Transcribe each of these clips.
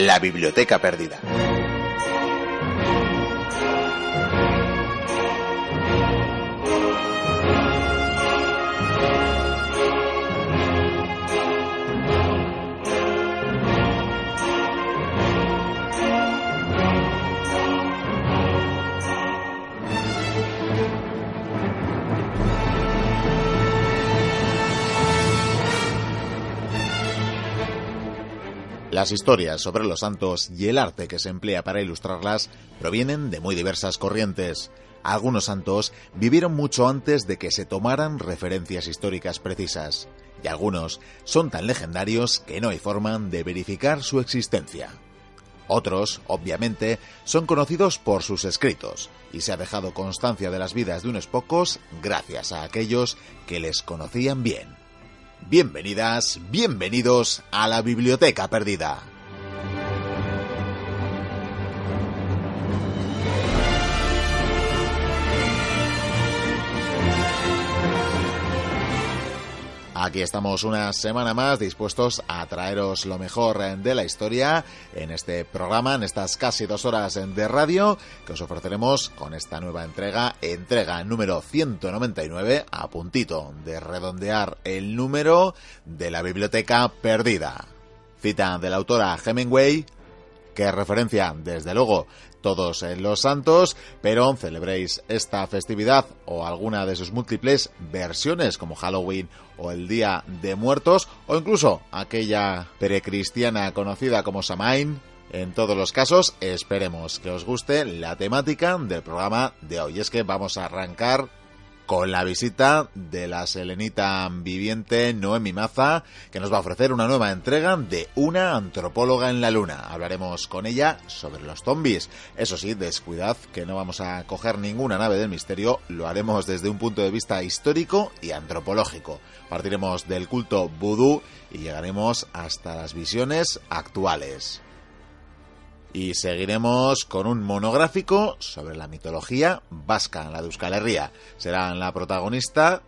La Biblioteca Perdida. Las historias sobre los santos y el arte que se emplea para ilustrarlas provienen de muy diversas corrientes. Algunos santos vivieron mucho antes de que se tomaran referencias históricas precisas, y algunos son tan legendarios que no hay forma de verificar su existencia. Otros, obviamente, son conocidos por sus escritos, y se ha dejado constancia de las vidas de unos pocos gracias a aquellos que les conocían bien. Bienvenidas, bienvenidos a la Biblioteca Perdida. Aquí estamos una semana más dispuestos a traeros lo mejor de la historia en este programa, en estas casi dos horas de radio que os ofreceremos con esta nueva entrega, entrega número 199, a puntito de redondear el número de la biblioteca perdida. Cita de la autora Hemingway, que referencia desde luego todos los santos, pero celebréis esta festividad o alguna de sus múltiples versiones como Halloween o el Día de Muertos o incluso aquella precristiana conocida como Samain. En todos los casos, esperemos que os guste la temática del programa de hoy. Es que vamos a arrancar con la visita de la selenita viviente Noemi Maza, que nos va a ofrecer una nueva entrega de una antropóloga en la luna. Hablaremos con ella sobre los zombies. Eso sí, descuidad que no vamos a coger ninguna nave del misterio, lo haremos desde un punto de vista histórico y antropológico. Partiremos del culto vudú y llegaremos hasta las visiones actuales y seguiremos con un monográfico sobre la mitología vasca, la de Euskal Herria. Será la protagonista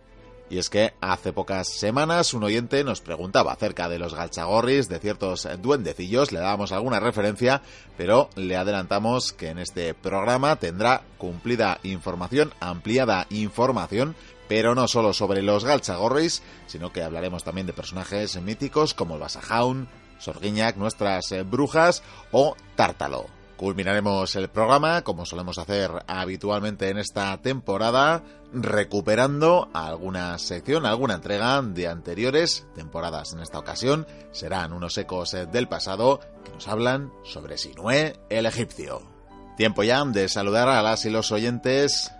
y es que hace pocas semanas un oyente nos preguntaba acerca de los galchagorris, de ciertos duendecillos, le dábamos alguna referencia, pero le adelantamos que en este programa tendrá cumplida información, ampliada información, pero no solo sobre los galchagorris, sino que hablaremos también de personajes míticos como el Basajaun, Sorguiñac, nuestras eh, brujas o Tártalo. Culminaremos el programa, como solemos hacer habitualmente en esta temporada, recuperando alguna sección, alguna entrega de anteriores temporadas. En esta ocasión serán unos ecos eh, del pasado que nos hablan sobre Sinué el egipcio. Tiempo ya de saludar a las y los oyentes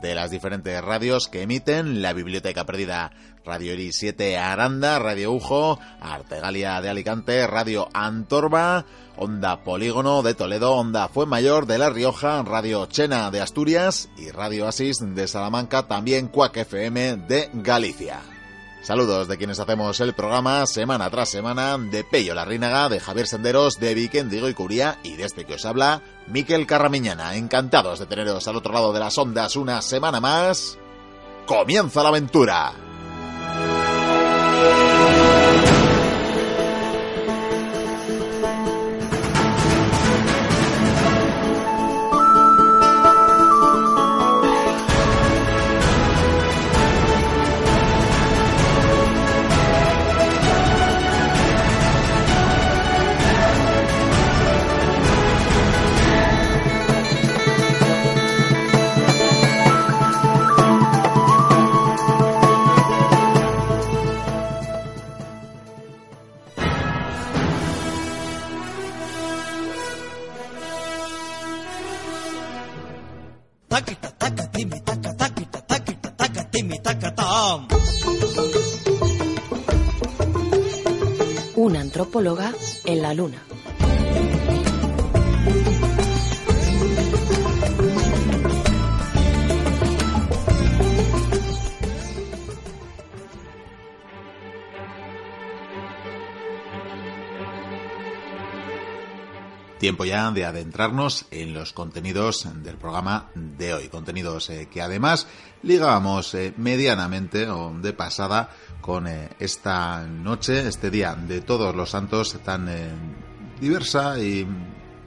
de las diferentes radios que emiten la Biblioteca Perdida. Radio Iri 7 Aranda, Radio Ujo, Artegalia de Alicante, Radio Antorba, Onda Polígono de Toledo, Onda Fuenmayor de La Rioja, Radio Chena de Asturias y Radio Asis de Salamanca, también Cuac FM de Galicia. Saludos de quienes hacemos el programa semana tras semana, de Pello Larrínaga, de Javier Senderos, de Diego y Curía y de este que os habla, Miquel Carramiñana. Encantados de teneros al otro lado de las ondas una semana más. ¡Comienza la aventura! Luna. Tiempo ya de adentrarnos en los contenidos del programa de hoy. Contenidos eh, que además ligábamos eh, medianamente o de pasada con eh, esta noche, este día de todos los santos tan diversa y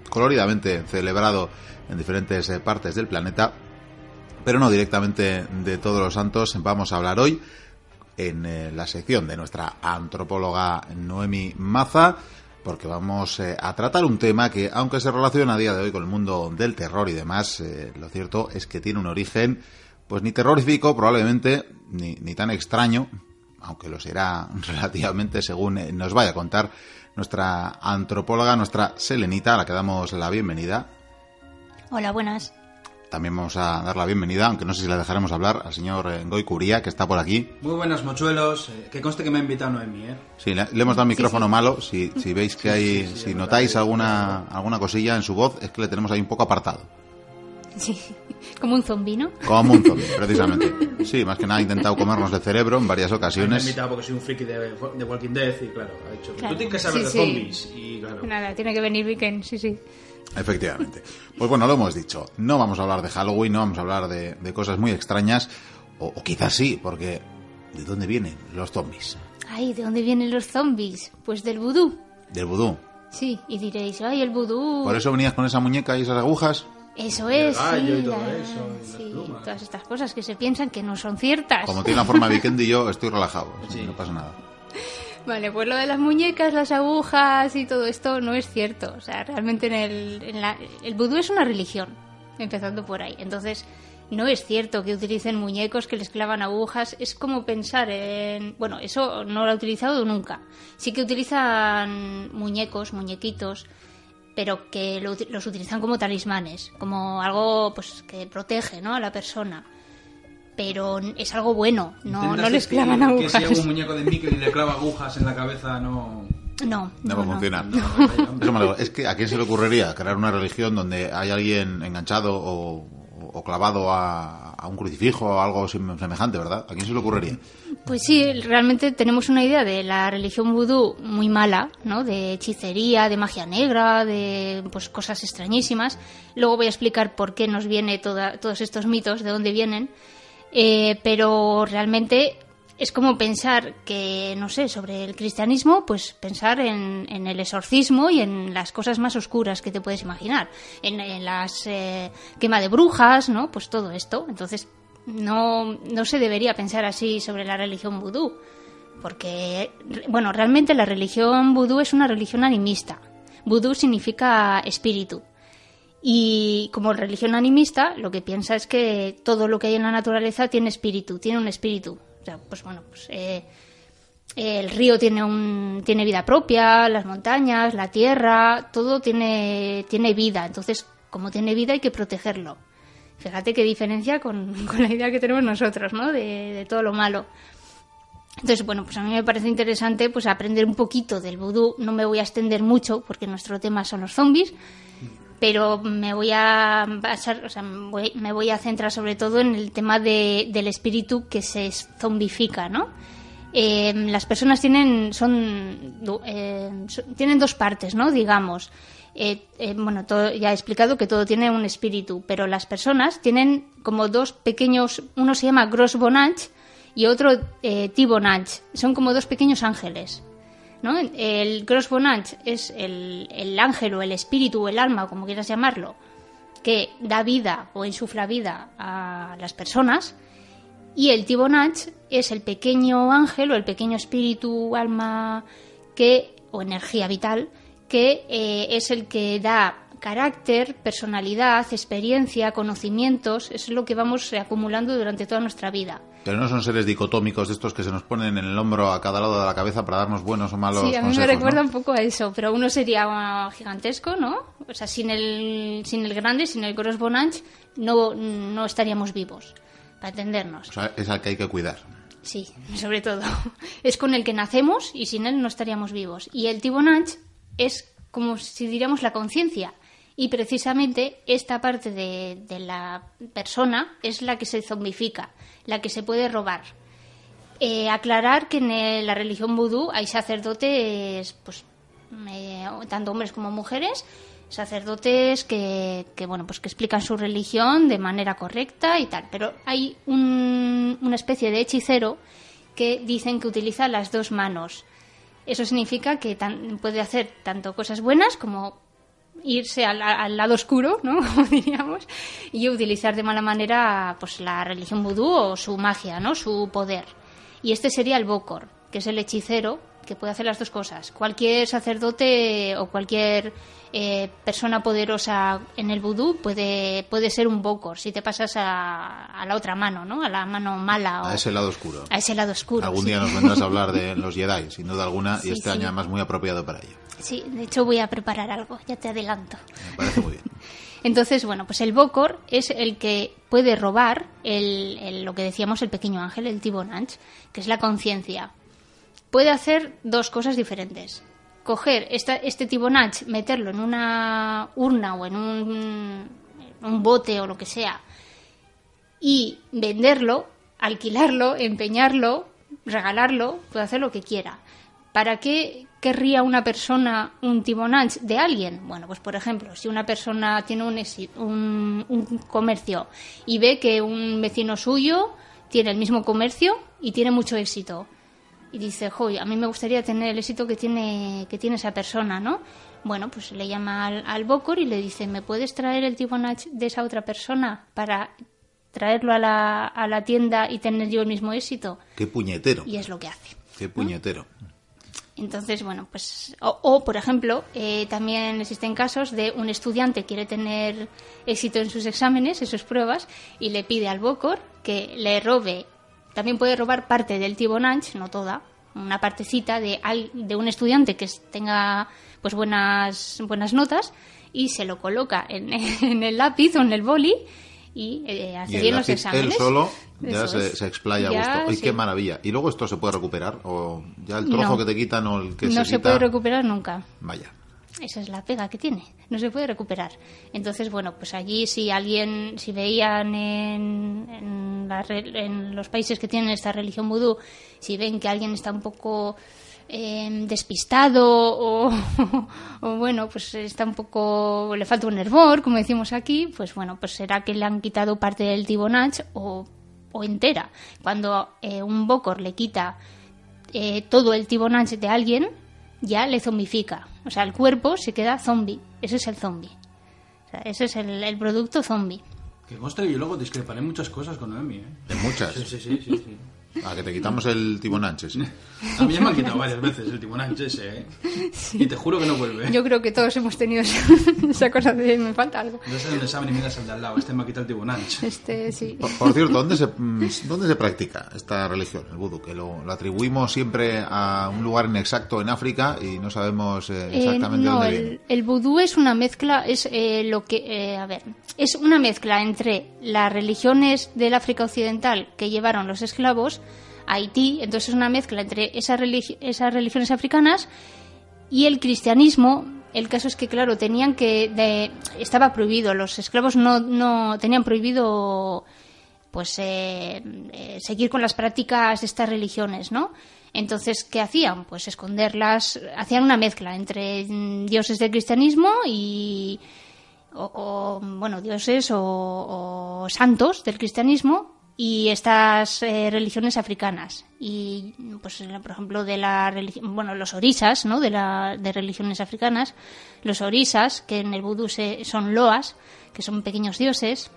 coloridamente celebrado en diferentes eh, partes del planeta, pero no directamente de todos los santos. Vamos a hablar hoy en eh, la sección de nuestra antropóloga Noemi Maza, porque vamos eh, a tratar un tema que, aunque se relaciona a día de hoy con el mundo del terror y demás, lo cierto es que tiene un origen, pues ni terrorífico probablemente, ni tan extraño, aunque lo será relativamente según nos vaya a contar nuestra antropóloga, nuestra Selenita, a la que damos la bienvenida. Hola, buenas. También vamos a dar la bienvenida, aunque no sé si la dejaremos hablar, al señor eh, Goy Curía, que está por aquí. Muy buenas, mochuelos. Eh, que conste que me ha invitado Noemi, ¿eh? Sí, le, hemos dado un micrófono malo. Si, si, veis que hay, si notáis alguna, alguna cosilla en su voz, es que le tenemos ahí un poco apartado. Sí, como un zombi, ¿no? Como un zombi, precisamente. Sí, más que nada ha intentado comernos el cerebro en varias ocasiones. Me ha invitado porque soy un friki de, de Walking Dead y claro, ha dicho, tú tienes que saber de zombies y claro. Nada, tiene que venir Weekend, sí, sí. Efectivamente. Pues bueno, lo hemos dicho. No vamos a hablar de Halloween, no vamos a hablar de, cosas muy extrañas, o, quizás sí, porque ¿de dónde vienen los zombies? Ay, ¿de dónde vienen los zombies? Pues del vudú. ¿Del vudú? Sí, y diréis, ay, el vudú. ¿Por eso venías con esa muñeca y esas agujas? Eso es, sí, todas estas cosas que se piensan que no son ciertas. Como tiene la forma de y yo estoy relajado, no pasa nada. Vale, pues lo de las muñecas, las agujas y todo esto no es cierto. O sea, realmente en el, en la, el vudú es una religión, empezando por ahí. Entonces, no es cierto que utilicen muñecos que les clavan agujas. Es como pensar en... Bueno, eso no lo he utilizado nunca. Sí que utilizan muñecos, muñequitos, pero que los utilizan como talismanes, como algo pues que protege ¿no? a la persona pero es algo bueno, no, no les clavan agujas. Que si un muñeco de Mickey y le clava agujas en la cabeza, no... No, no, va a funcionar. es que a quién se le ocurriría crear una religión donde hay alguien enganchado o, clavado a, a, un crucifijo o algo semejante, ¿verdad? ¿A quién se le ocurriría? Pues sí, realmente tenemos una idea de la religión vudú muy mala, ¿no? De hechicería, de magia negra, de pues cosas extrañísimas. Luego voy a explicar por qué nos viene toda, todos estos mitos, de dónde vienen. Eh, pero realmente es como pensar que, no sé, sobre el cristianismo, pues pensar en, el exorcismo y en las cosas más oscuras que te puedes imaginar, en, las eh, quema de brujas, ¿no? Pues todo esto. Entonces, no, no se debería pensar así sobre la religión vudú, porque, bueno, realmente la religión vudú es una religión animista. Vudú significa espíritu. Y como religión animista, lo que piensa es que todo lo que hay en la naturaleza tiene espíritu, tiene un espíritu. O sea, pues bueno, pues eh, el río tiene un tiene vida propia, las montañas, la tierra, todo tiene tiene vida. Entonces, como tiene vida, hay que protegerlo. Fíjate qué diferencia con, la idea que tenemos nosotros, ¿no? De, de, todo lo malo. Entonces, bueno, pues a mí me parece interesante pues aprender un poquito del vudú. No me voy a extender mucho porque nuestro tema son los zombies pero me voy a o sea, me voy a centrar sobre todo en el tema de, del espíritu que se zombifica, ¿no? Eh, las personas tienen son, eh, tienen dos partes, ¿no? Digamos. Eh, bueno, ya he explicado que todo tiene un espíritu, pero las personas tienen como dos pequeños, uno se llama Gross Bonanch y otro eh, Tibonanch. Son como dos pequeños ángeles. El Gross Bonanch es el, ángel o el espíritu o el alma, como quieras llamarlo, que da vida o insufla vida a las personas. Y el Tibonanch es el pequeño ángel o el pequeño espíritu, alma que, o energía vital, que eh, es el que da carácter, personalidad, experiencia, conocimientos, es lo que vamos acumulando durante toda nuestra vida. Pero no son seres dicotómicos de estos que se nos ponen en el hombro a cada lado de la cabeza para darnos buenos o malos Sí, a mí me recuerda un poco a eso, pero uno sería gigantesco, ¿no? O sea, sin el, sin el grande, sin el Gros Bonanch, no, no estaríamos vivos, para entendernos. O sea, es al que hay que cuidar. Sí, sobre todo. Es con el que nacemos y sin él no estaríamos vivos. Y el Tibonanch es como si diríamos la conciencia. Y precisamente esta parte de, de la persona es la que se zombifica la que se puede robar. Eh, aclarar que en la religión vudú hay sacerdotes, pues, eh, tanto hombres como mujeres, sacerdotes que, bueno, pues que explican su religión de manera correcta y tal. Pero hay una especie de hechicero que dicen que utiliza las dos manos. Eso significa que puede hacer tanto cosas buenas como irse al, lado oscuro, ¿no? Como diríamos, y utilizar de mala manera pues la religión vudú o su magia, ¿no? Su poder. Y este sería el Bokor, que es el hechicero que puede hacer las dos cosas. Cualquier sacerdote o cualquier eh, persona poderosa en el vudú puede, puede ser un Bokor si te pasas a, la otra mano, ¿no? A la mano mala. a ese lado oscuro. A ese lado oscuro. Algún día nos vendrás a hablar de los Jedi, sin duda alguna, y este año además muy apropiado para ello. Sí, de hecho voy a preparar algo, ya te adelanto. Me parece muy bien. Entonces, bueno, pues el Bokor es el que puede robar el, lo que decíamos el pequeño ángel, el Tibonanch, que es la conciencia. Puede hacer dos cosas diferentes. Coger esta, este Tibonanch, meterlo en una urna o en un, un bote o lo que sea y venderlo, alquilarlo, empeñarlo, regalarlo, puede hacer lo que quiera. ¿Para qué querría una persona un Tibonanch de alguien? Bueno, pues por ejemplo, si una persona tiene un, un, comercio y ve que un vecino suyo tiene el mismo comercio y tiene mucho éxito. Y dice, joy, a mí me gustaría tener el éxito que tiene, que tiene esa persona, ¿no? Bueno, pues le llama al, al Bocor y le dice, ¿me puedes traer el Tibonach de esa otra persona para traerlo a la, a la tienda y tener yo el mismo éxito? Qué puñetero. Y es lo que hace. Qué puñetero. Entonces, bueno, pues, o, por ejemplo, eh, también existen casos de un estudiante quiere tener éxito en sus exámenes, en sus pruebas, y le pide al Bocor que le robe, también puede robar parte del Tibonanch, no toda, una partecita de, de un estudiante que tenga pues buenas, buenas notas y se lo coloca en, en el lápiz o en el boli y eh, los exámenes. Él solo ya se, explaya a gusto. ¡Ay, qué maravilla! ¿Y luego esto se puede recuperar? ¿O ya el trozo que te quitan o el que no se, se puede recuperar nunca. Vaya. Esa es la pega que tiene. No se puede recuperar. Entonces, bueno, pues allí si alguien, si veían en, en, en los países que tienen esta religión vudú, si ven que alguien está un poco Em, despistado o, bueno, pues está un poco, le falta un hervor, como decimos aquí, pues bueno, pues será que le han quitado parte del Tibonach o, o entera. Cuando eh, un Bokor le quita eh, todo el Tibonach de alguien, ya le zombifica. O sea, el cuerpo se queda zombie. Ese es el zombie. O sea, ese es el, el producto zombie. Que conste y luego discreparé muchas cosas con Noemi, ¿eh? En muchas. Sí, sí, sí, sí. A que te quitamos el Tibonanches. A mí me han quitado varias veces el Tibonanches, ¿eh? Y te juro que no vuelve. Yo creo que todos hemos tenido esa, cosa de me falta algo. No sé dónde saben y miras al de al lado. Este me ha quitado el Tibonanches. Este, sí. Por, cierto, ¿dónde se, ¿dónde se practica esta religión, el vudú? Que lo, atribuimos siempre a un lugar inexacto en África y no sabemos eh, eh, exactamente dónde el, viene. El vudú es una mezcla, es eh, lo que, a ver, es una mezcla entre las religiones del África Occidental que llevaron los esclavos Haití, entonces es una mezcla entre esas, religiones africanas y el cristianismo. El caso es que, claro, tenían que. estaba prohibido, los esclavos no, no tenían prohibido pues eh, eh, seguir con las prácticas de estas religiones, ¿no? Entonces, ¿qué hacían? Pues esconderlas, hacían una mezcla entre dioses del cristianismo y, o, bueno, dioses o, santos del cristianismo y estas eh, religiones africanas. Y pues por ejemplo de la bueno los orisas no de la de religiones africanas los orisas que en el vudú son loas que son pequeños dioses.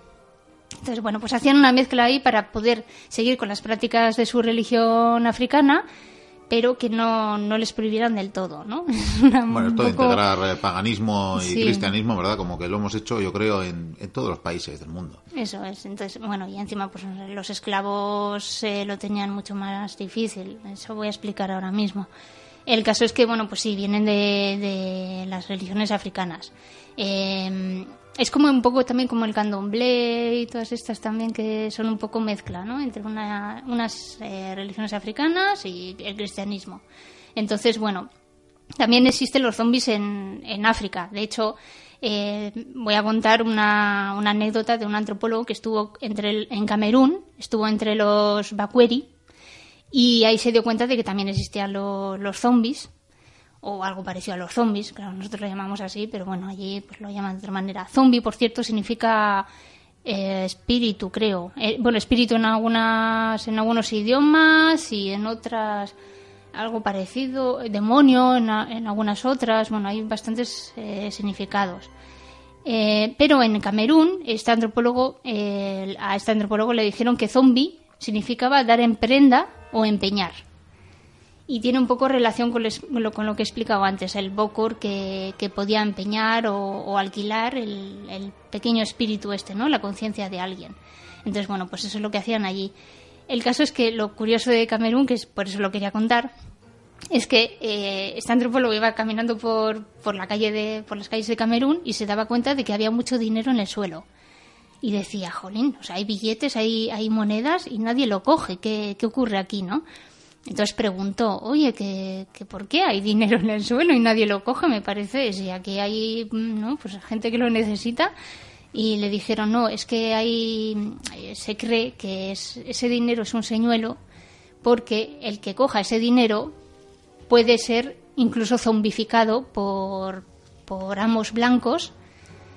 Entonces bueno pues hacían una mezcla ahí para poder seguir con las prácticas de su religión africana pero que no, no les prohibieran del todo, ¿no? bueno, esto de integrar eh, paganismo y cristianismo, ¿verdad? Como que lo hemos hecho, yo creo, en, en, todos los países del mundo. Eso es. Entonces, bueno, y encima, pues los esclavos eh, lo tenían mucho más difícil. Eso voy a explicar ahora mismo. El caso es que, bueno, pues sí, vienen de, de las religiones africanas. Eh, es como un poco también como el candomblé y todas estas también que son un poco mezcla, ¿no? Entre unas eh, religiones africanas y el cristianismo. Entonces, bueno, también existen los zombies en, África. De hecho, eh, voy a contar una, una, anécdota de un antropólogo que estuvo entre en Camerún, estuvo entre los Bakweri, y ahí se dio cuenta de que también existían los zombies o algo parecido a los zombies, claro, nosotros lo llamamos así, pero bueno, allí pues lo llaman de otra manera. Zombie, por cierto, significa eh, espíritu, creo. Eh, bueno, espíritu en algunas en algunos idiomas y en otras algo parecido, demonio en, algunas otras, bueno, hay bastantes eh, significados. Eh, pero en Camerún, este antropólogo, a este antropólogo le dijeron que zombie significaba dar en prenda o empeñar. Y tiene un poco relación con, lo, con lo que he explicado antes, el Bokor que, podía empeñar o, alquilar el, el, pequeño espíritu este, ¿no? La conciencia de alguien. Entonces, bueno, pues eso es lo que hacían allí. El caso es que lo curioso de Camerún, que es por eso lo quería contar, es que eh, este antropólogo iba caminando por, por, la calle de, por las calles de Camerún y se daba cuenta de que había mucho dinero en el suelo. Y decía, jolín, o sea, hay billetes, hay, hay monedas y nadie lo coge. ¿Qué, ¿Qué ocurre aquí, no? Entonces preguntó, oye, ¿qué, ¿qué, por qué hay dinero en el suelo y nadie lo coge? Me parece, si aquí hay ¿no? pues gente que lo necesita. Y le dijeron, no, es que hay, se cree que ese dinero es un señuelo porque el que coja ese dinero puede ser incluso zombificado por, por amos blancos.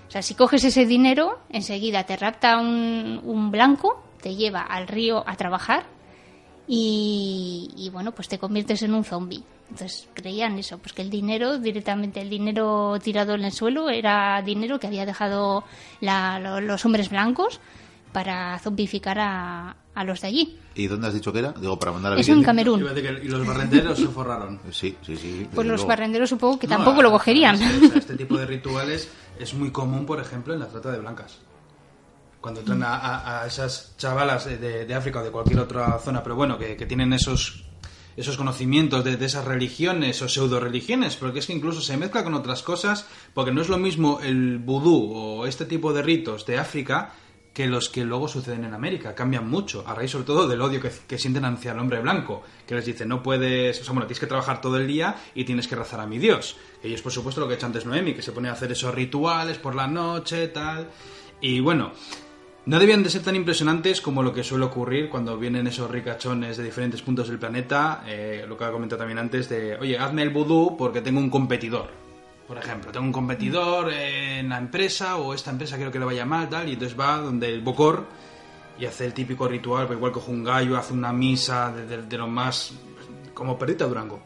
O sea, si coges ese dinero, enseguida te rapta un, un blanco, te lleva al río a trabajar y, bueno, pues te conviertes en un zombie. Entonces creían eso, pues que el dinero, directamente el dinero tirado en el suelo, era dinero que había dejado los hombres blancos para zombificar a, a los de allí. ¿Y dónde has dicho que era? Digo, para mandar a Es en Camerún. y los barrenderos se forraron. Sí, sí, sí. Pues los barrenderos supongo que tampoco lo cogerían. este tipo de rituales es muy común, por ejemplo, en la trata de blancas. Cuando entran a, esas chavalas de, África o de cualquier otra zona, pero bueno, que, tienen esos esos conocimientos de, de, esas religiones o pseudo religiones, porque es que incluso se mezcla con otras cosas, porque no es lo mismo el vudú o este tipo de ritos de África que los que luego suceden en América. Cambian mucho, a raíz sobre todo del odio que, sienten hacia el hombre blanco, que les dice, no puedes, o sea, bueno, tienes que trabajar todo el día y tienes que rezar a mi Dios. Ellos, por supuesto, lo que ha hecho antes Noemi, que se pone a hacer esos rituales por la noche, tal. Y bueno, no debían de ser tan impresionantes como lo que suele ocurrir cuando vienen esos ricachones de diferentes puntos del planeta, eh, lo que ha comentado también antes, de, oye, hazme el vudú porque tengo un competidor por ejemplo, tengo un competidor en la empresa o esta empresa quiero que le vaya mal, tal, y entonces va donde el Bocor y hace el típico ritual, pues igual coge un gallo, hace una misa de, de, lo más... como Perdita Durango.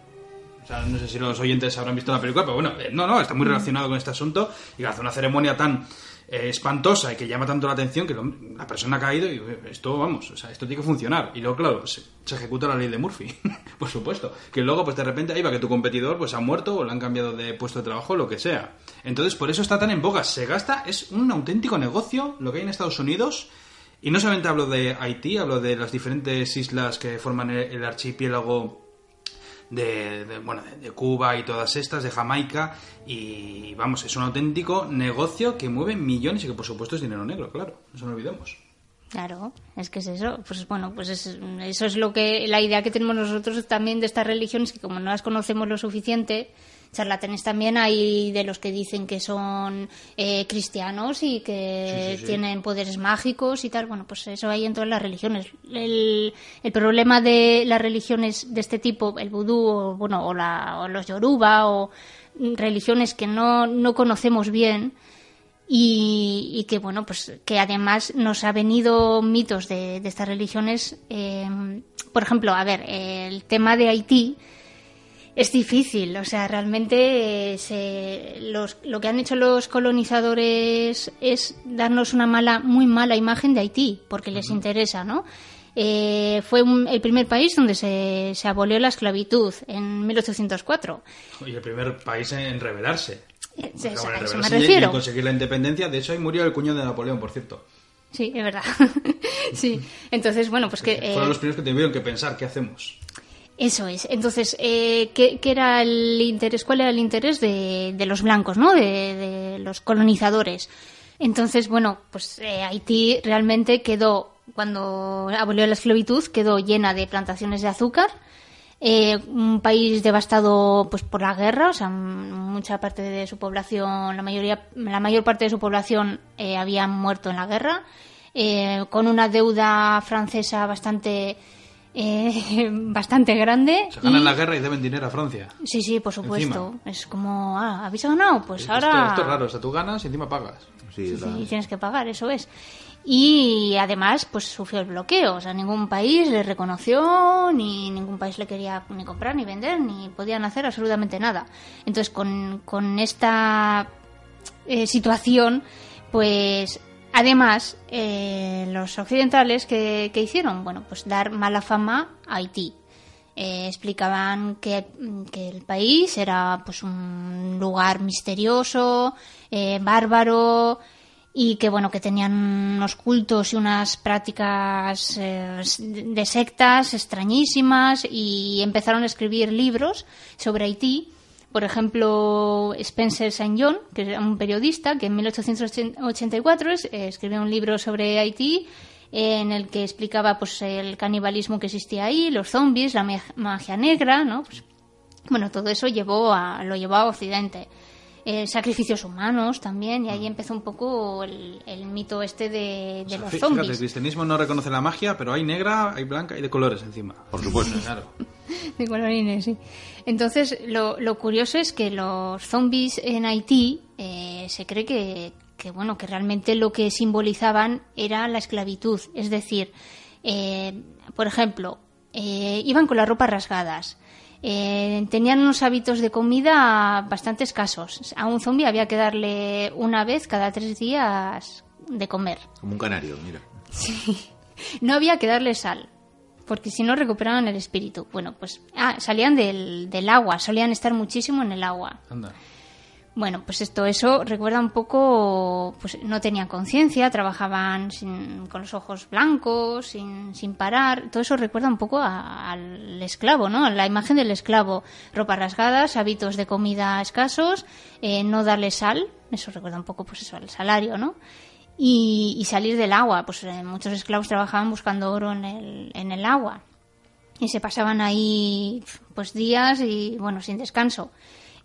O sea, no sé si los oyentes habrán visto la película, pero bueno, eh, no, no, está muy relacionado con este asunto y hace una ceremonia tan eh, espantosa y que llama tanto la atención que la persona ha caído y esto, vamos, o sea, esto tiene que funcionar. Y luego, claro, se, ejecuta la ley de Murphy, por supuesto. Que luego, pues de repente, ahí va que tu competidor pues ha muerto o le han cambiado de puesto de trabajo, lo que sea. Entonces, por eso está tan en boga. Se gasta, es un auténtico negocio lo que hay en Estados Unidos. Y no solamente hablo de Haití, hablo de las diferentes islas que forman el archipiélago de, bueno, de Cuba y todas estas, de Jamaica, y vamos, es un auténtico negocio que mueve millones y que por supuesto es dinero negro, claro, no olvidemos. Claro, es que es eso. Pues bueno, pues eso es lo que la idea que tenemos nosotros también de estas religiones que como no las conocemos lo suficiente, charlatanes también hay de los que dicen que son eh, cristianos y que tienen poderes mágicos y tal. Bueno, pues eso hay en todas las religiones. El, el problema de las religiones de este tipo, el vudú o, bueno, o, la, los yoruba o religiones que no, no conocemos bien, y, que bueno pues que además nos ha venido mitos de, de estas religiones eh, por ejemplo a ver el tema de Haití es difícil, o sea, realmente eh, lo que han hecho los colonizadores es darnos una mala, muy mala imagen de Haití, porque les interesa, ¿no? Eh, fue el primer país donde se, abolió la esclavitud en 1804. Y el primer país en rebelarse. Eh, a eso me refiero. En conseguir la independencia. De hecho, ahí murió el cuñado de Napoleón, por cierto. Sí, es verdad. sí. Entonces, bueno, pues que... Fueron los primeros que tuvieron que pensar, ¿qué hacemos? Eso es. Entonces, eh, ¿qué, era el interés? ¿Cuál era el interés de, los blancos, no? De, los colonizadores. Entonces, bueno, pues eh, Haití realmente quedó, cuando abolió la esclavitud, quedó llena de plantaciones de azúcar. Eh, un país devastado pues por la guerra, o sea, mucha parte de su población, la mayoría, la mayor parte de su población había muerto en la guerra, con una deuda francesa bastante eh, bastante grande. Se ganan la guerra y deben dinero a Francia. Sí, sí, por supuesto. Es como, ah, ¿habéis ganado? Pues ahora... Esto, es raro, o sea, tú ganas y encima pagas. Sí, tienes que pagar, eso es. y además pues sufrió el bloqueo, o sea, ningún país le reconoció, ni ningún país le quería ni comprar, ni vender, ni podían hacer absolutamente nada. Entonces, con, con esta eh, situación, pues además, eh, los occidentales que, hicieron, bueno, pues dar mala fama a Haití. Eh, explicaban que, que, el país era pues un lugar misterioso, eh, bárbaro, y que bueno que tenían unos cultos y unas prácticas eh, de sectas extrañísimas y empezaron a escribir libros sobre Haití por ejemplo Spencer St. John que era un periodista que en 1884 eh, escribió un libro sobre Haití en el que explicaba pues el canibalismo que existía ahí los zombies la magia negra no pues, bueno todo eso llevó a, lo llevó a Occidente eh, sacrificios humanos también, y ahí mm. empezó un poco el, mito este de, de los zombies. el cristianismo no reconoce la magia, pero hay negra, hay blanca y de colores encima. Por supuesto. claro. de colorines, sí. Entonces, lo, lo, curioso es que los zombies en Haití eh, se cree que, que, bueno, que realmente lo que simbolizaban era la esclavitud. Es decir, eh, por ejemplo, iban con las ropas rasgadas, eh, tenían unos hábitos de comida bastante escasos. A un zombie había que darle una vez cada tres días de comer. Como un canario, mira. Sí. No había que darle sal, porque si no recuperaban el espíritu. Bueno, pues ah, salían del, del agua, solían estar muchísimo en el agua. Anda. Bueno, pues esto, eso recuerda un poco, pues no tenían conciencia, trabajaban con los ojos blancos, sin, sin parar. Todo eso recuerda un poco al esclavo, ¿no? La imagen del esclavo. Ropas rasgadas, hábitos de comida escasos, eh, no darle sal. Eso recuerda un poco, pues eso, al salario, ¿no? Y, salir del agua. Pues eh, muchos esclavos trabajaban buscando oro en el, en el agua. Y se pasaban ahí, pues días y, bueno, sin descanso.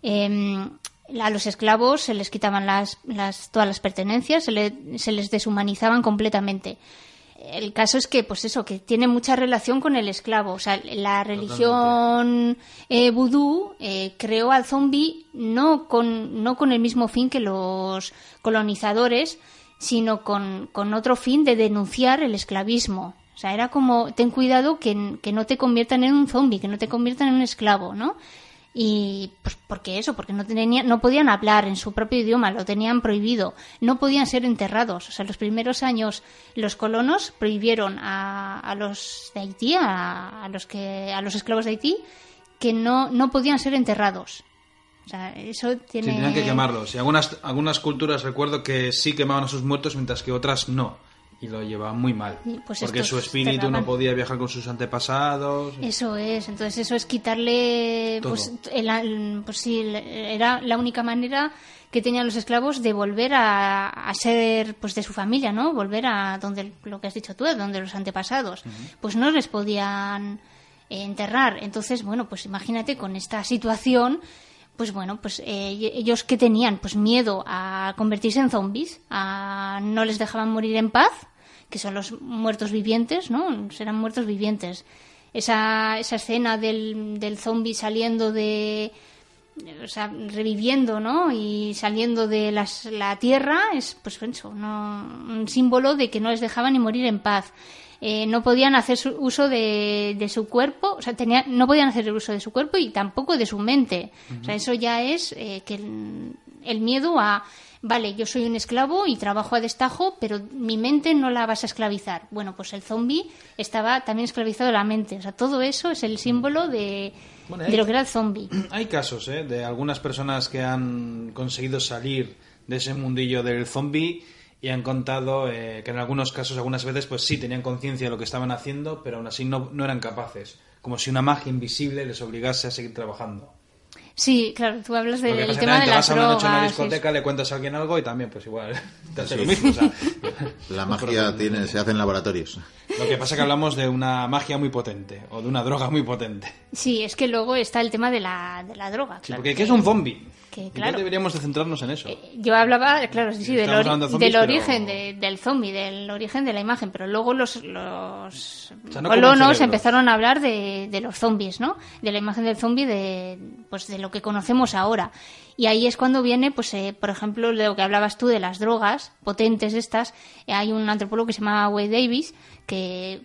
Eh, a los esclavos se les quitaban las, las, todas las pertenencias, se, se, les deshumanizaban completamente. El caso es que, pues eso, que tiene mucha relación con el esclavo. O sea, la religión eh, vudú eh, creó al zombi no con, no con el mismo fin que los colonizadores, sino con, con otro fin de denunciar el esclavismo. O sea, era como, ten cuidado que, que no te conviertan en un zombi, que no te conviertan en un esclavo, ¿no? Y pues porque eso porque no tenían no podían hablar en su propio idioma lo tenían prohibido. No podían ser enterrados. O sea los primeros años los colonos prohibieron a, a los de Haití a, a, los que a los esclavos de Haití que no no podían ser enterrados. O sea, eso tiene... Sí, tenían que quemarlos. Y algunas, algunas culturas recuerdo que sí quemaban a sus muertos, mientras que otras no y lo llevaba muy mal. Pues porque su espíritu no podía viajar con sus antepasados. Eso es, entonces eso es quitarle. Pues, el, pues sí, era la única manera que tenían los esclavos de volver a, ser pues de su familia, ¿no? Volver a donde lo que has dicho tú, donde los antepasados. Pues no les podían enterrar. Entonces, bueno, pues imagínate con esta situación pues bueno, pues eh, ellos que tenían pues miedo a convertirse en zombies, a no les dejaban morir en paz, que son los muertos vivientes, ¿no? Serán muertos vivientes. Esa, esa escena del, del zombie saliendo de. O sea, reviviendo, ¿no? Y saliendo de las, la tierra es, pues eso, ¿no? un símbolo de que no les dejaban ni morir en paz. Eh, no podían hacer uso de, de, su cuerpo, o sea, tenía, no podían hacer uso de su cuerpo y tampoco de su mente. O sea, eso ya es eh, que el miedo a vale, yo soy un esclavo y trabajo a destajo, pero mi mente no la vas a esclavizar. Bueno, pues el zombie estaba también esclavizado de la mente. O sea, todo eso es el símbolo de, de lo que era el zombie. Hay casos ¿eh? de algunas personas que han conseguido salir de ese mundillo del zombie y han contado eh, que en algunos casos, algunas veces, pues sí tenían conciencia de lo que estaban haciendo, pero aún así no, no eran capaces. Como si una magia invisible les obligase a seguir trabajando. Sí, claro, tú hablas del tema de las vas drogas. a una discoteca, le cuentas a alguien algo y también, pues igual, te hace lo mismo. O sea, la magia tiene, se hace en laboratorios. Lo que pasa es que hablamos de una magia muy potente o de una droga muy potente. Sí, es que luego está el tema de la, de la droga. Sí, porque ¿qué es un zombie? Que, claro, deberíamos de centrarnos en eso. Eh, yo hablaba, claro, sí, sí, del, origen del zombie, del origen de la imagen, pero luego los, los colonos empezaron a hablar de, de, los zombies, ¿no? De la imagen del zombie, de, pues de lo que conocemos ahora. Y ahí es cuando viene, pues, eh, por ejemplo, de lo que hablabas tú de las drogas potentes estas. eh, hay un antropólogo que se llama Wade Davis que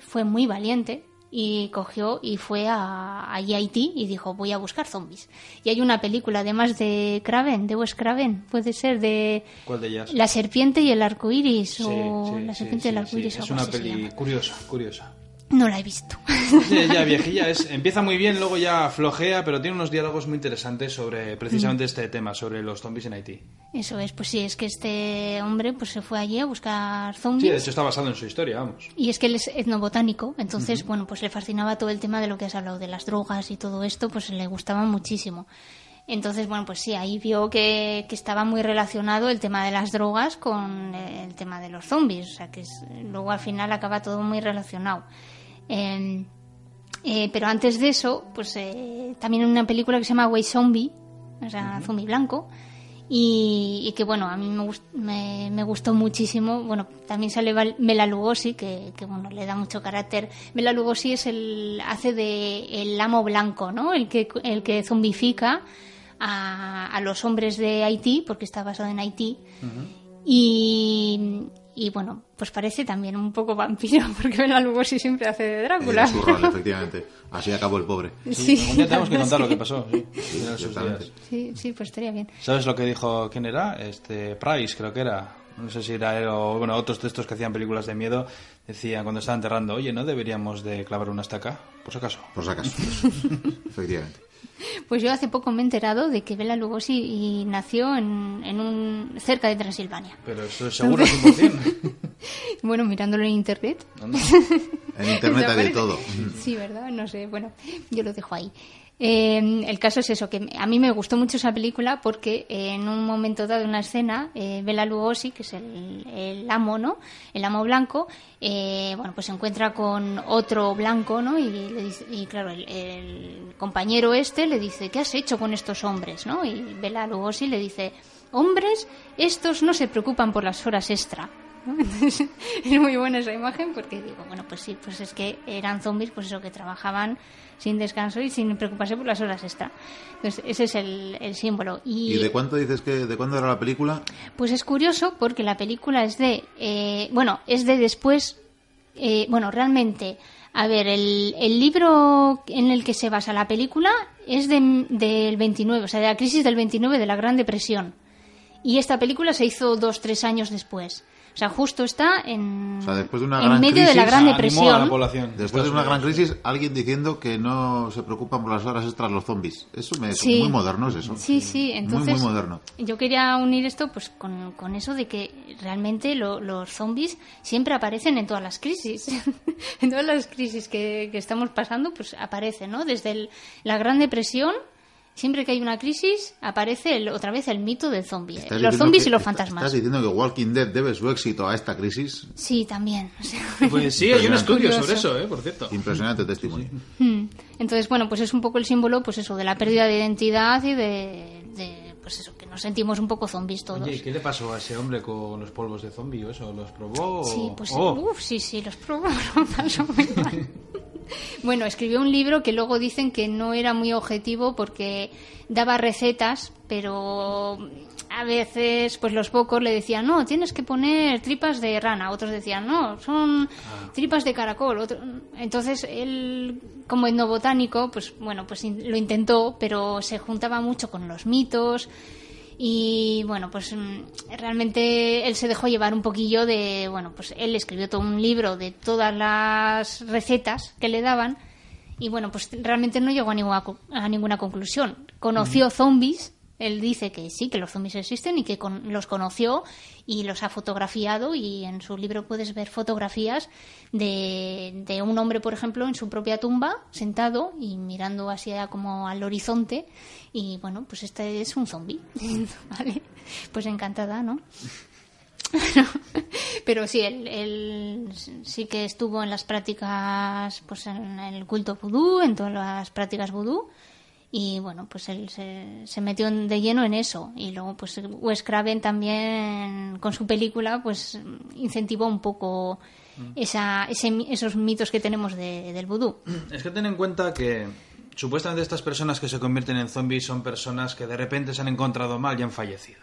fue muy valiente y cogió y fue a, a Haití y dijo voy a buscar zombies. Y hay una película además de Craven, de Wes Craven, puede ser de ¿Cuál de ellas? La serpiente y el arco iris Sí, o sí, La serpiente sí, y el arco iris. Es una peli curiosa, curiosa. No la he visto. Ya, ya viejilla, es, empieza muy bien, luego ya flojea, pero tiene unos diálogos muy interesantes sobre Mm. precisamente este tema, sobre los zombies en Haití. Eso es, pues sí, es que este hombre pues se fue allí a buscar Sí, zombies. de hecho está basado en su historia, vamos. Y es que él es etnobotánico, entonces, bueno, pues le fascinaba todo el tema de lo que has hablado, de las drogas y todo esto, pues le gustaba muchísimo. Entonces, bueno, pues sí, ahí vio que, que estaba muy relacionado el tema de las drogas con el tema de los zombies, o sea que es- luego al final acaba todo muy relacionado. Eh, eh, pero antes de eso, pues eh, también una película que se llama Way Zombie, o sea, zombie blanco, y, y que bueno, a mí me, gust- me, me gustó muchísimo. Bueno, también sale Bela Lugosi, que, que bueno, le da mucho carácter. Bela Lugosi es el, hace de el amo blanco, ¿no? El que, el que zombifica a, a los hombres de Haití, porque está basado en Haití. Y, y bueno, pues parece también un poco vampiro, porque Bela Lugosi siempre hace de Drácula. Rol, efectivamente. Así acabó el pobre. Sí, día tenemos que contar lo es que pasó. Sí, pues estaría bien. ¿Sabes lo que dijo quién era? Este Price, creo que era. No sé si era él o bueno, otros textos que hacían películas de miedo decían cuando estaban enterrando, oye, ¿no deberíamos de clavar una estaca? Por si acaso. Por si acaso. efectivamente. Pues yo hace poco me he enterado de que Bela Lugosi y nació en, en un cerca de Transilvania. Pero eso es seguro 100%. Bueno, mirándolo en internet. En internet hay de todo. Sí, ¿verdad? No sé. Bueno, yo lo dejo ahí. Eh, el caso es eso, que a mí me gustó mucho esa película porque eh, en un momento dado, una escena, eh, Bela Lugosi, que es el, el amo, ¿no? El amo blanco, eh, bueno, pues se encuentra con otro blanco, ¿no? Y, le dice- y claro, el, el compañero este le dice, ¿qué has hecho con estos hombres, no? Y Bela Lugosi le dice, hombres, estos no se preocupan por las horas extra. ¿No? Entonces, es muy buena esa imagen porque digo, bueno, pues sí, pues es que eran zombies, pues eso, que trabajaban sin descanso y sin preocuparse por las horas extra. Entonces, ese es el, el símbolo. ¿Y de cuánto dices que de cuándo era la película? Pues es curioso porque la película es de, eh, bueno, es de después, eh, bueno, realmente, a ver, el, el libro en el que se basa la película es de- del 29, o sea, de la crisis del 29 de la Gran Depresión. Y esta película se hizo dos, tres años después. O sea, justo está en, O sea, después de una en gran medio de la Gran Animó a la Depresión. población. Después de una gran crisis, alguien diciendo que no se preocupan por las horas extras los zombies. Eso me es Sí. muy moderno, es eso. Sí, sí, entonces Muy, muy moderno. yo quería unir esto pues con, con eso de que realmente lo- los zombies siempre aparecen en todas las crisis. en todas las crisis que, que estamos pasando pues aparecen, ¿no? Desde el- la Gran Depresión, siempre que hay una crisis, aparece el- otra vez el mito del zombie. Estás Los zombies que- y los fantasmas. ¿Estás diciendo que Walking Dead debe su éxito a esta crisis? Sí, también. o sea, Pues sí, hay un estudio Curioso. sobre eso, ¿eh? Por cierto. Impresionante testimonio. Hmm. Entonces, bueno, pues es un poco el símbolo, pues eso, de la pérdida de identidad y de, de, pues eso, nos sentimos un poco zombies todos. Oye, ¿y qué le pasó a ese hombre con los polvos de zombie o eso? ¿Los probó? o- Sí, pues Oh, uf, sí, sí, los probó. Bueno, escribió un libro que luego dicen que no era muy objetivo porque daba recetas, pero a veces pues los pocos le decían, no, tienes que poner tripas de rana, otros decían, no, son tripas de caracol. Otro... Entonces él, como etnobotánico, pues bueno, pues lo intentó, pero se juntaba mucho con los mitos. Y bueno, pues mm, realmente él se dejó llevar un poquillo de, bueno, pues él escribió todo un libro de todas las recetas que le daban y bueno, pues realmente no llegó a ninguna, a ninguna conclusión. Conoció zombies, él dice que sí, que los zombies existen y que con- los conoció y los ha fotografiado y en su libro puedes ver fotografías de, de un hombre, por ejemplo, en su propia tumba, sentado y mirando hacia como al horizonte y bueno, pues este es un zombie, ¿vale? Pues encantada, ¿no? Pero sí, él, él sí que estuvo en las prácticas, pues en el culto vudú, en todas las prácticas vudú. Y bueno, pues él se, se metió de lleno en eso. Y luego, pues Wes Craven también, con su película, pues incentivó un poco esa, ese, esos mitos que tenemos de- del vudú. Es que ten en cuenta que supuestamente estas personas que se convierten en zombies son personas que de repente se han encontrado mal y han fallecido.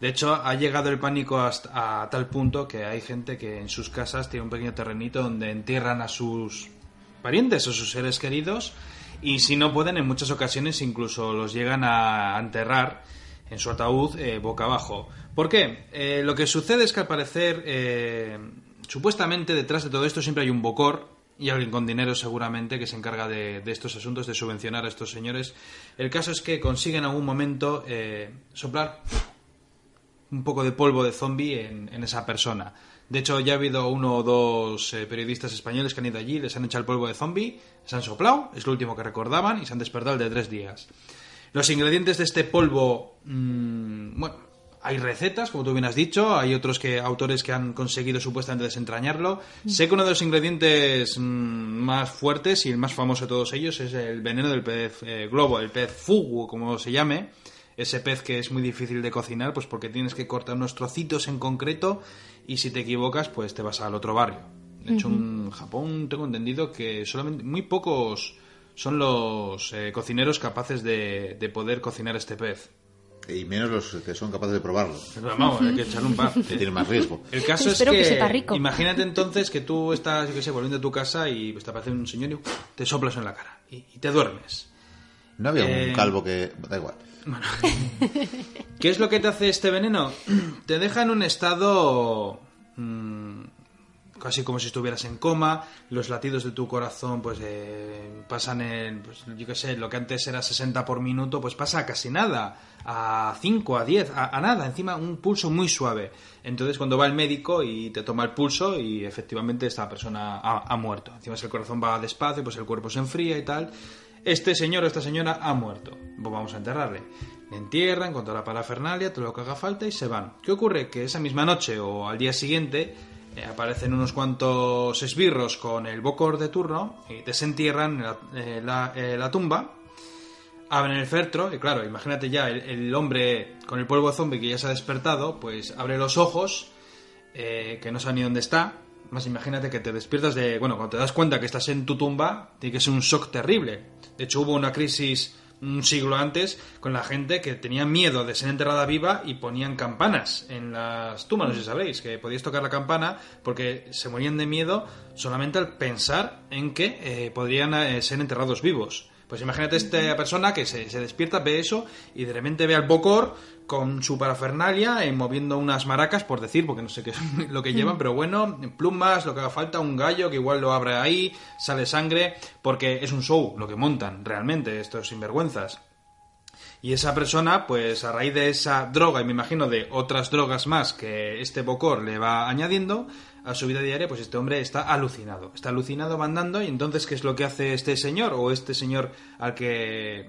De hecho, ha llegado el pánico hasta, a tal punto que hay gente que en sus casas tiene un pequeño terrenito donde entierran a sus parientes o sus seres queridos y si no pueden, en muchas ocasiones incluso los llegan a enterrar en su ataúd eh, boca abajo. ¿Por qué? Eh, lo que sucede es que al parecer, eh, supuestamente detrás de todo esto siempre hay un bocor y alguien con dinero seguramente que se encarga de, estos asuntos, de subvencionar a estos señores. El caso es que consiguen en algún momento soplar un poco de polvo de zombie en, en, esa persona. De hecho, ya ha habido uno o dos periodistas españoles que han ido allí, les han echado el polvo de zombie, se han soplado, es lo último que recordaban, y se han despertado el de tres días. Los ingredientes de este polvo, mmm, bueno, hay recetas, como tú bien has dicho, hay otros que autores que han conseguido supuestamente desentrañarlo. Sé que uno de los ingredientes mmm, más fuertes y el más famoso de todos ellos es el veneno del pez eh, globo, el pez fugu, como se llame. Ese pez que es muy difícil de cocinar, pues porque tienes que cortar unos trocitos en concreto y si te equivocas, pues te vas al otro barrio. De hecho, uh -huh. en Japón tengo entendido que solamente muy pocos son los eh, cocineros capaces de, de, poder cocinar este pez. Y menos los que son capaces de probarlo. Pero vamos, hay que echarle un par. Que tiene más riesgo. El caso es Espero que, que sepa rico. imagínate entonces que tú estás, yo qué sé, volviendo a tu casa y pues, te aparece un señor y te soplas en la cara y, y te duermes. No había Eh, un calvo que... Da igual. Bueno. ¿Qué es lo que te hace este veneno? Te deja en un estado mmm, casi como si estuvieras en coma, los latidos de tu corazón pues eh, pasan en, pues, yo qué sé, lo que antes era 60 por minuto, pues pasa a casi nada, a 5, a 10, a, a, nada, encima un pulso muy suave. Entonces cuando va el médico y te toma el pulso y efectivamente esta persona ha, ha muerto. Encima si el corazón va despacio, pues el cuerpo se enfría y tal. Este señor o esta señora ha muerto. Pues vamos a enterrarle. Le entierran con toda la parafernalia, todo lo que haga falta y se van. ¿Qué ocurre? Que esa misma noche o al día siguiente eh, aparecen unos cuantos esbirros con el bocor de turno y desentierran la, eh, la, eh, la tumba, abren el feltro y claro, imagínate ya el, el, hombre con el polvo zombie que ya se ha despertado, pues abre los ojos, que no sabe ni dónde está, más imagínate que te despiertas de, bueno, cuando te das cuenta que estás en tu tumba, tiene que ser un shock terrible. De hecho hubo una crisis un siglo antes con la gente que tenía miedo de ser enterrada viva y ponían campanas en las tumbas, no sé si sabréis, que podíais tocar la campana porque se morían de miedo solamente al pensar en que eh, podrían eh, ser enterrados vivos. Pues imagínate esta persona que se, se, despierta, ve eso y de repente ve al Bocor con su parafernalia eh, moviendo unas maracas, por decir, porque no sé qué es lo que llevan, pero bueno, plumas, lo que haga falta, un gallo que igual lo abre ahí, sale sangre, porque es un show lo que montan realmente estos sinvergüenzas. Y esa persona, pues a raíz de esa droga, y me imagino de otras drogas más que este Bocor le va añadiendo, a su vida diaria, pues este hombre está alucinado. Está alucinado mandando y entonces ¿qué es lo que hace este señor o este señor al que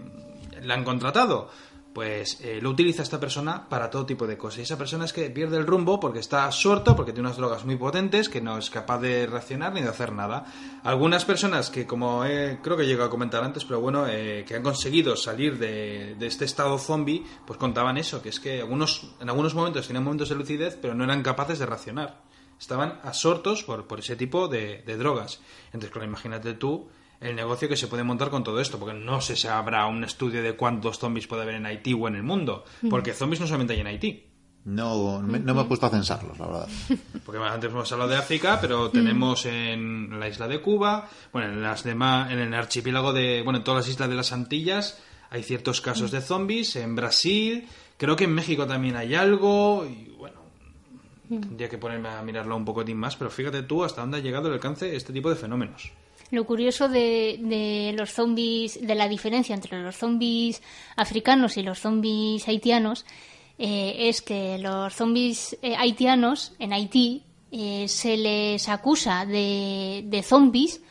le han contratado? Pues eh, lo utiliza esta persona para todo tipo de cosas. Y esa persona es que pierde el rumbo porque está absorto, porque tiene unas drogas muy potentes, que no es capaz de reaccionar ni de hacer nada. Algunas personas que, como eh, creo que llego a comentar antes, pero bueno, eh, que han conseguido salir de, este estado zombie, pues contaban eso, que es que algunos, en algunos momentos tenían momentos de lucidez, pero no eran capaces de reaccionar estaban absortos por, por ese tipo de, de, drogas. Entonces, claro, imagínate tú el negocio que se puede montar con todo esto, porque no sé si habrá un estudio de cuántos zombies puede haber en Haití o en el mundo, porque zombies no solamente hay en Haití. No, me, no me he puesto a censarlos, la verdad. Porque antes hemos hablado de África, pero tenemos en la isla de Cuba, bueno, en las demás, en el archipiélago de, bueno, en todas las islas de las Antillas hay ciertos casos de zombies, en Brasil, creo que en México también hay algo, y bueno, Tendría que ponerme a mirarlo un poco más, pero fíjate tú hasta dónde ha llegado el alcance de este tipo de fenómenos. Lo curioso de, de, los zombies, de la diferencia entre los zombies africanos y los zombies haitianos, eh, es que los zombies eh, haitianos en Haití eh, se les acusa de, de, zombies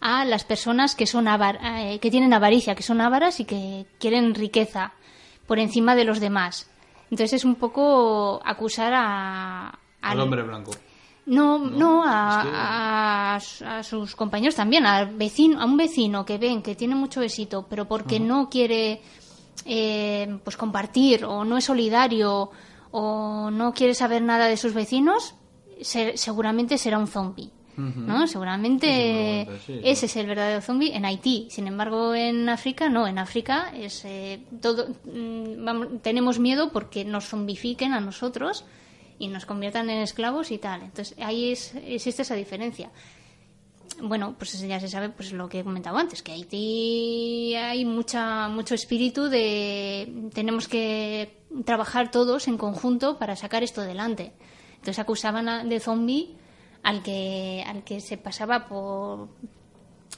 a las personas que son avar, eh, que tienen avaricia, que son ávaras y que quieren riqueza por encima de los demás. Entonces es un poco acusar a, al, al hombre blanco. No, no, no a, es que... a, a, sus compañeros también, al vecino, a un vecino que ven que tiene mucho éxito, pero porque uh -huh. no quiere eh, pues compartir o no es solidario o no quiere saber nada de sus vecinos, se, seguramente será un zombie. ¿no? Seguramente Ese es el verdadero, sí, sí. ese es el verdadero zombie en Haití. Sin embargo, en África no. En África es eh, todo. mm, vamos, tenemos miedo porque nos zombifiquen a nosotros y nos conviertan en esclavos y tal. Entonces ahí es, existe esa diferencia. Bueno, pues ya se sabe, pues lo que he comentado antes, que Haití hay mucha mucho espíritu de tenemos que trabajar todos en conjunto para sacar esto adelante. Entonces acusaban a- de zombie al que al que se pasaba por o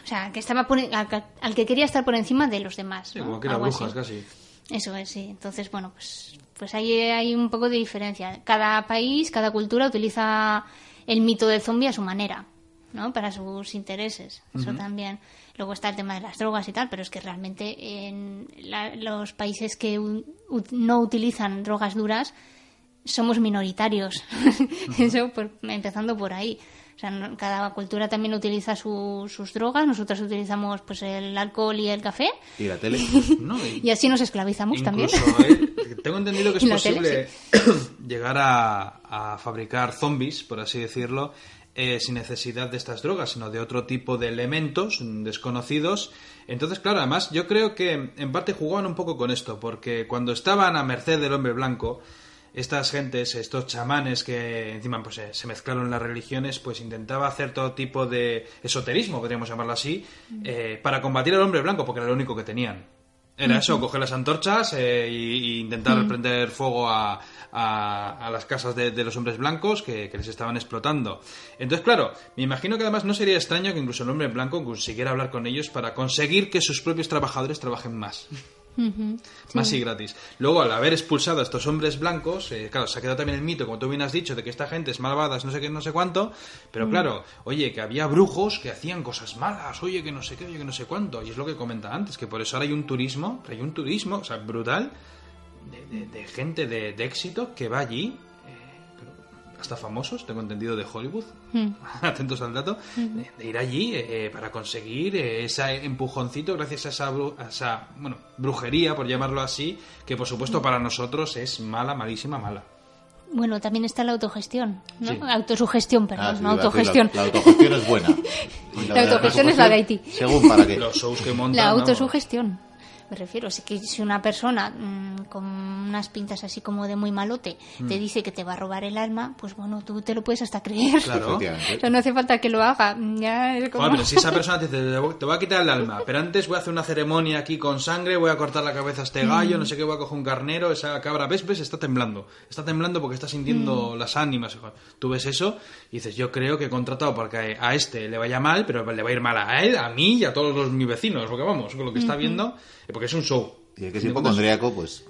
sea, que estaba por al, que- al que quería estar por encima de los demás. ¿no? como que Algo brujas casi. Eso es, sí. Entonces, bueno, pues, pues ahí hay un poco de diferencia. Cada país, cada cultura utiliza el mito del zombie a su manera, ¿no? Para sus intereses. Eso también. Luego está el tema de las drogas y tal, pero es que realmente en la- los países que u- u- no utilizan drogas duras somos minoritarios. Eso, pues, empezando por ahí. O sea, no- cada cultura también utiliza su- sus drogas. Nosotros utilizamos pues el alcohol y el café. Y la tele. No, y- Y así nos esclavizamos también. Eh, tengo entendido que es tele, posible llegar a, a fabricar zombies, por así decirlo, eh, sin necesidad de estas drogas, sino de otro tipo de elementos desconocidos. Entonces, claro, además yo creo que en parte jugaban un poco con esto, porque cuando estaban a merced del hombre blanco, estas gentes, estos chamanes que encima pues, se- se mezclaron en las religiones, pues intentaba hacer todo tipo de esoterismo, podríamos llamarlo así, eh, para combatir al hombre blanco, porque era lo único que tenían. Era eso, coger las antorchas e intentar prender fuego a, a- a las casas de, de los hombres blancos que, que les estaban explotando. Entonces, claro, me imagino que además no sería extraño que incluso el hombre blanco consiguiera hablar con ellos para conseguir que sus propios trabajadores trabajen más. Más y gratis. Luego, al haber expulsado a estos hombres blancos, eh, claro, se ha quedado también el mito, como tú bien has dicho, de que esta gente es malvada, es no sé qué, no sé cuánto, pero claro, oye, que había brujos que hacían cosas malas, oye, que no sé qué, oye, que no sé cuánto, y es lo que comentaba antes, que por eso ahora hay un turismo, hay un turismo, o sea, brutal, de, de- de gente de, de éxito que va allí, hasta famosos, tengo entendido, de Hollywood, atentos al dato, de, de ir allí eh, para conseguir eh, ese empujoncito gracias a esa, bru- a esa bueno, brujería, por llamarlo así, que por supuesto para nosotros es mala, malísima, mala. Bueno, también está la autogestión, ¿no? Sí. Autosugestión, perdón, Ah, sí, no autogestión. La, la autogestión es buena. Y La autogestión es la de Haití. Según para qué. Los shows que montan... La ¿no? Me refiero, es que si una persona mm, con unas pintas así como de muy malote te dice que te va a robar el alma, pues bueno, tú te lo puedes hasta creer. Claro. No hace falta que lo haga. Ya es como... Joder, pero si esa persona te dice, te voy a quitar el alma, pero antes voy a hacer una ceremonia aquí con sangre, voy a cortar la cabeza a este gallo, no sé qué, voy a coger un carnero, esa cabra, ves, ves, está temblando. Está temblando porque está sintiendo las ánimas. Tú ves eso y dices, yo creo que he contratado porque a este le vaya mal, pero le va a ir mal a él, a mí y a todos los, mis vecinos, porque vamos, con lo que está viendo, eh, porque es un show. Y el que es hipocondríaco, pues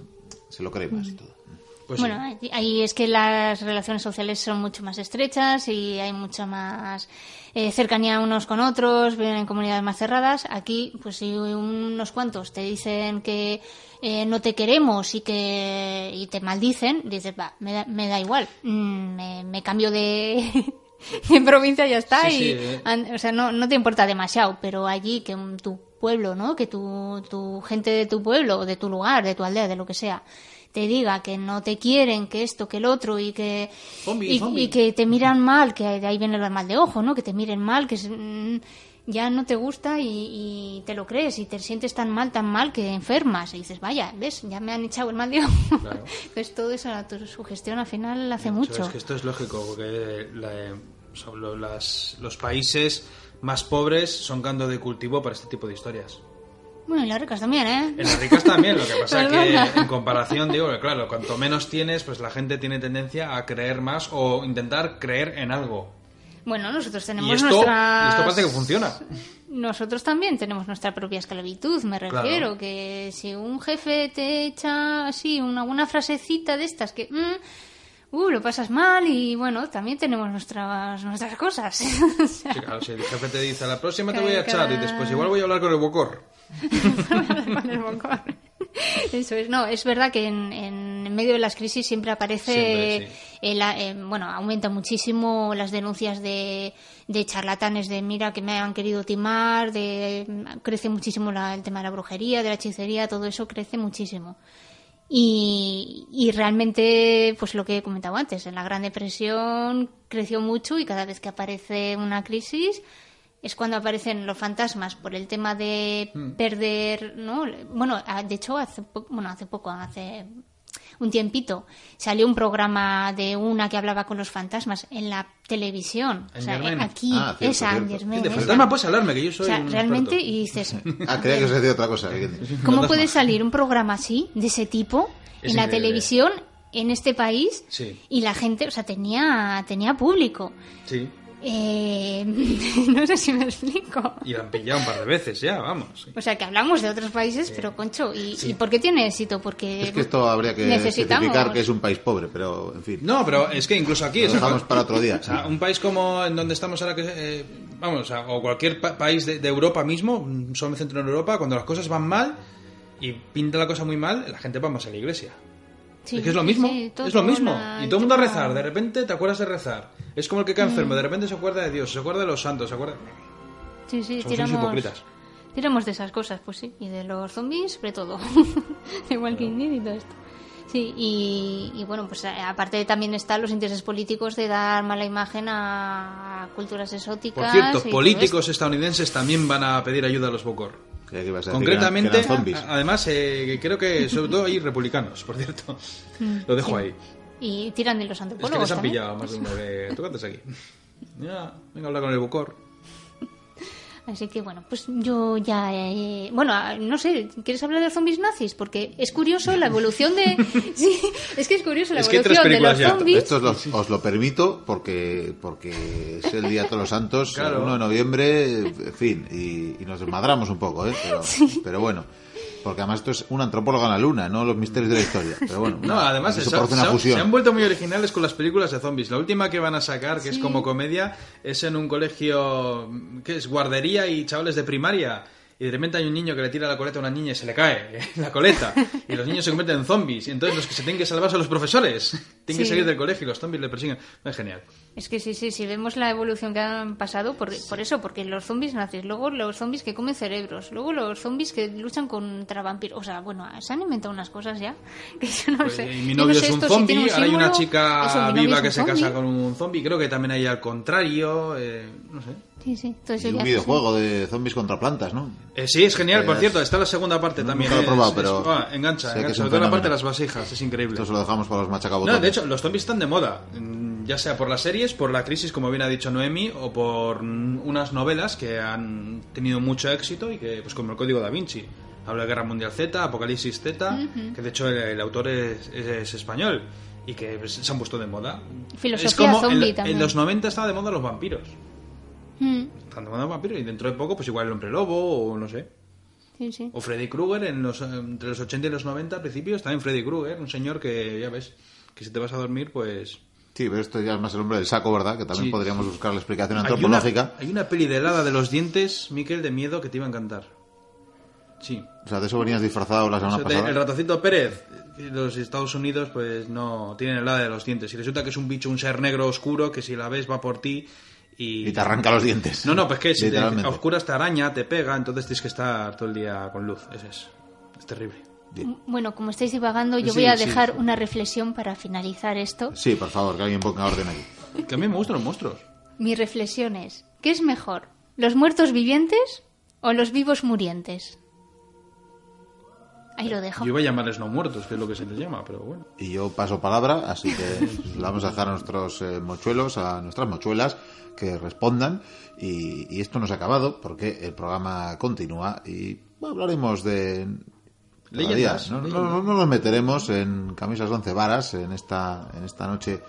se lo cree más y todo. Pues bueno, sí. ahí- es que las relaciones sociales son mucho más estrechas y hay mucha más eh, cercanía unos con otros, viven en comunidades más cerradas. Aquí, pues si unos cuantos te dicen que eh, no te queremos y que y te maldicen, dices, va, me da, me da igual, Mm, me, me cambio de, de provincia y ya está. Sí, y, sí, eh. o sea, no, no te importa demasiado, pero allí que mm, tu pueblo, ¿no? Que tu, tu gente de tu pueblo, de tu lugar, de tu aldea, de lo que sea, te diga que no te quieren, que esto, que el otro y que Zombie, y, zombie. y que te miran mal, que de ahí viene el mal de ojo, ¿no? Que te miren mal, que es, mm, ya no te gusta y, y te lo crees y te sientes tan mal, tan mal que enfermas y dices, vaya, ves, ya me han echado el mal de ojo. Claro. Entonces todo eso, la sugestión al final hace mucho. Es que esto es lógico, porque la- son lo- las- los países más pobres son caldo de cultivo para este tipo de historias. Bueno, y las ricas también, ¿eh? En las ricas también, lo que pasa que en comparación, digo, que claro, cuanto menos tienes, pues la gente tiene tendencia a creer más o intentar creer en algo. Bueno, nosotros tenemos Y esto, nuestras... y esto parece que funciona. Nosotros también tenemos nuestra propia esclavitud, me Claro. refiero, que si un jefe te echa así una buena frasecita de estas que... mm, uh, lo pasas mal y bueno, también tenemos nuestras, nuestras cosas. O sea, Sí, claro, si el jefe te dice, a la próxima te voy a Cada- echar, y después igual voy a hablar con el Bocor. con el bocor. Eso es, no, es verdad que en, en medio de las crisis siempre aparece, Siempre, el, eh, bueno, aumenta muchísimo las denuncias de, de charlatanes de mira que me han querido timar, de crece muchísimo la- el tema de la brujería, de la hechicería, todo eso crece muchísimo. Y, y realmente, pues lo que he comentado antes, en la Gran Depresión creció mucho y cada vez que aparece una crisis es cuando aparecen los fantasmas por el tema de perder, ¿no? Bueno, de hecho, hace, po- bueno, hace poco, hace un tiempito, salió un programa de una que hablaba con los fantasmas en la televisión. O sea, Angermain. aquí, Ah, cierto, esa, de fantasma puedes hablarme, que yo soy O sea, un realmente, experto. y dices, Ah, creía que os decía otra cosa. ¿Cómo puede salir un programa así, de ese tipo, Es en la televisión, en este país? Sí. Y la gente, o sea, tenía, tenía público. Sí. Eh, no sé si me explico. Y la han pillado un par de veces ya, vamos. sí. O sea, que hablamos de otros países, pero concho, ¿y, ¿y por qué tiene éxito? Porque Es que esto habría que necesitamos... especificar que es un país pobre, pero en fin. No, pero es que incluso aquí... Lo o sea, dejamos para otro día. O sea, un país como en donde estamos ahora, que eh, vamos, o, sea, o cualquier pa- país de, de Europa mismo, mm, solo me centro en Europa, cuando las cosas van mal y pinta la cosa muy mal, la gente va más a la iglesia. Sí, es que es lo mismo, sí, es lo mismo. una- Y todo el mundo a rezar, de repente te acuerdas de rezar. Es como el que cae Mm. enfermo, de repente se acuerda de Dios, se acuerda de los santos, se acuerda... Sí, sí, Somos tiramos... hipócritas. Tiramos de esas cosas, pues sí. Y de los zombies, sobre todo. de Walking Dead y todo esto. Sí, y, y bueno, pues a- aparte también están los intereses políticos de dar mala imagen a culturas exóticas. Por cierto, políticos estadounidenses también van a pedir ayuda a los Bokor. Creía que ibas a decir Concretamente, que eran zombies. a- además, eh, creo que sobre todo hay republicanos, por cierto. Lo dejo ahí. esto. Y tiran de los Es que antropólogos les han también. pillado más de uno de... ¿Tú qué haces aquí? Ya, venga a hablar con el Bokor. Así que bueno, pues yo ya... eh, bueno, ah, no sé, ¿quieres hablar de zombies nazis? Porque es curioso la evolución de... sí, es que es curioso la Es que hay tres evolución de los zombies. Esto os lo, os lo permito porque porque es el día de todos los santos, Claro. el 1 de noviembre, en fin, y, y nos desmadramos un poco, ¿eh? Pero, pero bueno, porque además esto es una antropóloga en la luna, no los misterios de la historia. Pero bueno, No, una- además se, han vuelto muy originales con las películas de zombies. La última que van a sacar, que es como comedia, es en un colegio que es guardería y chavales de primaria. Y de repente hay un niño que le tira la coleta a una niña y se le cae la coleta. Y los niños se convierten en zombies. Y entonces los que se tienen que salvar son los profesores. Tienen que salir del colegio y los zombies le persiguen. Es genial. Es que sí, sí, sí, vemos la evolución que han pasado por, por eso, porque los zombies nazis, luego los zombies que comen cerebros, luego los zombies que luchan contra vampiros. O sea, bueno, se han inventado unas cosas ya que yo no Pues, sé. y mi no novio sé es un si zombie, ahora hay una chica Eso, viva que se casa con un zombie. Creo que también hay al contrario. eh, no sé. Sí, sí, Y un videojuego de zombies contra plantas, ¿no? Eh, sí, es genial, por Es- cierto, está la segunda parte también. nunca lo he es- probado, es- pero ah, engancha, engancha. es Sobre todo la parte de las vasijas, es increíble. Esto se lo dejamos para los machacabotones. No, de hecho, los zombies están de moda, mm, ya sea por las series, por la crisis, como bien ha dicho Noemi, o por mm, unas novelas que han tenido mucho éxito y que, pues como el Código da Vinci, habla de Guerra Mundial Z, Apocalipsis Z, que de hecho el, el autor es, es- es español y que pues, se han puesto de moda. Filosofía es como zombie en, también. en los 90 estaba de moda los vampiros. Mm, Están los vampiros y dentro de poco, pues igual el hombre lobo o no sé. sí, sí. O Freddy Krueger en los, entre los 80 y los 90 al principio está en Freddy Krueger, un señor que ya ves, que si te vas a dormir pues... Sí, pero esto ya es más el hombre del saco, ¿verdad? Que también Sí. podríamos buscar la explicación Hay una, antropológica. hay una peli de helada de los dientes, Miquel, de miedo que te iba a encantar. Sí. O sea, de eso venías disfrazado la O semana sea, pasada. el ratoncito Pérez, los Estados Unidos pues no tienen helada de los dientes. Y resulta que es un bicho, un ser negro oscuro que si la ves va por ti y... Y te arranca los dientes. No, no, pues que si te, a oscuras te araña, te pega, entonces tienes que estar todo el día con luz. Ese es. Es terrible. Bueno, como estáis divagando, yo Sí, voy a dejar sí. una reflexión para finalizar esto. Sí, por favor, que alguien ponga orden aquí. Que a mí me gustan los monstruos. Mi reflexión es, ¿qué es mejor? ¿Los muertos vivientes o los vivos murientes? Ahí lo dejo. Yo iba a llamarles no muertos, que es lo que se les llama, pero bueno. Y yo paso palabra, así que vamos a dejar a nuestros eh, mochuelos, a nuestras mochuelas, que respondan. Y, y esto no se ha acabado, porque el programa continúa y hablaremos de... Leyendas. No, no- no- no nos meteremos en camisas once varas en esta, en esta noche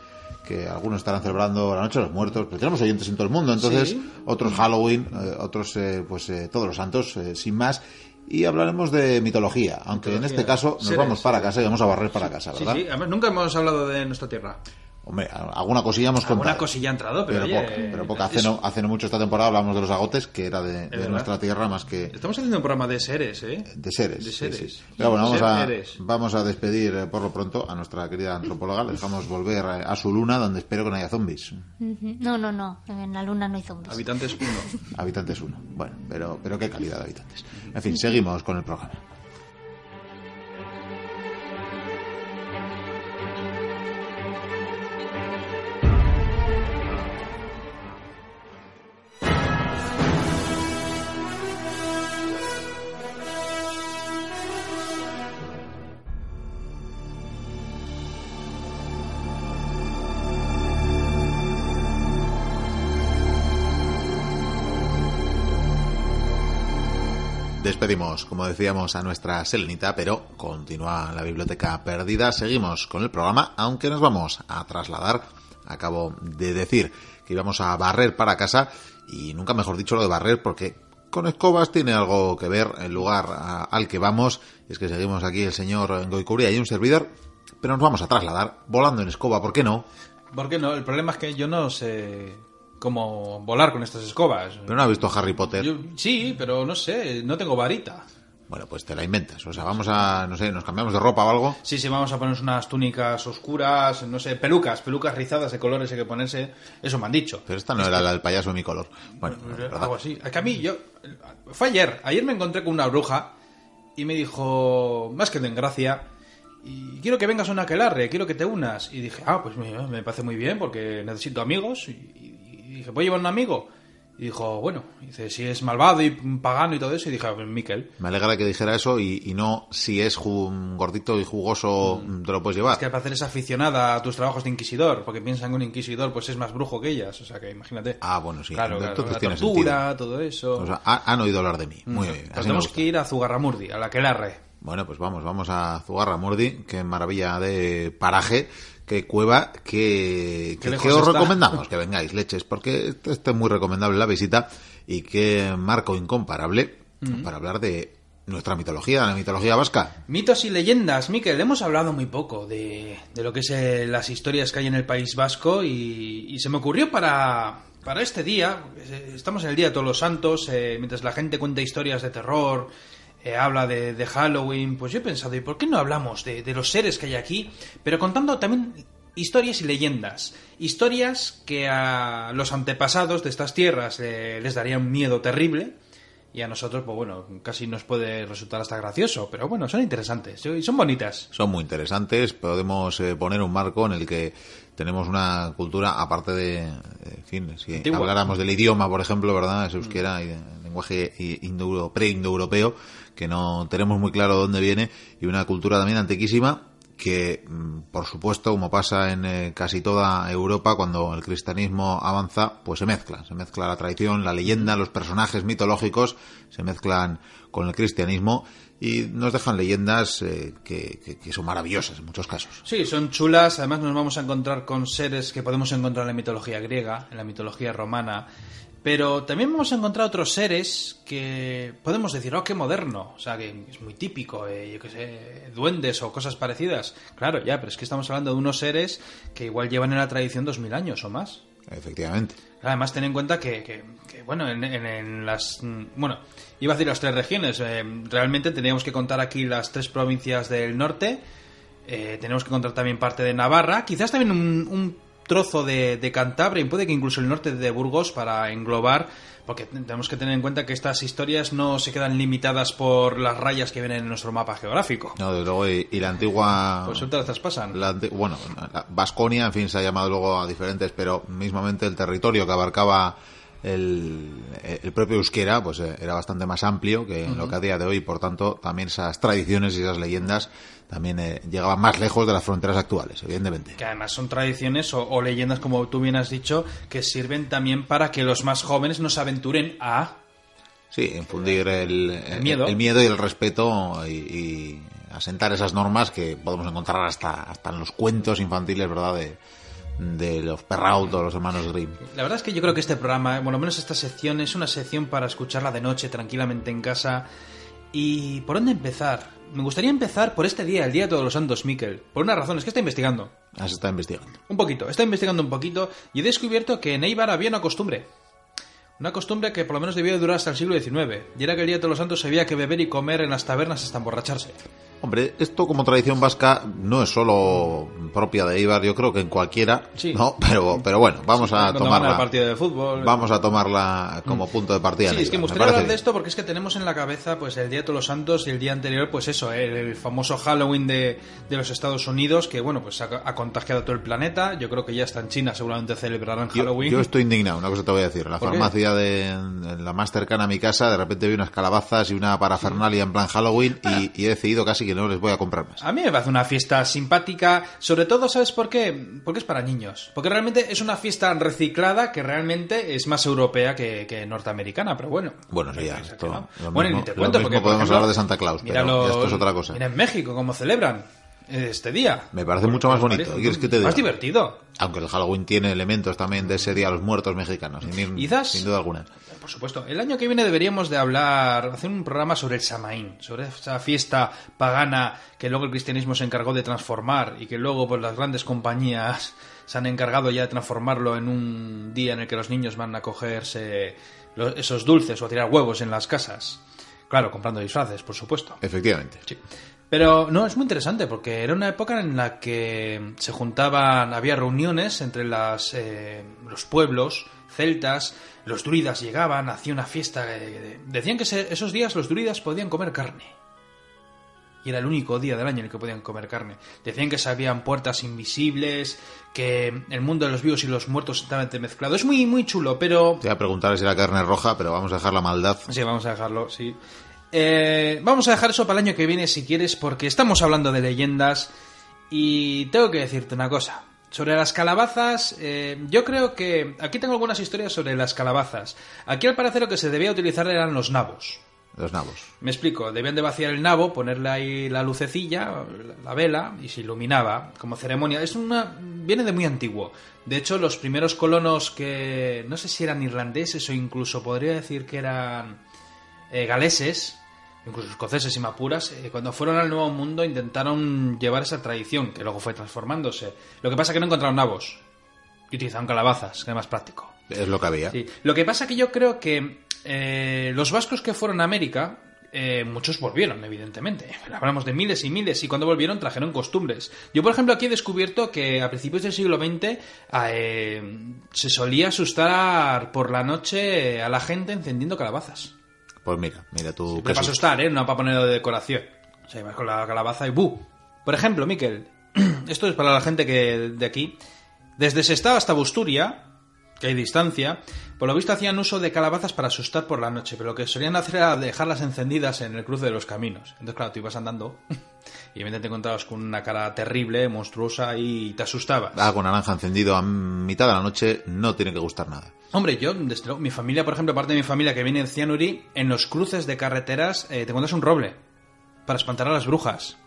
que algunos estarán celebrando la noche de los muertos, pero tenemos oyentes en todo el mundo, entonces Sí. otros Halloween, eh, otros eh, pues eh, todos los santos, eh, sin más, y hablaremos de mitología, aunque en este caso nos Seres, vamos para casa y vamos a barrer para casa, Sí, ¿verdad? sí, además nunca hemos hablado de nuestra tierra. Hombre, alguna cosilla hemos contado. Alguna cosilla ha entrado, pero, pero oye, poca, pero poca. es- Hace, no, hace no mucho esta temporada hablamos de los agotes, que era de, nuestra tierra más que Estamos haciendo un programa de seres, ¿eh? de seres. De seres. sí. Pero bueno, vamos a, vamos a despedir eh, por lo pronto a nuestra querida antropóloga. Le dejamos volver a, a su luna, donde espero que no haya zombies. No, no, no. En la luna no hay zombies. Habitantes 1. Habitantes uno. Bueno, pero, pero qué calidad de habitantes. En fin, seguimos con el programa. Despedimos, como decíamos, a nuestra Selenita, pero continúa la biblioteca perdida. Seguimos con el programa, aunque nos vamos a trasladar. Acabo de decir que íbamos a barrer para casa y nunca mejor dicho lo de barrer porque con escobas tiene algo que ver el lugar al que vamos. Es que seguimos aquí el señor Goicuria y un servidor, pero nos vamos a trasladar volando en escoba, ¿por qué no? ¿Por qué no? El problema es que yo no sé cómo volar con estas escobas. ¿Pero no has visto Harry Potter? sí, pero no sé, no tengo varita. Bueno, pues te la inventas. O sea, vamos a, no sé, nos cambiamos de ropa o algo. Sí, sí, vamos a ponernos unas túnicas oscuras, no sé, pelucas, pelucas rizadas de colores hay que ponerse. Eso me han dicho. Pero esta no era la del payaso de mi color. Bueno, algo así. Es que a mí, yo. Fue ayer. Ayer me encontré con una bruja y me dijo, más que de gracia, y quiero que vengas a una aquelarre, quiero que te unas. Y dije, ah, pues me, parece muy bien porque necesito amigos. Y, y dije, ¿puedo llevar un amigo? Y dijo, bueno, dice, si es malvado y pagano y todo eso, y dije, Miquel. Me alegra que dijera eso y, no si es gordito y jugoso mm. te lo puedes llevar. Es que al parecer es aficionada a tus trabajos de inquisidor, porque piensan que un inquisidor pues es más brujo que ellas, o sea que imagínate. Ah, bueno, sí. Claro, claro la tortura, todo eso. O sea, han oído hablar de mí, muy mm. bien. Pues tenemos que ir a Zugarramurdi, a la Quelarre. Bueno, pues vamos, vamos a Zugarramurdi, qué maravilla de paraje qué cueva que, os recomendamos que vengáis, leches, porque esto es muy recomendable la visita y qué marco incomparable para hablar de nuestra mitología, la mitología vasca. Mitos y leyendas, Miquel, hemos hablado muy poco de, lo que es eh, las historias que hay en el País Vasco y, se me ocurrió para, para este día, eh, estamos en el Día de Todos los Santos, eh, mientras la gente cuenta historias de terror, eh, habla de, Halloween, pues yo he pensado, ¿y por qué no hablamos de, los seres que hay aquí? Pero contando también historias y leyendas. Historias que a los antepasados de estas tierras eh, les darían miedo terrible. Y a nosotros, pues bueno, casi nos puede resultar hasta gracioso, pero bueno, son interesantes y son bonitas. Son muy interesantes, podemos eh, poner un marco en el que tenemos una cultura, aparte de, en fin, si habláramos del idioma, por ejemplo, ¿verdad? Es euskera y lenguaje pre-indoeuropeo, que no tenemos muy claro dónde viene, y una cultura también antiquísima que, mm, por supuesto, como pasa en eh, casi toda Europa, cuando el cristianismo avanza, pues se mezcla. Se mezcla la tradición, la leyenda, los personajes mitológicos, se mezclan con el cristianismo y nos dejan leyendas eh, que, que, son maravillosas en muchos casos. Sí, son chulas. Además, nos vamos a encontrar con seres que podemos encontrar en la mitología griega, en la mitología romana, pero también hemos encontrado otros seres que podemos decir, oh, qué moderno. O sea, que es muy típico, eh, yo qué sé, duendes o cosas parecidas. Claro, ya, pero es que estamos hablando de unos seres que igual llevan en la tradición dos mil años o más. Efectivamente. Además, ten en cuenta que, que, bueno, en, las. Bueno, iba a decir las tres regiones. Eh, realmente tendríamos que contar aquí las tres provincias del norte. Eh, tenemos que contar también parte de Navarra. Quizás también un trozo de, de, Cantabria y puede que incluso el norte de Burgos para englobar, porque tenemos que tener en cuenta que estas historias no se quedan limitadas por las rayas que vienen en nuestro mapa geográfico. No, desde luego, y, la antigua... Pues las traspasan. bueno, Vasconia, en fin, se ha llamado luego a diferentes, pero mismamente el territorio que abarcaba el, el, propio euskera pues eh, era bastante más amplio que lo que a día de hoy, por tanto, también esas tradiciones y esas leyendas también eh, llegaban más lejos de las fronteras actuales, evidentemente. Que además son tradiciones o, leyendas, como tú bien has dicho, que sirven también para que los más jóvenes no se aventuren a... Sí, infundir el, miedo. el miedo y el respeto y, asentar esas normas que podemos encontrar hasta, hasta en los cuentos infantiles, ¿verdad?, de, de los Perrault o los hermanos Grimm. La verdad es que yo creo que este programa, bueno, al menos esta sección, es una sección para escucharla de noche tranquilamente en casa. ¿Y por dónde empezar? Me gustaría empezar por este día, el Día de Todos los Santos, Miquel. Por una razón, es que está investigando. Ah, se está investigando. Un poquito, está investigando un poquito y he descubierto que en Eibar había una costumbre. Una costumbre que por lo menos debió durar hasta el siglo XIX. Y era que el Día de Todos los Santos había que beber y comer en las tabernas hasta emborracharse. Hombre, esto como tradición vasca no es solo propia de Ibar, yo creo que en cualquiera, sí. ¿no? Pero, pero bueno, vamos a tomarla. Partida de fútbol. Vamos a tomarla como mm. punto de partida. Sí, es que me gustaría hablar de esto porque es que tenemos en la cabeza pues el Día de Todos los Santos y el día anterior, pues eso, el, famoso Halloween de, de, los Estados Unidos, que bueno, pues ha, contagiado todo el planeta. Yo creo que ya está en China, seguramente celebrarán Halloween. Yo, estoy indignado, una cosa te voy a decir. La farmacia de la más cercana a mi casa, de repente vi unas calabazas y una parafernalia en plan Halloween y, y he decidido casi que que no les voy a comprar más. A mí me parece una fiesta simpática, sobre todo, ¿sabes por qué? Porque es para niños. Porque realmente es una fiesta reciclada que realmente es más europea que, que norteamericana, pero bueno. Bueno, sí, ya, esto- no. Bueno, y mismo- ni te cuento, porque por podemos ejemplo, hablar de Santa Claus, pero los- esto es otra cosa. Mira en México cómo celebran este día. Me parece mucho más bonito. ¿Qué quieres que te diga? Más divertido. Aunque el Halloween tiene elementos también de ese día a los muertos mexicanos, sin, Quizás- sin duda alguna. Por supuesto. El año que viene deberíamos de hablar, hacer un programa sobre el Samaín, sobre esa fiesta pagana que luego el cristianismo se encargó de transformar y que luego pues las grandes compañías se han encargado ya de transformarlo en un día en el que los niños van a cogerse lo- esos dulces o a tirar huevos en las casas. Claro, comprando disfraces, por supuesto. Efectivamente. Sí. Pero no, es muy interesante porque era una época en la que se juntaban, había reuniones entre las, eh, los pueblos celtas, los druidas llegaban, hacía una fiesta. eh, decían que se- esos días los druidas podían comer carne. Y era el único día del año en el que podían comer carne. Decían que se habían puertas invisibles, que el mundo de los vivos y los muertos estaban mezclado. Es muy, muy chulo, pero Te voy a preguntar si era carne roja, pero vamos a dejar la maldad. Sí, vamos a dejarlo, sí. Eh, vamos a dejar eso para el año que viene si quieres, porque estamos hablando de leyendas y tengo que decirte una cosa. Sobre las calabazas, eh, yo creo que aquí tengo algunas historias sobre las calabazas. Aquí al parecer lo que se debía utilizar eran los nabos. Los nabos. Me explico, debían de vaciar el nabo, ponerle ahí la lucecilla, la vela, y se iluminaba como ceremonia. Es una. viene de muy antiguo. De hecho, los primeros colonos que. no sé si eran irlandeses o incluso podría decir que eran eh, galeses, incluso escoceses y mapuras, eh, cuando fueron al Nuevo Mundo intentaron llevar esa tradición, que luego fue transformándose. Lo que pasa es que no encontraron nabos. Y utilizaron calabazas, que era más práctico. Es lo que había. Sí. Lo que pasa que yo creo que eh, los vascos que fueron a América, eh, muchos volvieron, evidentemente. Hablamos de miles y miles, y cuando volvieron trajeron costumbres. Yo, por ejemplo, aquí he descubierto que a principios del siglo XX eh, se solía asustar por la noche a la gente encendiendo calabazas. Pues mira, mira tú. Qué para asustar, ¿eh? No para ponerlo de decoración. O sea, vas con la calabaza y ¡bu! Por ejemplo, Miquel, esto es para la gente que de aquí. Desde Sestao hasta Busturia, que hay distancia, por lo visto hacían uso de calabazas para asustar por la noche, pero lo que solían hacer era dejarlas encendidas en el cruce de los caminos. Entonces, claro, tú ibas andando y de repente te encontrabas con una cara terrible, monstruosa y te asustabas. Algo naranja encendido a mitad de la noche no tiene que gustar nada. Hombre, yo, desde luego, mi familia, por ejemplo, parte de mi familia que viene en Cianuri, en los cruces de carreteras eh, te encuentras un roble para espantar a las brujas.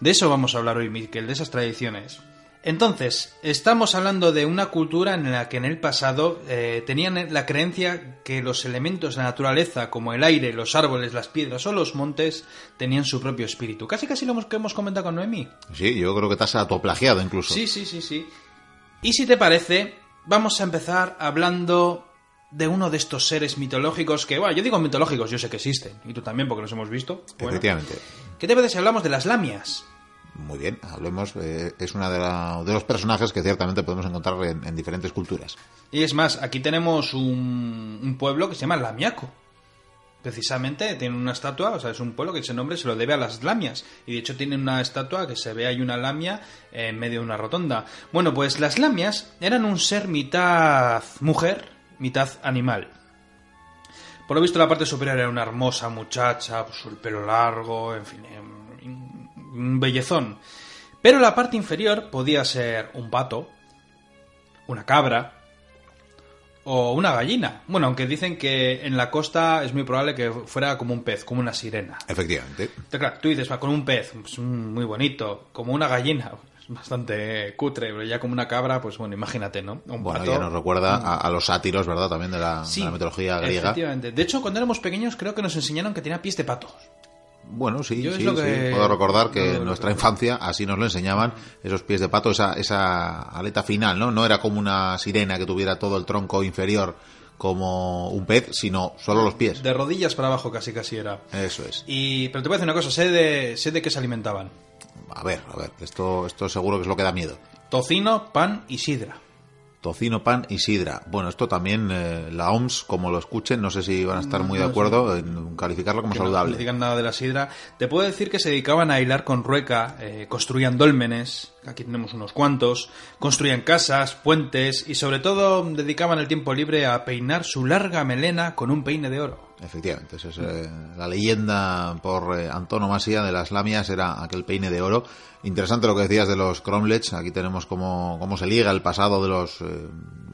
De eso vamos a hablar hoy, Miquel, de esas tradiciones. Entonces, estamos hablando de una cultura en la que en el pasado eh, tenían la creencia que los elementos de la naturaleza, como el aire, los árboles, las piedras o los montes, tenían su propio espíritu. Casi casi lo hemos- que hemos comentado con Noemí. Sí, yo creo que te has autoplagiado incluso. Sí, sí, sí, sí. Y si te parece, vamos a empezar hablando de uno de estos seres mitológicos que, bueno, yo digo mitológicos, yo sé que existen, y tú también porque los hemos visto. Bueno, Efectivamente. ¿Qué te parece si hablamos de las lamias? Muy bien, hablemos. eh, es uno de, de los personajes que ciertamente podemos encontrar en, en diferentes culturas. Y es más, aquí tenemos un, un pueblo que se llama Lamiaco. Precisamente tiene una estatua, o sea, es un pueblo que ese nombre se lo debe a las lamias. Y de hecho tiene una estatua que se ve ahí una lamia en medio de una rotonda. Bueno, pues las lamias eran un ser mitad mujer, mitad animal. Por lo visto la parte superior era una hermosa muchacha, pues el pelo largo, en fin, em, un bellezón. Pero la parte inferior podía ser un pato, una cabra o una gallina. Bueno, aunque dicen que en la costa es muy probable que fuera como un pez, como una sirena. Efectivamente. Entonces, claro, tú dices, va, con un pez, pues, mm, muy bonito, como una gallina, es bastante cutre, pero ya como una cabra, pues bueno, imagínate, ¿no? Un Bueno, pato. ya nos recuerda a, a los sátiros, ¿verdad? También de la, de la mitología griega. Efectivamente. De hecho, cuando éramos pequeños creo que nos enseñaron que tenía pies de pato. Bueno, sí, Yo sí, sí. que- Puedo recordar que en nuestra infancia así nos lo enseñaban, esos pies de pato, esa, esa aleta final, ¿no? No era como una sirena que tuviera todo el tronco inferior como un pez, sino solo los pies. De rodillas para abajo casi casi era. Eso es. Y, pero te voy a decir una cosa, sé de, sé de qué se alimentaban. A ver, a ver, esto, esto seguro que es lo que da miedo. Tocino, pan y sidra. Tocino, pan y sidra. Bueno, esto también eh, la OMS, como lo escuchen, no sé si van a estar muy de acuerdo en calificarlo como que saludable. No digan nada de la sidra. Te puedo decir que se dedicaban a hilar con rueca, eh, construían dólmenes, aquí tenemos unos cuantos, construían casas, puentes y sobre todo dedicaban el tiempo libre a peinar su larga melena con un peine de oro. Efectivamente, esa es eh, la leyenda por eh, antonomasia de las lamias, era aquel peine de oro. Interesante lo que decías de los cromlechs, aquí tenemos cómo, cómo se liga el pasado de los, eh,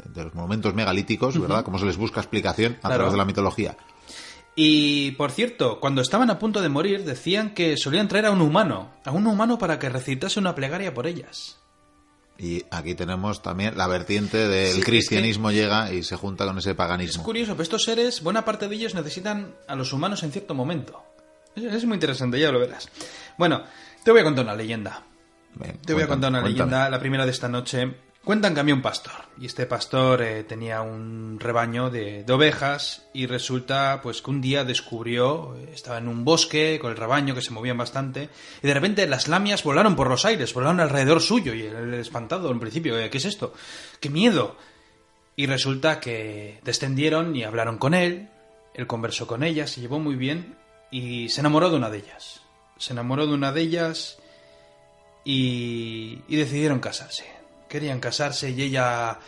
de los monumentos megalíticos, ¿verdad? Cómo se les busca explicación a Claro. través de la mitología. Y, por cierto, cuando estaban a punto de morir, decían que solían traer a un humano, a un humano para que recitase una plegaria por ellas. Y aquí tenemos también la vertiente del Sí, es cristianismo llega y se junta con ese Es paganismo. curioso, pero estos seres, buena parte de ellos necesitan a los humanos en cierto momento. Es, es muy interesante, ya lo verás. Bueno, te voy a contar una leyenda. Te voy a contar una cuéntame. leyenda, la primera de esta noche. Cuentan que había un pastor, y este pastor eh, tenía un rebaño de, ovejas, y resulta pues que un día descubrió, eh, estaba en un bosque con el rebaño que se movían bastante, y de repente las lamias volaron por los aires, volaron alrededor suyo, y él espantado en principio, eh, ¿qué es esto? ¡Qué miedo! Y resulta que descendieron y hablaron con él, él conversó con ellas, se llevó muy bien, y se enamoró de una de ellas. Se enamoró de una de ellas y decidieron casarse. Querían casarse y ella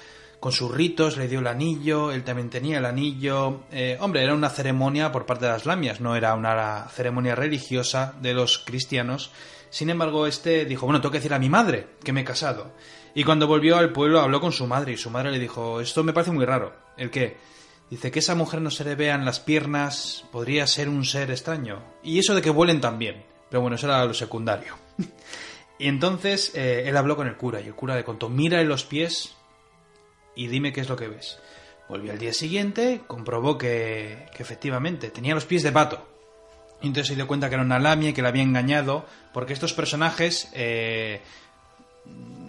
con sus ritos le dio el anillo, él también tenía el anillo. Eh, hombre, era una ceremonia por parte de las lamias, no era una ceremonia religiosa de los cristianos. Sin embargo, este dijo, bueno, tengo que decir a mi madre que me he casado. Y cuando volvió al pueblo habló con su madre y su madre le dijo, esto me parece muy raro. ¿El qué? Dice que esa mujer no se le vean las piernas, podría ser un ser extraño. Y eso de que vuelen también. Pero bueno, eso era lo secundario. Y entonces eh, él habló con el cura y el cura le contó, mira los pies y dime qué es lo que ves. Volvió al día siguiente, comprobó que, que efectivamente tenía los pies de pato. Y entonces se dio cuenta que era una lamia y que la había engañado, porque estos personajes eh,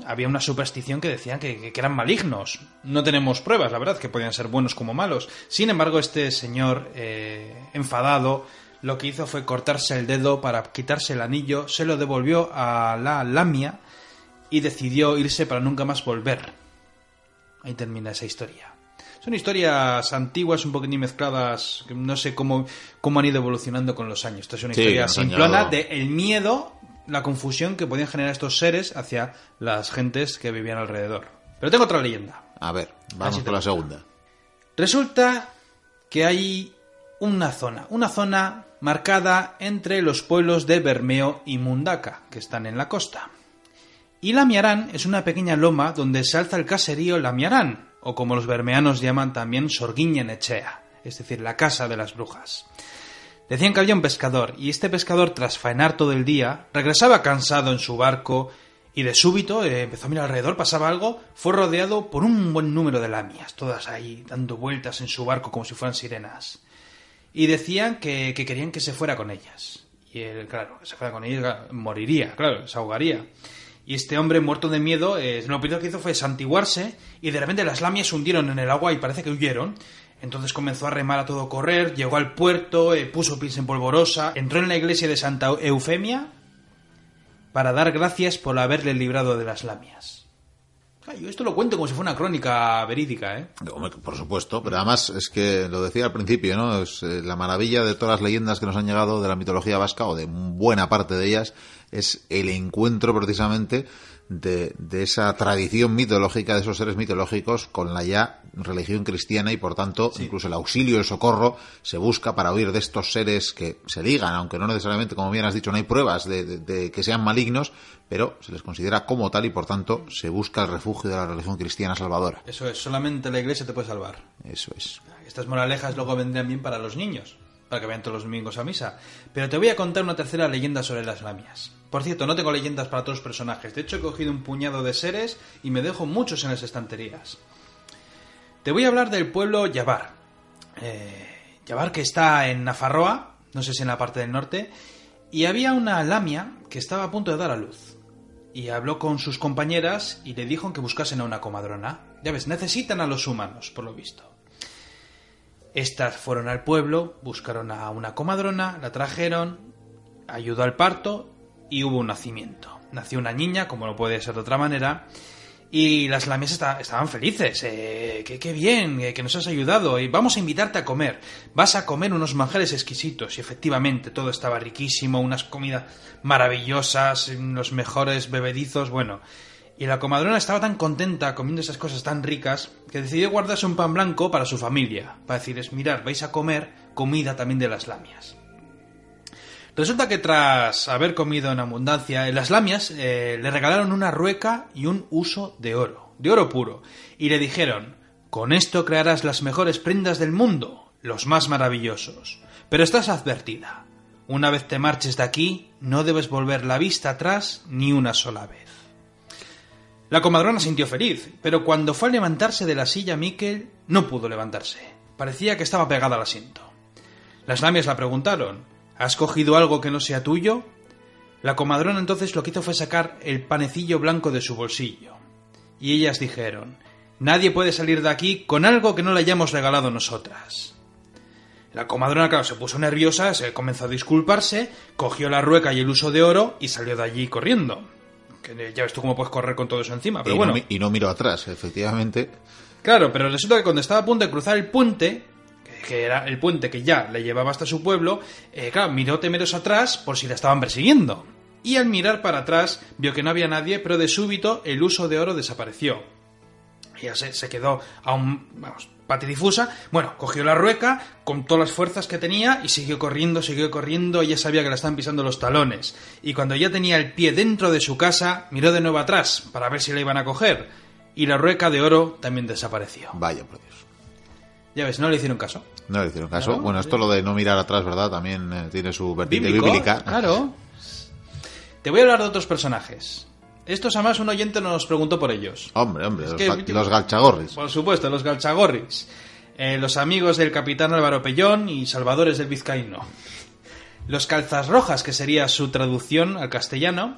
había una superstición que decían que, que- que eran malignos. No tenemos pruebas, la verdad, que podían ser buenos como malos. Sin embargo, este señor, eh, enfadado, lo que hizo fue cortarse el dedo para quitarse el anillo, se lo devolvió a la lamia y decidió irse para nunca más volver. Ahí termina esa historia. Son historias antiguas, un poquitín mezcladas, no sé cómo, cómo han ido evolucionando con los años. Esta es una Sí, historia simplona de el miedo, la confusión que podían generar estos seres hacia las gentes que vivían alrededor. Pero tengo otra leyenda. A ver, vamos con la segunda. Resulta que hay una zona, una zona marcada entre los pueblos de Bermeo y Mundaka, que están en la costa. Y Lamiarán es una pequeña loma donde se alza el caserío Lamiarán, o como los bermeanos llaman también Sorguiñenechea, es decir, la casa de las brujas. Decían que había un pescador, y este pescador, tras faenar todo el día, regresaba cansado en su barco, y de súbito eh, empezó a mirar alrededor, pasaba algo, fue rodeado por un buen número de lamias, todas ahí dando vueltas en su barco como si fueran sirenas. Y decían que, que querían que se fuera con ellas. Y él, claro, que se fuera con ellas, moriría, claro, se ahogaría. Y este hombre, muerto de miedo, eh, lo primero que hizo fue santiguarse y de repente las lamias se hundieron en el agua y parece que huyeron. Entonces comenzó a remar a todo correr, llegó al puerto, eh, puso pies en polvorosa, entró en la iglesia de Santa Eufemia para dar gracias por haberle librado de las lamias. Yo esto lo cuento como si fuera una crónica verídica, ¿eh? Por supuesto, pero además es que lo decía al principio, ¿no? Es eh, la maravilla de todas las leyendas que nos han llegado de la mitología vasca o de buena parte de ellas es el encuentro precisamente de, de esa tradición mitológica de esos seres mitológicos con la ya religión cristiana y por tanto incluso el auxilio, el socorro se busca para huir de estos seres que se ligan, aunque no necesariamente, como bien has dicho, no hay pruebas de, de- de que sean malignos, pero se les considera como tal y por tanto se busca el refugio de la religión cristiana salvadora. Eso es, solamente la iglesia te puede salvar. Eso es. Estas moralejas luego vendrían bien para los niños, para que vayan todos los domingos a misa. Pero te voy a contar una tercera leyenda sobre las lamias. Por cierto, no tengo leyendas para todos los personajes. De hecho, he cogido un puñado de seres y me dejo muchos en las estanterías. Te voy a hablar del pueblo Yabar. Eh, que está en Nafarroa, no sé si en la parte del norte, y había una lamia que estaba a punto de dar a luz. Y habló con sus compañeras y le dijo que buscasen a una comadrona. Ya ves, necesitan a los humanos, por lo visto. Estas fueron al pueblo, buscaron a una comadrona, la trajeron, ayudó al parto y hubo un nacimiento. Nació una niña, como no puede ser de otra manera, Y las lamias esta- estaban felices. Eh, qué bien, eh, que nos has ayudado. Y vamos a invitarte a comer. Vas a comer unos manjares exquisitos. Y efectivamente, todo estaba riquísimo. Unas comidas maravillosas. Los mejores bebedizos. Bueno. Y la comadrona estaba tan contenta comiendo esas cosas tan ricas que decidió guardarse un pan blanco para su familia. Para decirles, mirad, vais a comer comida también de las lamias. Resulta que tras haber comido en abundancia, las lamias eh, le regalaron una rueca y un uso de oro, de oro puro, y le dijeron, con esto crearás las mejores prendas del mundo, los más maravillosos. Pero estás advertida. Una vez te marches de aquí, no debes volver la vista atrás ni una sola vez. La comadrona sintió feliz, pero cuando fue a levantarse de la silla Miquel, no pudo levantarse. Parecía que estaba pegada al asiento. Las lamias la preguntaron, ¿Has cogido algo que no sea tuyo? La comadrona entonces lo que hizo fue sacar el panecillo blanco de su bolsillo. Y ellas dijeron, Nadie puede salir de aquí con algo que no le hayamos regalado nosotras. La comadrona, claro, se puso nerviosa, se comenzó a disculparse, cogió la rueca y el uso de oro y salió de allí corriendo. Que ya ves tú cómo puedes correr con todo eso encima, pero y, bueno. no, y no miro atrás, efectivamente. Claro, pero resulta que cuando estaba a punto de cruzar el puente, que- era el puente que ya le llevaba hasta su pueblo, eh, claro, miró temeroso atrás por si la estaban persiguiendo. Y al mirar para atrás vio que no había nadie, pero de súbito el uso de oro desapareció. Ella se, se quedó aún, vamos, patidifusa. Bueno, cogió la rueca con todas las fuerzas que tenía y siguió corriendo, siguió corriendo. Ella sabía que la estaban pisando los talones. Y cuando ya tenía el pie dentro de su casa, miró de nuevo atrás para ver si la iban a coger. Y la rueca de oro también desapareció. Vaya, por. Ya ves, no le hicieron caso. No le hicieron caso. Claro, bueno, esto lo de no mirar atrás, ¿verdad? También eh, tiene su vertiente Bíblico, bíblica. Claro. Te voy a hablar de otros personajes. Estos además un oyente nos preguntó por ellos. Hombre, hombre, los, que- los galchagorris. Por supuesto, los galchagorris. Eh, los amigos del capitán Álvaro Pellón y salvadores del vizcaíno. Los calzas rojas, que sería su traducción al castellano,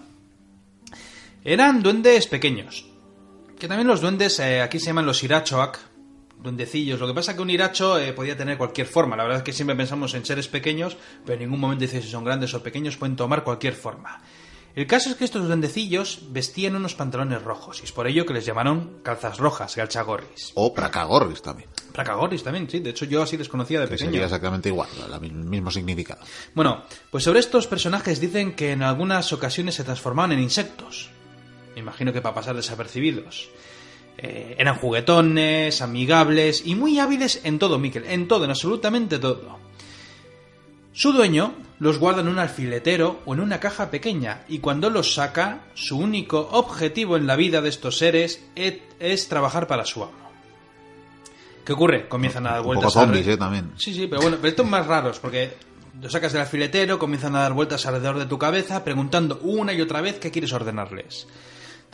eran duendes pequeños. Que también los duendes eh, aquí se llaman los irachoak, duendecillos. Lo que pasa es que un iracho eh, podía tener cualquier forma. La verdad es que siempre pensamos en seres pequeños, pero en ningún momento dice si son grandes o pequeños, pueden tomar cualquier forma. El caso es que estos duendecillos vestían unos pantalones rojos, y es por ello que les llamaron calzas rojas, galchagorris. O pracagorris también. Pracagorris también, sí. De hecho, yo así les conocía de Que pequeño. sería exactamente igual, el mismo significado. Bueno, pues sobre estos personajes dicen que en algunas ocasiones se transformaban en insectos. Me imagino que para pasar desapercibidos. Eh, eran juguetones, amigables y muy hábiles en todo, Miquel. En todo, en absolutamente todo. Su dueño los guarda en un alfiletero o en una caja pequeña y cuando los saca, su único objetivo en la vida de estos seres es, es trabajar para su amo. ¿Qué ocurre? Comienzan a dar Un vueltas poco zombies, ¿eh? También. Sí, sí, pero bueno, pero estos más raros, porque los sacas del alfiletero, comienzan a dar vueltas alrededor de tu cabeza, preguntando una y otra vez qué quieres ordenarles.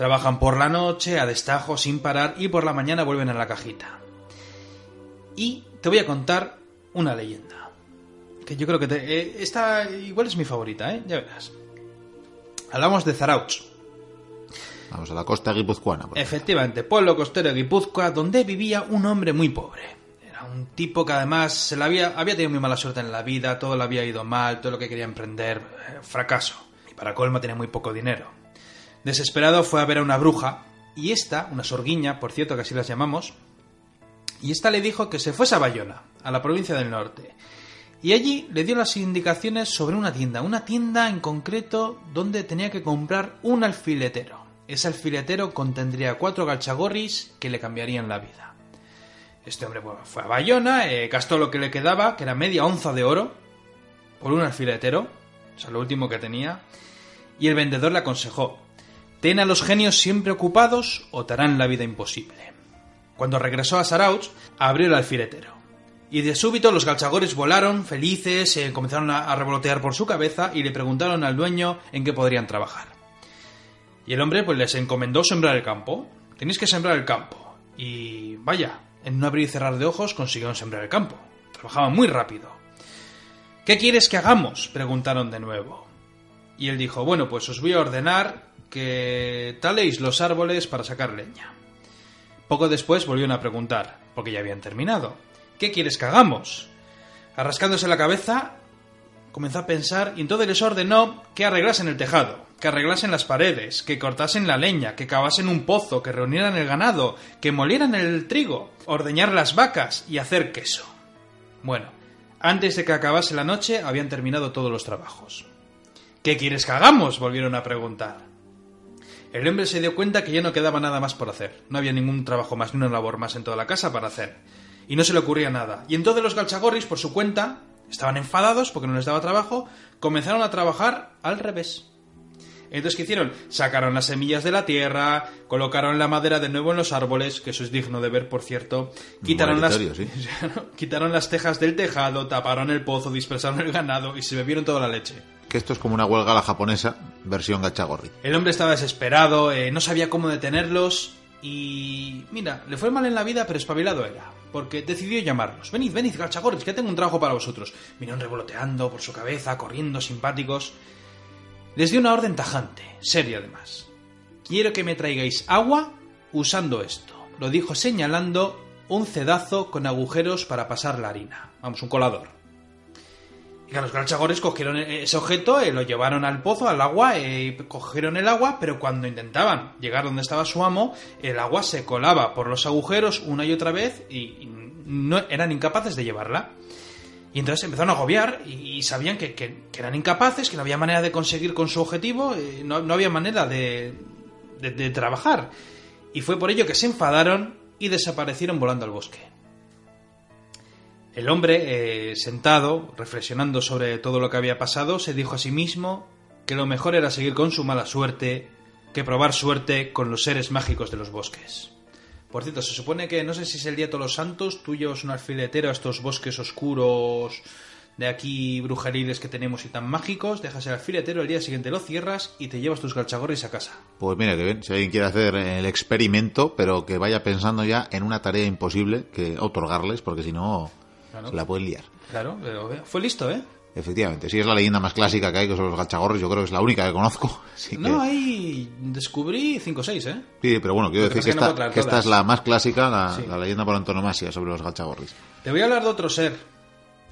Trabajan por la noche, a destajo, sin parar, y por la mañana vuelven a la cajita. Y te voy a contar una leyenda. Que yo creo que te, eh, esta igual es mi favorita, ¿eh? Ya verás. Hablamos de Zarauch. Vamos a la costa guipuzcoana. por. Efectivamente, pueblo costero de Guipúzcoa, donde vivía un hombre muy pobre. Era un tipo que además se había, había tenido muy mala suerte en la vida, todo le había ido mal, todo lo que quería emprender, eh, fracaso. Y para colmo tenía muy poco dinero. Desesperado fue a ver a una bruja, y esta, una sorguiña, por cierto que así las llamamos, y esta le dijo que se fuese a Bayona, a la provincia del norte. Y allí le dio las indicaciones sobre una tienda, una tienda en concreto donde tenía que comprar un alfiletero. Ese alfiletero contendría cuatro galchagorris que le cambiarían la vida. Este hombre fue a Bayona, eh, gastó lo que le quedaba, que era media onza de oro, por un alfiletero, o sea, lo último que tenía, y el vendedor le aconsejó, ten a los genios siempre ocupados o te harán la vida imposible. Cuando regresó a Sarauch, abrió el alfiletero. Y de súbito los galchagores volaron, felices, eh, comenzaron a, revolotear por su cabeza y le preguntaron al dueño en qué podrían trabajar. Y el hombre pues les encomendó sembrar el campo. Tenéis que sembrar el campo. Y vaya, en un abrir y cerrar de ojos consiguieron sembrar el campo. Trabajaban muy rápido. ¿Qué quieres que hagamos? preguntaron de nuevo. Y él dijo, bueno, pues os voy a ordenar que taléis los árboles para sacar leña. Poco después volvieron a preguntar, porque ya habían terminado. ¿Qué quieres que hagamos? Arrascándose la cabeza, comenzó a pensar y entonces les ordenó que arreglasen el tejado, que arreglasen las paredes, que cortasen la leña, que cavasen un pozo, que reunieran el ganado, que molieran el trigo, ordeñar las vacas y hacer queso. Bueno, antes de que acabase la noche habían terminado todos los trabajos. ¿Qué quieres que hagamos? volvieron a preguntar. El hombre se dio cuenta que ya no quedaba nada más por hacer. No había ningún trabajo más ni una labor más en toda la casa para hacer. Y no se le ocurría nada. Y entonces los galchagorris, por su cuenta, estaban enfadados porque no les daba trabajo, comenzaron a trabajar al revés. Entonces, ¿qué hicieron? Sacaron las semillas de la tierra, colocaron la madera de nuevo en los árboles, que eso es digno de ver, por cierto. Quitaron las, sí. quitaron las tejas del tejado, taparon el pozo, dispersaron el ganado y se bebieron toda la leche. Que esto es como una huelga a la japonesa, versión gachagorri. El hombre estaba desesperado, eh, no sabía cómo detenerlos y... Mira, le fue mal en la vida, pero espabilado era. Porque decidió llamarlos. Venid, venid, gachagorris, que tengo un trabajo para vosotros. Vinieron revoloteando por su cabeza, corriendo, simpáticos. Les dio una orden tajante, seria además. Quiero que me traigáis agua usando esto. Lo dijo señalando un cedazo con agujeros para pasar la harina. Vamos, un colador. Los galchagores cogieron ese objeto, eh, lo llevaron al pozo, al agua, eh, cogieron el agua, pero cuando intentaban llegar donde estaba su amo, el agua se colaba por los agujeros una y otra vez y, no eran incapaces de llevarla. Y entonces empezaron a agobiar y, sabían que, eran incapaces, que no había manera de conseguir con su objetivo, eh, no, había manera de trabajar. Y fue por ello que se enfadaron y desaparecieron volando al bosque. El hombre, eh, sentado, reflexionando sobre todo lo que había pasado, se dijo a sí mismo que lo mejor era seguir con su mala suerte que probar suerte con los seres mágicos de los bosques. Por cierto, se supone que, no sé si es el día de todos los santos, tú llevas un alfiletero a estos bosques oscuros de aquí brujeriles que tenemos y tan mágicos, dejas el alfiletero, el día siguiente lo cierras y te llevas tus galchagorris a casa. Pues mira que bien, si alguien quiere hacer el experimento, pero que vaya pensando ya en una tarea imposible que otorgarles, porque si no, Claro. se la pueden liar. Claro, pero eh, fue listo, ¿eh? Efectivamente, si es la leyenda más clásica que hay, que son los gachagorros, yo creo que es la única que conozco. Así que- No, ahí descubrí 5 o 6, ¿eh? Sí, pero bueno, quiero decir que, no esta, que esta es la más clásica, la, Sí. la leyenda por antonomasia sobre los gachagorris. Te voy a hablar de otro ser.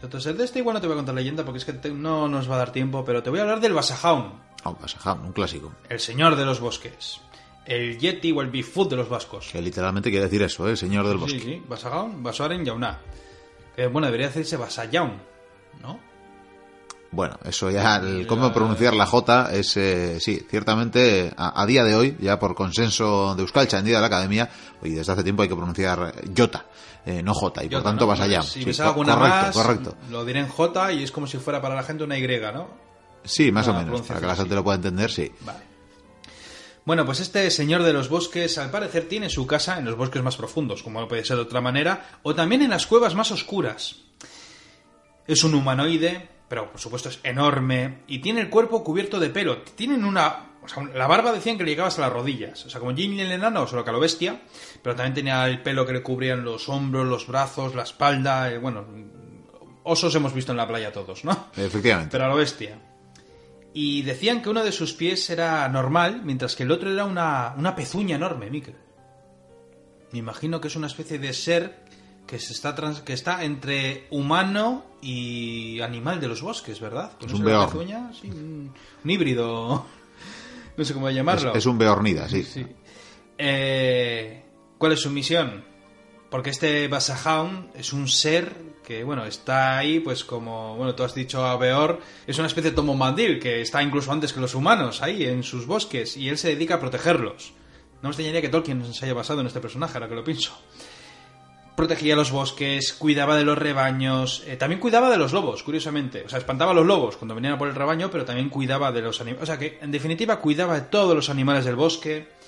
De otro ser de este igual no te voy a contar leyenda porque es que te- no nos va a dar tiempo, pero te voy a hablar del Basajaun, Oh, Basajaun, un clásico. el señor de los bosques. El Yeti o el Bigfoot de los vascos. Que literalmente quiere decir eso, ¿eh? Señor del bosque. Sí, sí, Basajaun, Basoaren Yauna. Que bueno, debería decirse Basayaun, ¿no? Bueno, eso ya, el cómo pronunciar la J es, eh, sí, ciertamente, a, a día de hoy, ya por consenso de Euskalcha en día de la academia, y desde hace tiempo hay que pronunciar Jota, eh, no J, y por tanto ¿no? vas allá. Si Sí, alguna correcto, más, correcto. lo diré en J y es como si fuera para la gente una Y, ¿no? Sí, más o menos, para que la gente lo pueda entender, sí. Vale. Bueno, pues este señor de los bosques al parecer tiene su casa en los bosques más profundos, como no puede ser de otra manera, o también en las cuevas más oscuras. Es un humanoide, pero por supuesto es enorme, y tiene el cuerpo cubierto de pelo. Tienen una... O sea, la barba decían que le llegaba hasta las rodillas. O sea, como Jin el enano, solo que a lo bestia, pero también tenía el pelo que le cubrían los hombros, los brazos, la espalda, eh, bueno... Osos hemos visto en la playa todos, ¿no? Efectivamente. pero a lo bestia. Y decían que uno de sus pies era normal, mientras que el otro era una, una pezuña enorme, Mikel. Me imagino que es una especie de ser que, se está, trans- que está entre humano y animal de los bosques, ¿verdad? Es un beorn. pezuña, sí, un, un híbrido. No sé cómo Es, llamarlo. es un beornida, sí. Sí. Eh, ¿Cuál es su misión? Porque este Basajaun es un ser que, bueno, está ahí, pues como, bueno, tú has dicho a Beor, es una especie de Tomo Mandil, que está incluso antes que los humanos, ahí, en sus bosques, y él se dedica a protegerlos. No me extrañaría que Tolkien se haya basado en este personaje, ahora que lo pienso. Protegía los bosques, cuidaba de los rebaños, eh, también cuidaba de los lobos, curiosamente. O sea, espantaba a los lobos cuando venían a por el rebaño, pero también cuidaba de los animales. O sea, que en definitiva cuidaba de todos los animales del bosque.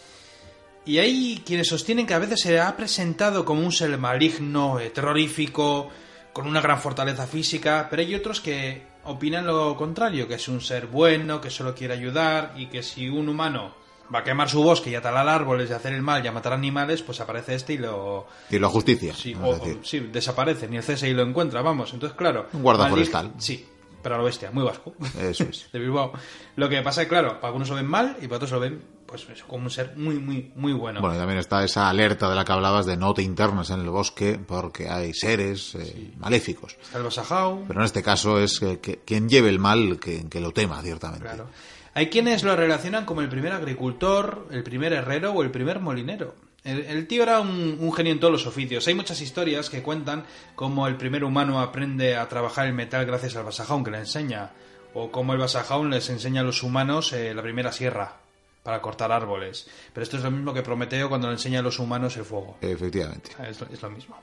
Y hay quienes sostienen que a veces se ha presentado como un ser maligno, eh, terrorífico, con una gran fortaleza física, pero hay otros que opinan lo contrario, que es un ser bueno, que solo quiere ayudar y que si un humano va a quemar su bosque y a talar árboles y a hacer el mal y a matar animales, pues aparece este y lo... Y la justicia, Sí, vamos o- a decir. o- sí, desaparece, ni el CSI lo encuentra, vamos. Entonces, claro... Un guarda forestal. Sí. Pero a lo bestia, muy vasco. Eso es. de Bilbao. Lo que pasa es que, claro, para algunos lo ven mal y para otros lo ven pues eso, como un ser muy, muy, muy bueno. Bueno, y también está esa alerta de la que hablabas de no te internes en el bosque porque hay seres eh, maléficos. Está el Basajau. Pero en este caso es que, que- quien lleve el mal que, que lo tema, ciertamente. Claro. Hay quienes lo relacionan como el primer agricultor, el primer herrero o el primer molinero. El, el tío era un, un genio en todos los oficios. Hay muchas historias que cuentan cómo el primer humano aprende a trabajar el metal gracias al Basajaun que le enseña. O cómo el Basajaun les enseña a los humanos eh, la primera sierra para cortar árboles. Pero esto es lo mismo que Prometeo cuando le enseña a los humanos el fuego. Efectivamente. Es lo, es lo mismo.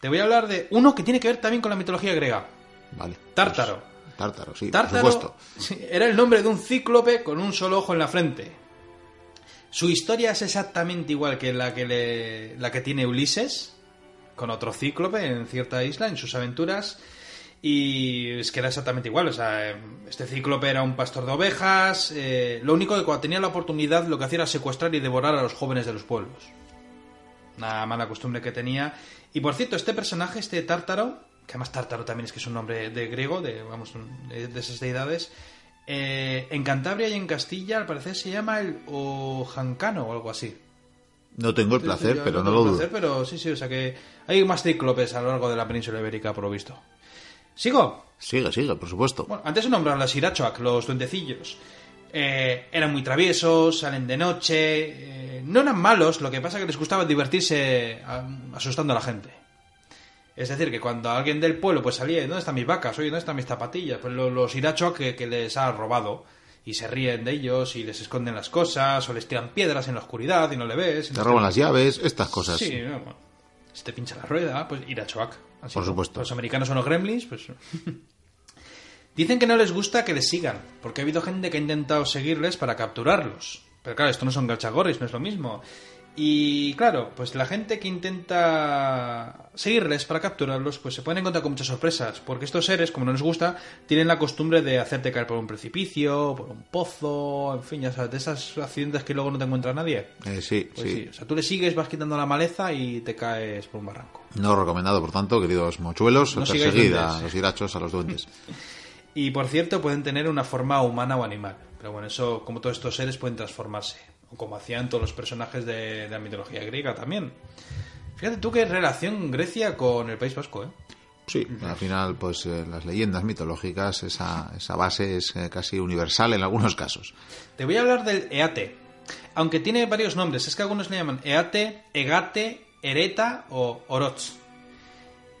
Te voy a hablar de uno que tiene que ver también con la mitología griega. Vale. Tártaro. Pues, tártaro, sí, Tártaro por supuesto. sí, era el nombre de un cíclope con un solo ojo en la frente. Su historia es exactamente igual que la que, le- la que tiene Ulises, con otro cíclope en cierta isla, en sus aventuras. Y es que era exactamente igual. O sea, este cíclope era un pastor de ovejas. eh, lo único que cuando tenía la oportunidad lo que hacía era secuestrar y devorar a los jóvenes de los pueblos. Una mala costumbre que tenía. Y por cierto, este personaje, este Tártaro, que además Tártaro también es que es un nombre de griego, de, vamos, de esas deidades, eh, en Cantabria y en Castilla al parecer se llama el Ojancano o algo así. No tengo el placer, pero no lo dudo. placer, pero sí, sí, o sea que hay más cíclopes a lo largo de la península ibérica, por lo visto. ¿Sigo? Sigue, sigue, por supuesto. Bueno, antes he nombrado a los Irachoak, los duendecillos. Eh, eran muy traviesos, salen de noche. eh, no eran malos, lo que pasa es que les gustaba divertirse asustando a la gente. Es decir, que cuando alguien del pueblo pues salía, ¿dónde están mis vacas? Oye, ¿dónde están mis zapatillas? Pues lo- los Irachoak que, que les ha robado. Y se ríen de ellos y les esconden las cosas, o les tiran piedras en la oscuridad y no le ves. Te roban las llaves, estas cosas. Sí, no, bueno. Si te pincha la rueda, pues Irachoak. Así Por supuesto. Los americanos son los gremlins, pues... Dicen que no les gusta que les sigan, porque ha habido gente que ha intentado seguirles para capturarlos. Pero claro, esto no son gachagorris, no es lo mismo. Y claro, pues la gente que intenta seguirles para capturarlos, pues se pueden encontrar con muchas sorpresas, porque estos seres, como no les gusta, tienen la costumbre de hacerte caer por un precipicio, por un pozo, en fin, ya sabes, de esas accidentes que luego no te encuentra nadie. Eh, sí, Pues sí. sí, o sea, tú le sigues, vas quitando la maleza y te caes por un barranco. No recomendado, por tanto, queridos mochuelos, No perseguid a los irachos, a los duendes. Y por cierto, pueden tener una forma humana o animal. Pero bueno, eso, como todos estos seres, pueden transformarse. Como hacían todos los personajes de, de la mitología griega también. Fíjate tú qué relación Grecia con el País Vasco, ¿eh? Sí, al final, pues eh, las leyendas mitológicas, esa, esa base es eh, casi universal en algunos casos. Te voy a hablar del Eate. Aunque tiene varios nombres. Es que algunos le llaman Eate, Egate, Ereta o Orots.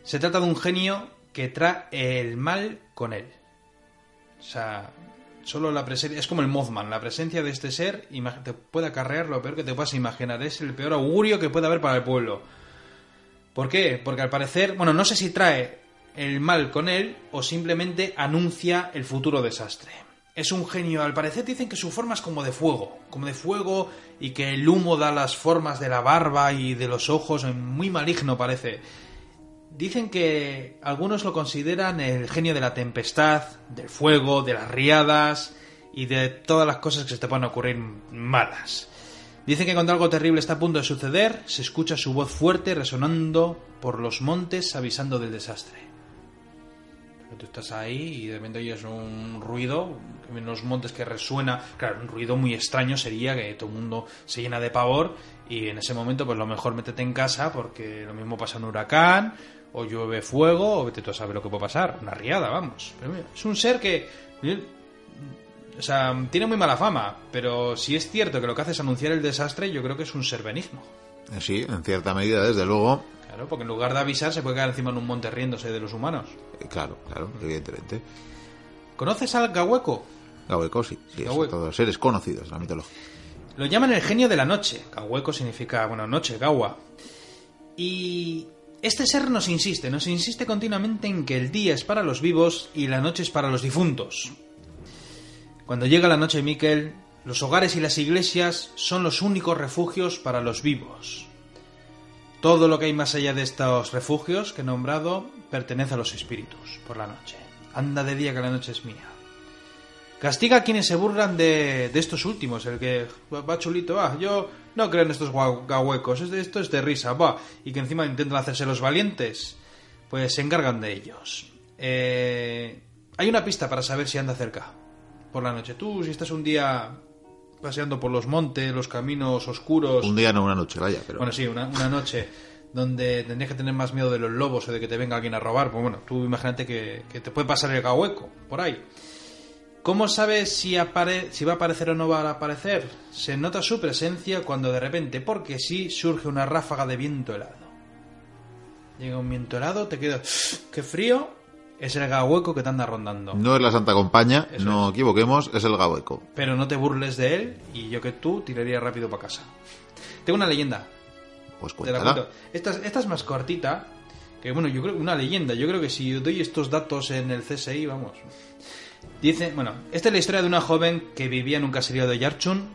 Se trata de un genio que trae el mal con él. O sea, solo la presencia... Es como el Mothman. La presencia de este ser te puede acarrear lo peor que te puedas imaginar. Es el peor augurio que puede haber para el pueblo. ¿Por qué? Porque al parecer... Bueno, no sé si trae el mal con él o simplemente anuncia el futuro desastre. Es un genio, al parecer dicen que su forma es como de fuego, como de fuego y que el humo da las formas de la barba y de los ojos, muy maligno parece. Dicen que algunos lo consideran el genio de la tempestad, del fuego, de las riadas y de todas las cosas que se te puedan ocurrir malas. Dicen que cuando algo terrible está a punto de suceder, se escucha su voz fuerte resonando por los montes avisando del desastre. Tú estás ahí y de repente oyes un ruido en los montes que resuena. Claro, un ruido muy extraño sería que todo el mundo se llena de pavor y en ese momento pues lo mejor métete en casa porque lo mismo pasa un huracán o llueve fuego o vete tú a saber lo que puede pasar. Una riada, vamos. Pero mira, es un ser que... O sea, tiene muy mala fama, pero si es cierto que lo que hace es anunciar el desastre, yo creo que es un ser benigno. Eh, Sí, en cierta medida, desde luego. Claro, porque en lugar de avisar se puede quedar encima de un monte riéndose de los humanos. Eh, Claro, claro, evidentemente. ¿Conoces al Gahueco? Gahueco, sí, sí, Gahueco. todos seres conocidos en la mitología. Lo llaman el genio de la noche. Gahueco significa, bueno, noche, Gawa. Y este ser nos insiste, nos insiste continuamente en que el día es para los vivos y la noche es para los difuntos. Cuando llega la noche, Miquel, los hogares y las iglesias son los únicos refugios para los vivos. Todo lo que hay más allá de estos refugios que he nombrado pertenece a los espíritus por la noche. Anda de día que la noche es mía. Castiga a quienes se burlan de, de estos últimos, el que va chulito, va, yo no creo en estos gahuecos, es de- esto es de risa, va, y que encima intentan hacerse los valientes, pues se encargan de ellos. Eh, hay una pista para saber si anda cerca por la noche. Tú, si estás un día paseando por los montes, los caminos oscuros. Un día no una noche, vaya, pero. Bueno, sí, una, una noche donde tendrías que tener más miedo de los lobos o de que te venga alguien a robar. Pues bueno, tú imagínate que, que te puede pasar el gahueco por ahí. ¿Cómo sabes si, apare si va a aparecer o no va a aparecer? Se nota su presencia cuando de repente, porque sí, surge una ráfaga de viento helado. Llega un viento helado, te quedas... ¡Qué frío! Es el gahueco que te anda rondando. No es la Santa Compañía, Eso no equivoquemos, es el Gahueco. Pero no te burles de él y yo que tú tiraría rápido para casa. Tengo una leyenda. Pues cuéntala. Esta, es- esta es más cortita. Que bueno, yo creo una leyenda. Yo creo que si doy estos datos en el CSI, vamos. Dice, bueno, esta es la historia de una joven que vivía en un caserío de Yarchun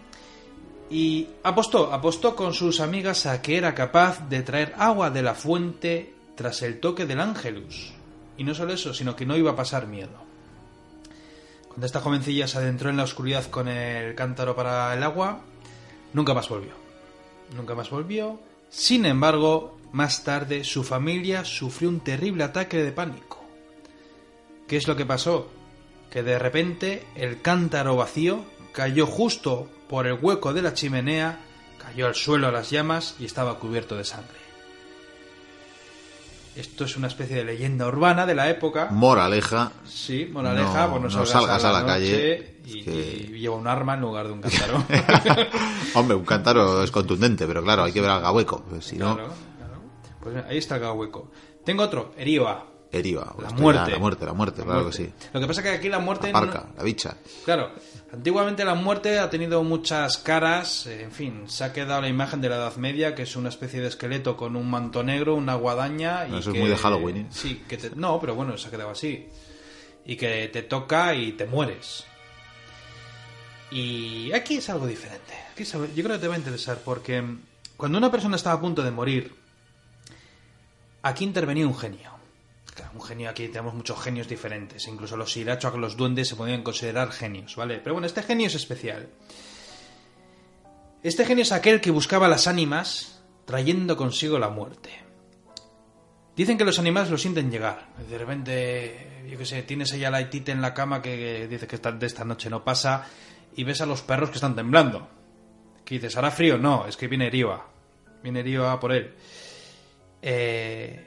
y apostó, apostó con sus amigas a que era capaz de traer agua de la fuente tras el toque del Ángelus. Y no solo eso, sino que no iba a pasar miedo. Cuando esta jovencilla se adentró en la oscuridad con el cántaro para el agua, nunca más volvió. Nunca más volvió. Sin embargo, más tarde su familia sufrió un terrible ataque de pánico. ¿Qué es lo que pasó? Que de repente el cántaro vacío cayó justo por el hueco de la chimenea, cayó al suelo a las llamas y estaba cubierto de sangre. Esto es una especie de leyenda urbana de la época. Moraleja, Sí, moraleja, No, pues no, no salgas, a a la, calle, y, es que- y lleva un arma en lugar de un cántaro. hombre, un cántaro es contundente, pero claro, hay que ver al Gahueco. pues si no, Claro, claro. Pues ahí está el hueco. Tengo otro, Erioa. Heriva. La muerte. La muerte, la muerte, La claro muerte. que sí. Lo que pasa es que aquí la muerte... La no- parca, la bicha. Claro, antiguamente la muerte ha tenido muchas caras, en fin, se ha quedado la imagen de la Edad Media, que es una especie de esqueleto con un manto negro, una guadaña... Y Eso es muy de Halloween, ¿eh? Sí, que te- no, pero bueno, se ha quedado así. Y que te toca y te mueres. Y aquí es algo diferente. Aquí es algo- yo creo que te va a interesar, porque cuando una persona estaba a punto de morir, aquí intervenía un genio. Un genio, aquí tenemos muchos genios diferentes. Incluso los sirachos, los duendes se podían considerar genios, ¿vale? Pero bueno, este genio es especial. Este genio es aquel que buscaba las ánimas trayendo consigo la muerte. Dicen que los animales lo sienten llegar. De repente, yo qué sé, tienes ahí a la Itite en la cama que dice que esta- de esta noche no pasa y ves a los perros que están temblando. Que dices, ¿hará frío? No, es que viene Riva. Viene Riva por él. Eh,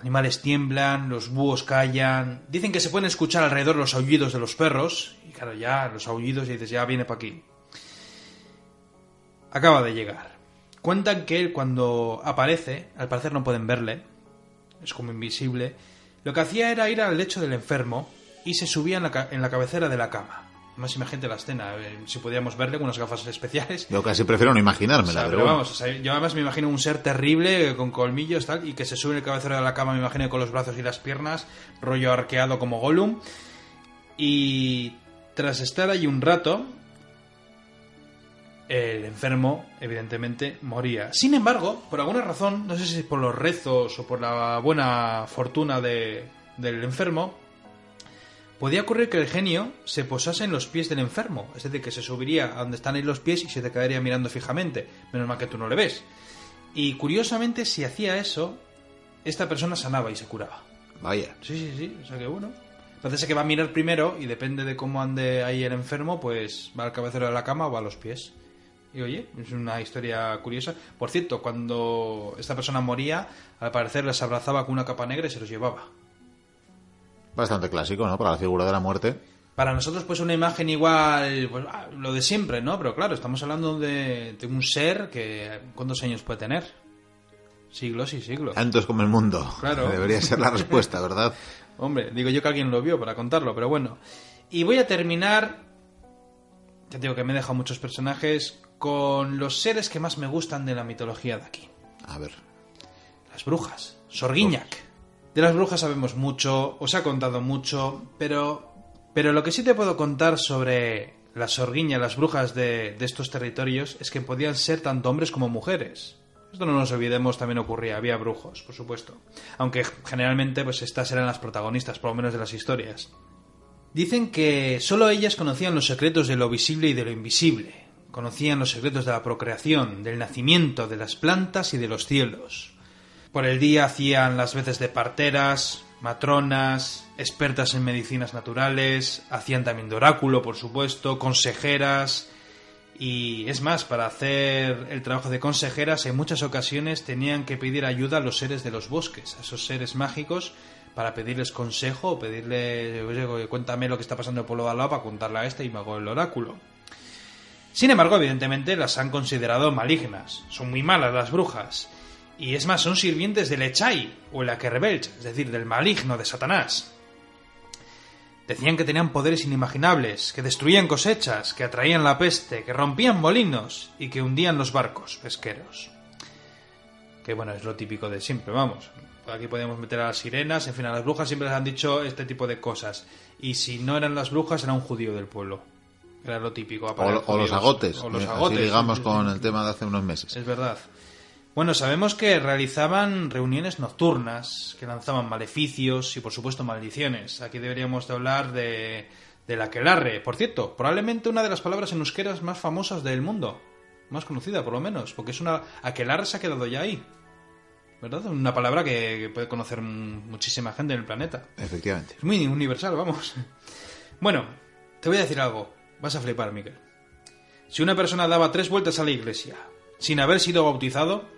animales tiemblan, los búhos callan. Dicen que se pueden escuchar alrededor los aullidos de los perros. Y claro, ya los aullidos y dices, ya viene para aquí. Acaba de llegar. Cuentan que él cuando aparece, al parecer no pueden verle, es como invisible, lo que hacía era ir al lecho del enfermo y se subía en la, en la cabecera de la cama. Más imagínate la escena, eh, si podíamos verle con unas gafas especiales. Yo casi prefiero no O imaginármela, sea, pero, vamos, o sea, yo además me imagino un ser terrible eh, con colmillos tal y que se sube en el cabecero de la cama, me imagino con los brazos y las piernas, rollo arqueado como Gollum. Y tras estar ahí un rato, el enfermo, evidentemente, moría. Sin embargo, por alguna razón, no sé si por los rezos o por la buena fortuna de- del enfermo, podía ocurrir que el genio se posase en los pies del enfermo, es decir, que se subiría a donde están ahí los pies y se te quedaría mirando fijamente. Menos mal que tú no le ves. Y curiosamente, si hacía eso, esta persona sanaba y se curaba. Vaya. Sí, sí, sí, o sea que bueno. Parece que va a mirar primero y depende de cómo ande ahí el enfermo, pues va al cabecero de la cama o va a los pies. Y oye, es una historia curiosa. Por cierto, cuando esta persona moría, al parecer les abrazaba con una capa negra y se los llevaba. Bastante clásico, ¿no? Para la figura de la muerte. Para nosotros, pues una imagen igual, pues ah, lo de siempre, ¿no? Pero claro, estamos hablando de, de un ser que, ¿cuántos años puede tener? Siglos y siglos. Tanto es como el mundo. Claro. Debería ser la respuesta, ¿verdad? Hombre, digo yo que alguien lo vio para contarlo, pero bueno. Y voy a terminar, ya digo que me he dejado muchos personajes, con los seres que más me gustan de la mitología de aquí. A ver. Las brujas. Sorguiñac. De las brujas sabemos mucho, os he contado mucho, pero, pero lo que sí te puedo contar sobre las sorguiñas, las brujas de, de estos territorios, es que podían ser tanto hombres como mujeres. Esto no nos olvidemos, también ocurría, había brujos, por supuesto. Aunque generalmente pues estas eran las protagonistas, por lo menos de las historias. Dicen que solo ellas conocían los secretos de lo visible y de lo invisible. Conocían los secretos de la procreación, del nacimiento, de las plantas y de los cielos. Por el día hacían las veces de parteras, matronas, expertas en medicinas naturales, hacían también de oráculo, por supuesto, consejeras. Y es más, para hacer el trabajo de consejeras, en muchas ocasiones tenían que pedir ayuda a los seres de los bosques, a esos seres mágicos, para pedirles consejo o pedirle, oye, cuéntame lo que está pasando en el pueblo de al lado para contarle a este y me hago el oráculo. Sin embargo, evidentemente las han considerado malignas. Son muy malas las brujas. Y es más, son sirvientes del Echai o el Akerbelch, es decir, del maligno de Satanás. Decían que tenían poderes inimaginables, que destruían cosechas, que atraían la peste, que rompían molinos y que hundían los barcos pesqueros. Que bueno, es lo típico de siempre, vamos. Aquí podemos meter a las sirenas, en fin, a las brujas siempre les han dicho este tipo de cosas. Y si no eran las brujas, era un judío del pueblo. Era lo típico. O, o los agotes. O los eh, agotes. Así digamos con el tema de hace unos meses. Es verdad. Bueno, sabemos que realizaban reuniones nocturnas, que lanzaban maleficios y por supuesto maldiciones. Aquí deberíamos de hablar de, del aquelarre. Por cierto, probablemente una de las palabras en euskeras más famosas del mundo. Más conocida, por lo menos. Porque es una... Aquelarre se ha quedado ya ahí. ¿Verdad? Una palabra que, que puede conocer muchísima gente en el planeta. Efectivamente. Es muy universal, vamos. Bueno, te voy a decir algo. Vas a flipar, Miguel. Si una persona daba tres vueltas a la iglesia sin haber sido bautizado,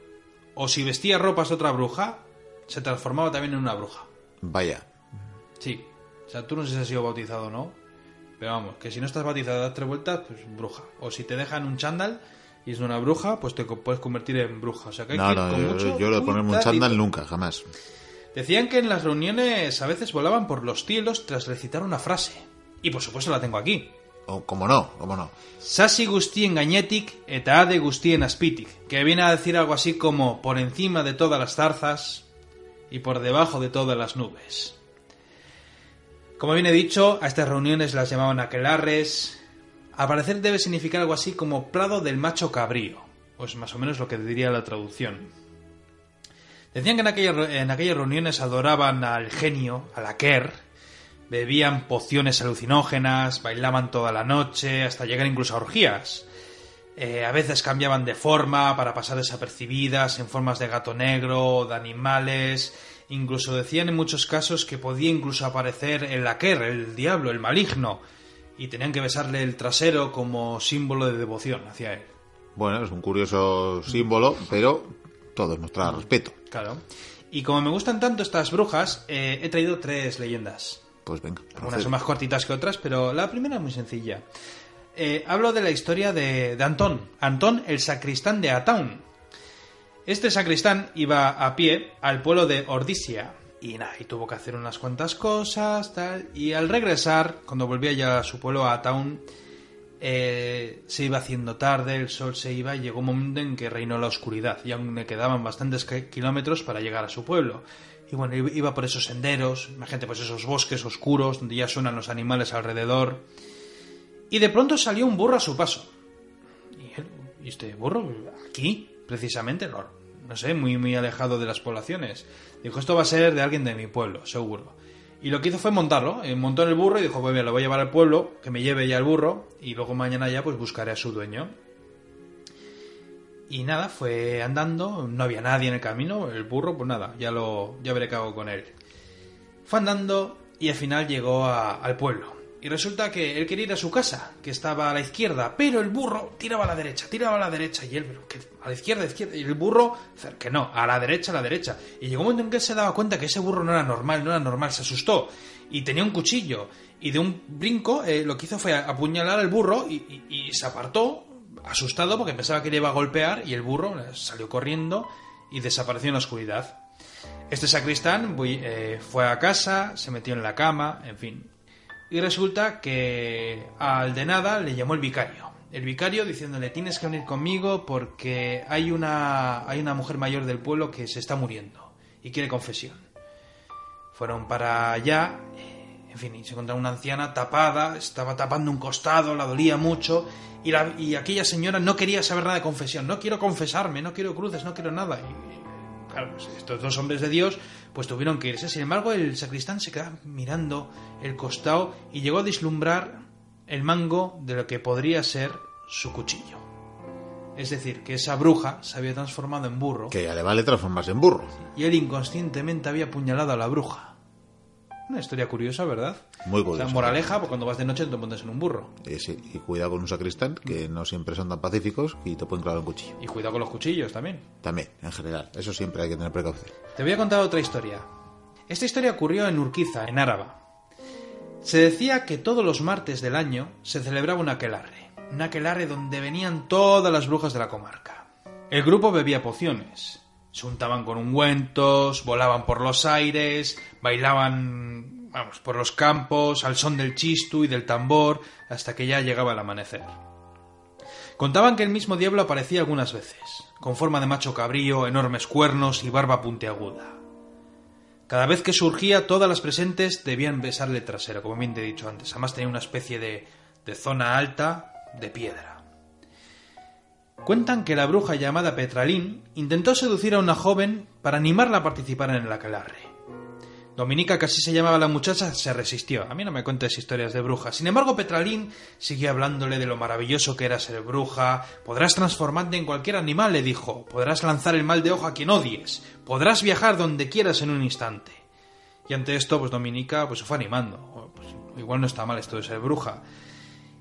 o si vestía ropas de otra bruja, se transformaba también en una bruja. Vaya. Sí. O sea, tú no sé si has sido bautizado o no, pero vamos, que si no estás bautizado das tres vueltas, pues bruja. O si te dejan un chándal y es una bruja, pues te puedes convertir en bruja. O sea, que hay No, que ir no, con yo, mucho yo lo de ponerme un chándal nunca, jamás. Decían que en las reuniones a veces volaban por los cielos tras recitar una frase. Y por supuesto la tengo aquí. O, como no, como no. Sasi gustien gainetik eta ade gustien aspitik, que viene a decir algo así como por encima de todas las zarzas y por debajo de todas las nubes. Como bien he dicho, a estas reuniones las llamaban aquelarres. Al parecer debe significar algo así como prado del macho cabrío, pues más o menos lo que diría la traducción. Decían que en en aquellas reuniones adoraban al genio, al Aker, bebían pociones alucinógenas, bailaban toda la noche, hasta llegar incluso a orgías. Eh, a veces cambiaban de forma para pasar desapercibidas en formas de gato negro, de animales. Incluso decían en muchos casos que podía incluso aparecer el Aker, el diablo, el maligno, y tenían que besarle el trasero como símbolo de devoción hacia él. Bueno, es un curioso símbolo, pero todo es mostrar respeto. Claro. Y como me gustan tanto estas brujas, eh, he traído tres leyendas. Pues venga, Algunas son más cortitas que otras, pero la primera es muy sencilla. Eh, hablo de la historia de, de Antón, Antón el sacristán de Ataun. Este sacristán iba a pie al pueblo de Ordisia y nada, y tuvo que hacer unas cuantas cosas, tal, y al regresar, cuando volvía ya a su pueblo, a Ataun, eh, se iba haciendo tarde, el sol se iba y llegó un momento en que reinó la oscuridad y aún le quedaban bastantes ki- kilómetros para llegar a su pueblo. Y bueno, iba- por esos senderos, imagínate pues esos bosques oscuros donde ya suenan los animales alrededor. Y de pronto salió un burro a su paso. Y él, ¿y este burro? ¿Aquí? Precisamente, no, no sé, muy, muy alejado de las poblaciones. Dijo, esto va a ser de alguien de mi pueblo, seguro. Y lo que hizo fue montarlo, eh, montó en el burro y dijo, pues mira, lo voy a llevar al pueblo, que me lleve ya el burro, y luego mañana ya pues buscaré a su dueño. Y nada, fue andando, no había nadie en el camino, el burro, pues nada, ya lo, ya veré qué hago con él. Fue andando y al final llegó a- al pueblo. Y resulta que él quería ir a su casa, que estaba a la izquierda, pero el burro tiraba a la derecha, tiraba a la derecha, y él, pero que a la izquierda, izquierda, y el burro, que no, a la derecha, a la derecha. Y llegó un momento en que él se daba cuenta que ese burro no era normal, no era normal, se asustó, y tenía un cuchillo, y de un brinco eh, lo que hizo fue apuñalar al burro y, se apartó, asustado porque pensaba que le iba a golpear, y el burro salió corriendo y desapareció en la oscuridad. Este sacristán eh, fue a casa, se metió en la cama, en fin. Y resulta que al de nada le llamó el vicario. El vicario diciéndole tienes que venir conmigo porque hay una, hay una mujer mayor del pueblo que se está muriendo y quiere confesión. Fueron para allá, en fin, y se encontraron una anciana tapada, estaba tapando un costado, la dolía mucho, y, la- y aquella señora no quería saber nada de confesión. No quiero confesarme, no quiero cruces, no quiero nada. Y, Claro, pues estos dos hombres de Dios pues tuvieron que irse. Sin embargo, el sacristán se quedaba mirando el costado y llegó a vislumbrar el mango de lo que podría ser su cuchillo. Es decir, que esa bruja se había transformado en burro Que ya le vale transformarse en burro. y él inconscientemente había apuñalado a la bruja. Una historia curiosa, ¿verdad? Muy curiosa. sea, moraleja, pues cuando vas de noche te montas en un burro. Eh, sí, y cuidado con un sacristán, que no siempre son tan pacíficos y te pueden clavar un cuchillo. Y cuidado con los cuchillos también. También, en general. Eso siempre hay que tener precaución. Te voy a contar otra historia. Esta historia ocurrió en Urquiza, en Áraba. Se decía que todos los martes del año se celebraba un aquelarre. Un aquelarre donde venían todas las brujas de la comarca. El grupo bebía pociones. Se untaban con ungüentos, volaban por los aires, bailaban, vamos, por los campos, al son del chistu y del tambor, hasta que ya llegaba el amanecer. Contaban que el mismo diablo aparecía algunas veces, con forma de macho cabrío, enormes cuernos y barba puntiaguda. Cada vez que surgía, todas las presentes debían besarle trasero, como bien te he dicho antes. Además tenía una especie de, de zona alta de piedra. Cuentan que la bruja llamada Petralín intentó seducir a una joven para animarla a participar en el aquelarre. Dominica, que así se llamaba la muchacha, se resistió. A mí no me cuentes historias de brujas. Sin embargo, Petralín siguió hablándole de lo maravilloso que era ser bruja. Podrás transformarte en cualquier animal, le dijo. Podrás lanzar el mal de ojo a quien odies. Podrás viajar donde quieras en un instante. Y ante esto, pues Dominica pues, se fue animando. Oh, pues, igual no está mal esto de ser bruja.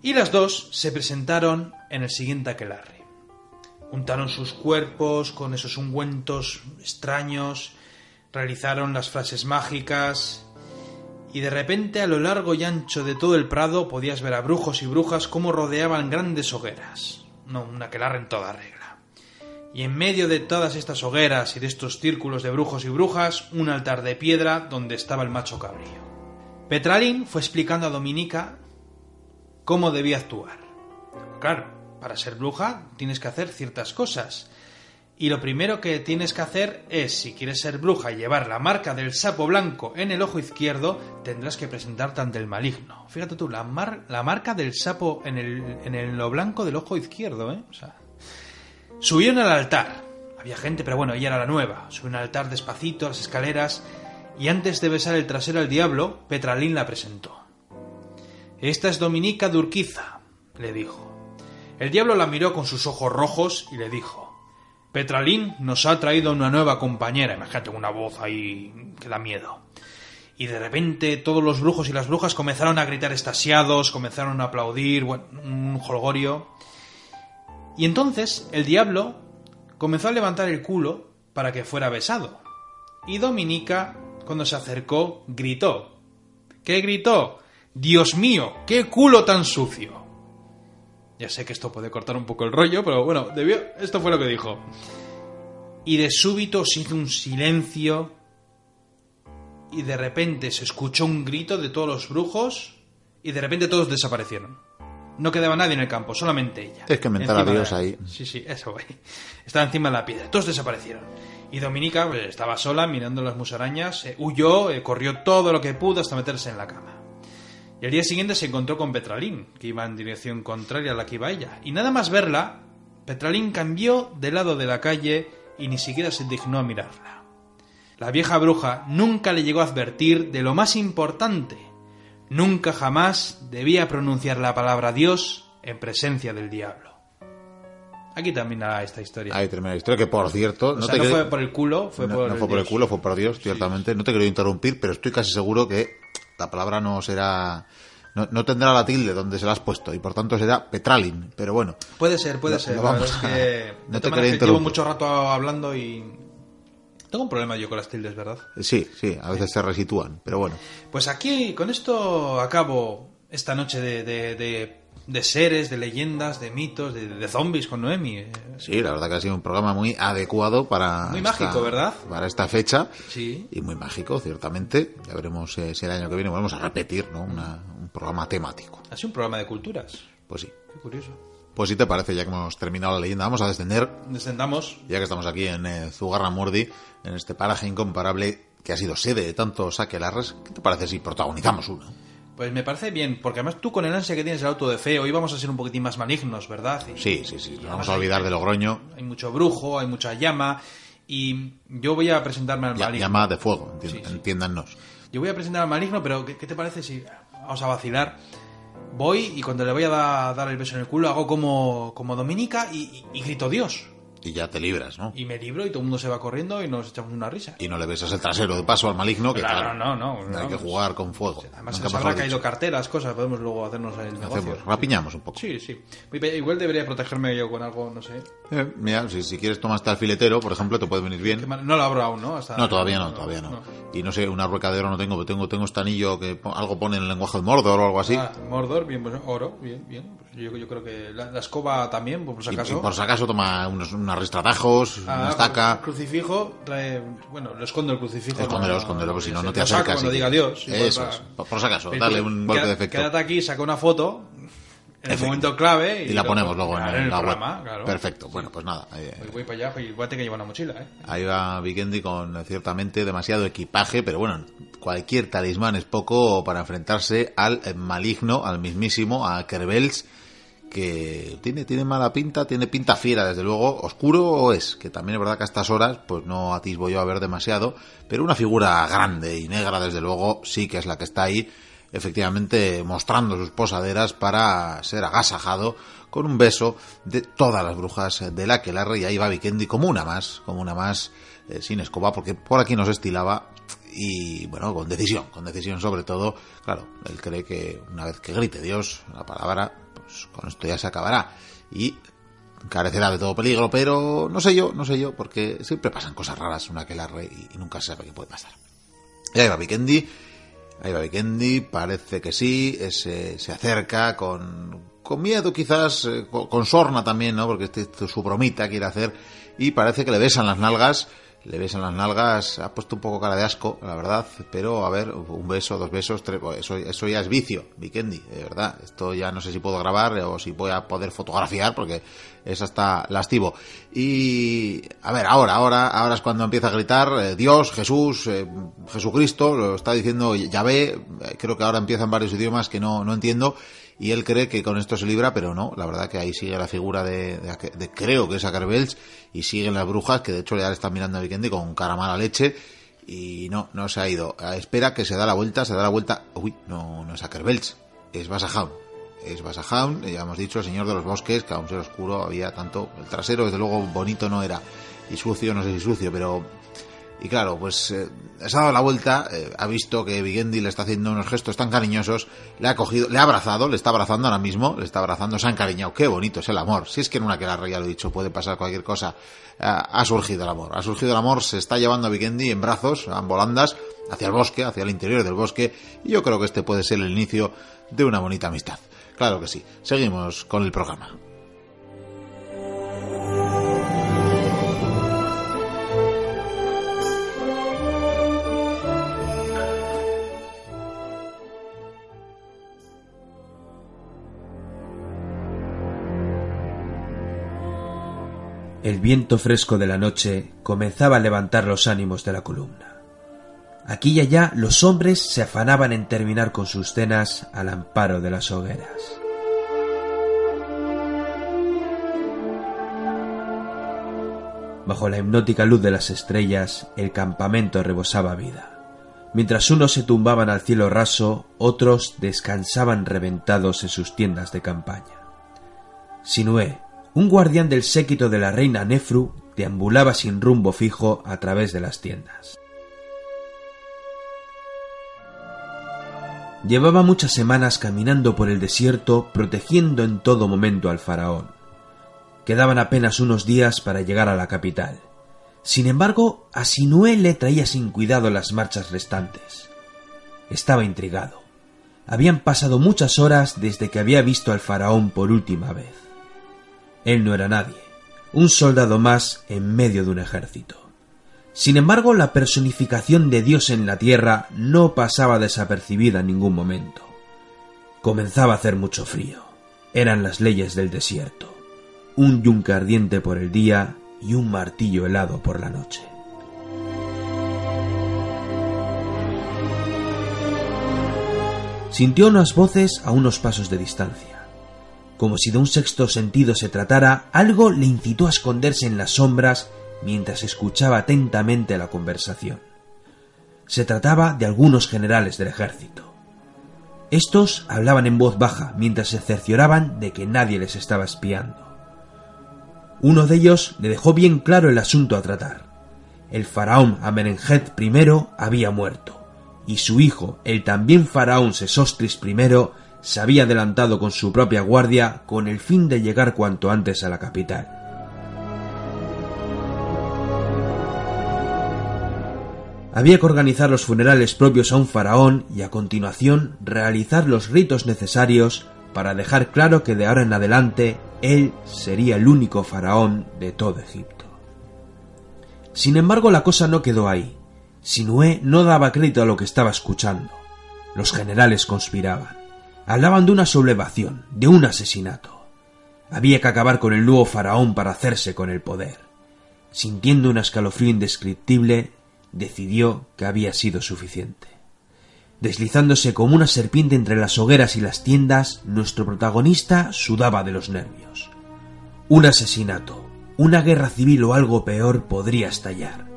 Y las dos se presentaron en el siguiente aquelarre. Untaron sus cuerpos con esos ungüentos extraños, realizaron las frases mágicas y de repente a lo largo y ancho de todo el prado podías ver a brujos y brujas cómo rodeaban grandes hogueras. No, un aquelarre en toda regla. Y en medio de todas estas hogueras y de estos círculos de brujos y brujas, un altar de piedra donde estaba el macho cabrío. Petralín fue explicando a Dominica cómo debía actuar. Claro, para ser bruja tienes que hacer ciertas cosas. Y lo primero que tienes que hacer es, si quieres ser bruja y llevar la marca del sapo blanco en el ojo izquierdo, tendrás que presentarte ante el maligno. Fíjate tú, la, mar- la marca del sapo en el, en el lo blanco del ojo izquierdo, ¿eh? Subieron al altar. Había gente, pero bueno, ella era la nueva. Subió al altar despacito, las escaleras, y antes de besar el trasero al diablo, Petralín la presentó. Esta es Dominica de Urquiza, le dijo. El diablo la miró con sus ojos rojos y le dijo Petralín nos ha traído una nueva compañera. Imagínate una voz ahí que da miedo. Y de repente todos los brujos y las brujas comenzaron a gritar estasiados, comenzaron a aplaudir, bueno, un jolgorio. Y entonces el diablo comenzó a levantar el culo para que fuera besado. Y Dominica, cuando se acercó, gritó. ¿Qué gritó? Dios mío, qué culo tan sucio. Ya sé que esto puede cortar un poco el rollo, pero bueno, debió... esto fue lo que dijo. Y de súbito se hizo un silencio y de repente se escuchó un grito de todos los brujos y de repente todos desaparecieron. No quedaba nadie en el campo, solamente ella. Tienes que inventar a Dios ahí. Sí, sí, eso, güey. Estaba encima de la piedra. Todos desaparecieron. Y Dominica pues, estaba sola mirando las musarañas, eh, huyó, eh, corrió todo lo que pudo hasta meterse en la cama. Y al día siguiente se encontró con Petralín, que iba en dirección contraria a la que iba ella. Y nada más verla, Petralín cambió de lado de la calle y ni siquiera se dignó a mirarla. La vieja bruja nunca le llegó a advertir de lo más importante. Nunca jamás debía pronunciar la palabra Dios en presencia del diablo. Aquí termina esta historia. Ahí termina la historia, que por cierto... o no sea, te no quede- fue por el culo, fue no, por no fue por el Dios. culo, fue por Dios, ciertamente. No te quiero interrumpir, pero estoy casi seguro que la palabra no será... No, no tendrá la tilde donde se la has puesto y por tanto será Petralin. Pero bueno, Puede ser, puede Lo- ser. lo La vamos verdad es que, a- no te quería que. Llevo mucho rato hablando y... Tengo un problema yo con las tildes, ¿verdad? sí, sí, a veces se resitúan, pero bueno. Pues aquí, con esto acabo esta noche de, de, de- de seres, de leyendas, de mitos, de, de zombies con Noemi. Eh, Sí, la verdad que ha sido un programa muy adecuado para... Muy esta- mágico, ¿verdad? Para esta fecha. Sí. Y muy mágico, ciertamente. Ya veremos eh, si el año que viene volvemos a repetir, ¿no? Una- un programa temático. Ha sido un programa de culturas. Pues sí. Qué curioso. Pues si te parece, ya que hemos terminado la leyenda, vamos a descender Descendamos. ya que estamos aquí en eh, Zugarramurdi, en este paraje incomparable que ha sido sede de tantos aquelarres, ¿qué te parece si protagonizamos uno? Pues me parece bien, porque además tú con el ansia que tienes el auto de fe, hoy vamos a ser un poquitín más malignos, ¿verdad? Y- Sí, sí, sí, nos vamos a olvidar hay- de Logroño, Hay mucho brujo, hay mucha llama, y yo voy a presentarme al maligno. llama de fuego, enti- Sí, sí. entiéndanos. Yo voy a presentar al maligno, pero ¿qué, qué te parece si vamos a vacilar? Voy y cuando le voy a da- dar el beso en el culo hago como, como Dominica y, y- y grito Dios. Y ya te libras, ¿no? Y me libro y todo el mundo se va corriendo y nos echamos una risa. Y no le besas el trasero de paso al maligno, que Claro, claro, no, no, no, hay que jugar con fuego. Además, se habrá caído carteras, cosas, podemos luego hacernos el negocio. Hacemos, rapiñamos un poco. Sí, sí. Igual debería protegerme yo con algo, no sé. Eh, mira, si, si quieres tomaste al filetero, por ejemplo, te puede venir bien. No lo abro aún, ¿no? Hasta- No, todavía no, todavía no. Y no sé, una rueca de oro no tengo, pero tengo, tengo este anillo que algo pone en el lenguaje de Mordor o algo así. Ah, Mordor, bien, pues oro, bien, bien. Pues yo, yo creo que la, la escoba también, pues, por si Y- acaso. Y, por si acaso toma unos, unos Ah, una estaca. El crucifijo trae. Bueno, lo escondo el crucifijo. Escóndelo, no- escóndelo, pues si no, no te acercas. Cuando y- diga Dios. Eso para- es, por, por si acaso, Pero tú, un golpe de efecto. Quédate aquí, saca una foto en el momento clave. Y la ponemos luego en, el- el web. claro. Perfecto, bueno, pues nada. ahí- Voy, voy para allá, pues voy a tener que llevar una mochila, ¿eh? Ahí va Vikendi con eh, ciertamente demasiado equipaje, pero bueno, cualquier talismán es poco para enfrentarse al eh, maligno, al mismísimo, a Kerbels, que tiene, tiene mala pinta, tiene pinta fiera, desde luego, oscuro es, que también es verdad que a estas horas, pues no atisbo yo a ver demasiado, pero una figura grande y negra, desde luego, sí que es la que está ahí, efectivamente mostrando sus posaderas para ser agasajado con un beso de todas las brujas del aquelarre y ahí va Vikendi como una más, como una más eh, sin escoba, porque por aquí nos estilaba y bueno, con decisión, con decisión sobre todo, claro, él cree que una vez que grite Dios la palabra, pues con esto ya se acabará y carecerá de todo peligro, pero no sé yo, no sé yo, porque siempre pasan cosas raras en un aquelarre y, y nunca se sabe qué puede pasar. Y ahí va Vikendi, ahí va Vikendi, parece que sí, se, se acerca con, con miedo quizás, eh, con, con sorna también, ¿no? Porque este, este su bromita quiere hacer y parece que le besan las nalgas, le besan las nalgas, ha puesto un poco cara de asco, la verdad, pero a ver, un beso, dos besos, tres, pues eso, eso ya es vicio, Vikendi, de verdad. Esto ya no sé si puedo grabar o si voy a poder fotografiar porque es hasta lastivo. Y a ver, ahora, ahora, ahora es cuando empieza a gritar eh, Dios, Jesús, eh, Jesucristo, lo está diciendo Yahvé, eh, creo que ahora empieza en varios idiomas que no, no entiendo y él cree que con esto se libra, pero no, la verdad que ahí sigue la figura de, de- de- creo que es Akerbels y siguen las brujas que de hecho ya le están mirando a Vikendi con cara mala leche y no, no se ha ido. Espera que se da la vuelta, se da la vuelta, uy, no, no es Akerbels, es Basajaun. Es Basajaun, ya hemos dicho, el señor de los bosques, que aún ser oscuro había tanto, el trasero desde luego bonito no era, y sucio, no sé si sucio, pero y claro, pues eh, se ha dado la vuelta, eh, ha visto que Vigendi le está haciendo unos gestos tan cariñosos, le ha cogido, le ha abrazado, le está abrazando ahora mismo, le está abrazando, se ha encariñado. Qué bonito es el amor. Si es que en una que la ya lo he dicho, puede pasar cualquier cosa. Ha, surgido el amor, ha surgido el amor, se está llevando a Vigendi en brazos, en volandas, hacia el bosque, hacia el interior del bosque, y yo creo que este puede ser el inicio de una bonita amistad. Claro que sí. Seguimos con el programa. El viento fresco de la noche comenzaba a levantar los ánimos de la columna. Aquí y allá los hombres se afanaban en terminar con sus cenas al amparo de las hogueras. Bajo la hipnótica luz de las estrellas, el campamento rebosaba vida. Mientras unos se tumbaban al cielo raso, otros descansaban reventados en sus tiendas de campaña. Sinué, un guardián del séquito de la reina Nefru, deambulaba sin rumbo fijo a través de las tiendas. Llevaba muchas semanas caminando por el desierto, protegiendo en todo momento al faraón. Quedaban apenas unos días para llegar a la capital. Sin embargo, a le traía sin cuidado las marchas restantes. Estaba intrigado. Habían pasado muchas horas desde que había visto al faraón por última vez. Él no era nadie, un soldado más en medio de un ejército. Sin embargo, la personificación de Dios en la tierra no pasaba desapercibida en ningún momento. Comenzaba a hacer mucho frío. Eran las leyes del desierto. Un yunque ardiente por el día y un martillo helado por la noche. Sintió unas voces a unos pasos de distancia. Como si de un sexto sentido se tratara, algo le incitó a esconderse en las sombras mientras escuchaba atentamente la conversación. Se trataba de algunos generales del ejército. Estos hablaban en voz baja mientras se cercioraban de que nadie les estaba espiando. Uno de ellos le dejó bien claro el asunto a tratar. El faraón Amenenjet I había muerto, y su hijo, el también faraón Sesostris I, se había adelantado con su propia guardia con el fin de llegar cuanto antes a la capital. Había que organizar los funerales propios a un faraón y a continuación realizar los ritos necesarios para dejar claro que de ahora en adelante él sería el único faraón de todo Egipto. Sin embargo, la cosa no quedó ahí. Sinué no daba crédito a lo que estaba escuchando. Los generales conspiraban. Hablaban de una sublevación, de un asesinato. Había que acabar con el nuevo faraón para hacerse con el poder. Sintiendo un escalofrío indescriptible, decidió que había sido suficiente. Deslizándose como una serpiente entre las hogueras y las tiendas, nuestro protagonista sudaba de los nervios. Un asesinato, una guerra civil o algo peor podría estallar.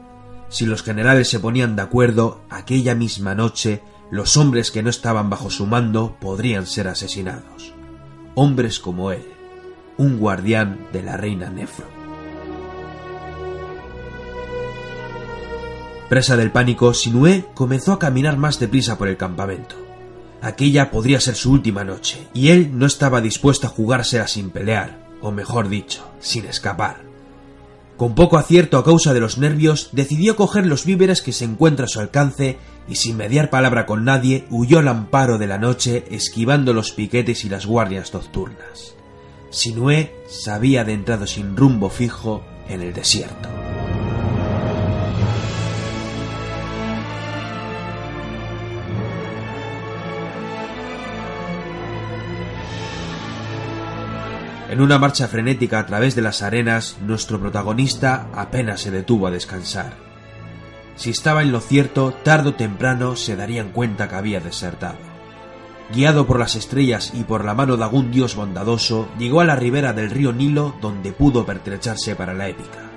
Si los generales se ponían de acuerdo, aquella misma noche los hombres que no estaban bajo su mando podrían ser asesinados. Hombres como él, un guardián de la reina Nefro. Presa del pánico, Sinué comenzó a caminar más deprisa por el campamento. Aquella podría ser su última noche, y él no estaba dispuesto a jugársela sin pelear, o mejor dicho, sin escapar. Con poco acierto a causa de los nervios, decidió coger los víveres que se encuentra a su alcance y sin mediar palabra con nadie huyó al amparo de la noche esquivando los piquetes y las guardias nocturnas. Sinué se había adentrado sin rumbo fijo en el desierto. En una marcha frenética a través de las arenas, nuestro protagonista apenas se detuvo a descansar. Si estaba en lo cierto, tarde o temprano se darían cuenta que había desertado. Guiado por las estrellas y por la mano de algún dios bondadoso, llegó a la ribera del río Nilo donde pudo pertrecharse para la épica.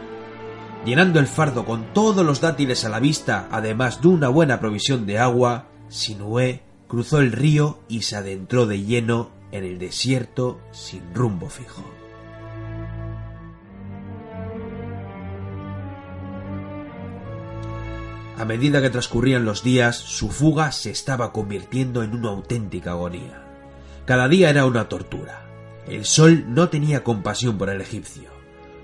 Llenando el fardo con todos los dátiles a la vista, además de una buena provisión de agua, Sinué cruzó el río y se adentró de lleno en el desierto sin rumbo fijo. A medida que transcurrían los días, su fuga se estaba convirtiendo en una auténtica agonía. Cada día era una tortura. El sol no tenía compasión por el egipcio.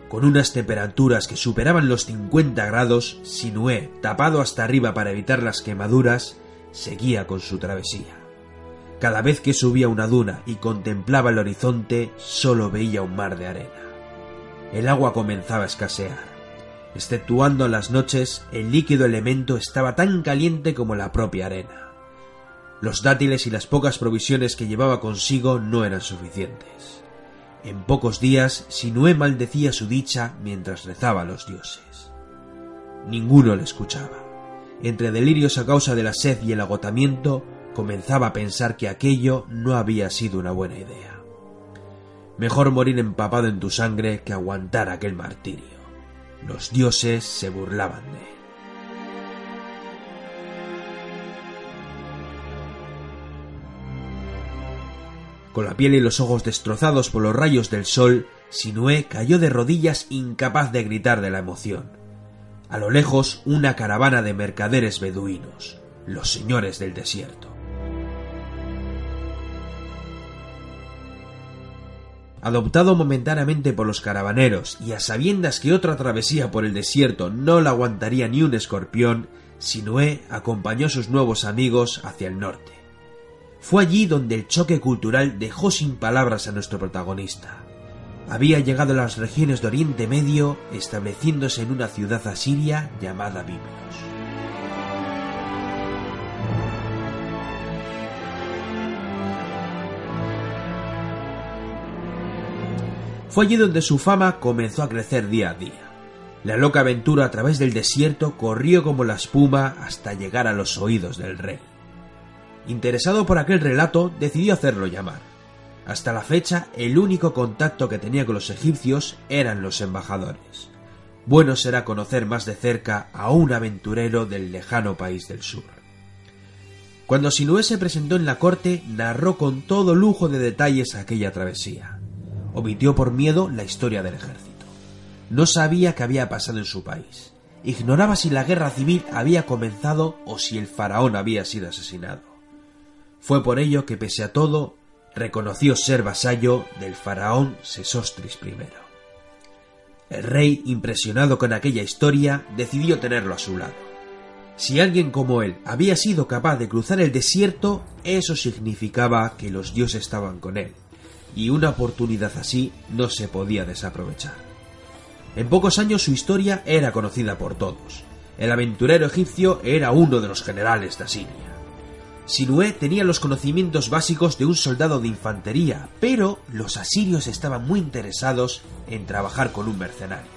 Con unas temperaturas que superaban los 50 grados, Sinué, tapado hasta arriba para evitar las quemaduras, seguía con su travesía. Cada vez que subía una duna y contemplaba el horizonte, solo veía un mar de arena. El agua comenzaba a escasear. Exceptuando las noches, el líquido elemento estaba tan caliente como la propia arena. Los dátiles y las pocas provisiones que llevaba consigo no eran suficientes. En pocos días, Sinué maldecía su dicha mientras rezaba a los dioses. Ninguno le escuchaba. Entre delirios a causa de la sed y el agotamiento, comenzaba a pensar que aquello no había sido una buena idea. Mejor morir empapado en tu sangre que aguantar aquel martirio. Los dioses se burlaban de él. Con la piel y los ojos destrozados por los rayos del sol, Sinué cayó de rodillas incapaz de gritar de la emoción. A lo lejos, una caravana de mercaderes beduinos, los señores del desierto. Adoptado momentáneamente por los caravaneros y a sabiendas que otra travesía por el desierto no la aguantaría ni un escorpión, Sinué acompañó a sus nuevos amigos hacia el norte. Fue allí donde el choque cultural dejó sin palabras a nuestro protagonista. Había llegado a las regiones de Oriente Medio, estableciéndose en una ciudad asiria llamada Biblos. Fue allí donde su fama comenzó a crecer día a día. La loca aventura a través del desierto corrió como la espuma hasta llegar a los oídos del rey. Interesado por aquel relato, decidió hacerlo llamar. Hasta la fecha, el único contacto que tenía con los egipcios eran los embajadores. Bueno será conocer más de cerca a un aventurero del lejano país del sur. Cuando Sinué se presentó en la corte, narró con todo lujo de detalles aquella travesía omitió por miedo la historia del ejército. No sabía qué había pasado en su país. Ignoraba si la guerra civil había comenzado o si el faraón había sido asesinado. Fue por ello que, pese a todo, reconoció ser vasallo del faraón Sesostris I. El rey, impresionado con aquella historia, decidió tenerlo a su lado. Si alguien como él había sido capaz de cruzar el desierto, eso significaba que los dioses estaban con él, y una oportunidad así no se podía desaprovechar. En pocos años su historia era conocida por todos. El aventurero egipcio era uno de los generales de Asiria. Sinué tenía los conocimientos básicos de un soldado de infantería, pero los asirios estaban muy interesados en trabajar con un mercenario.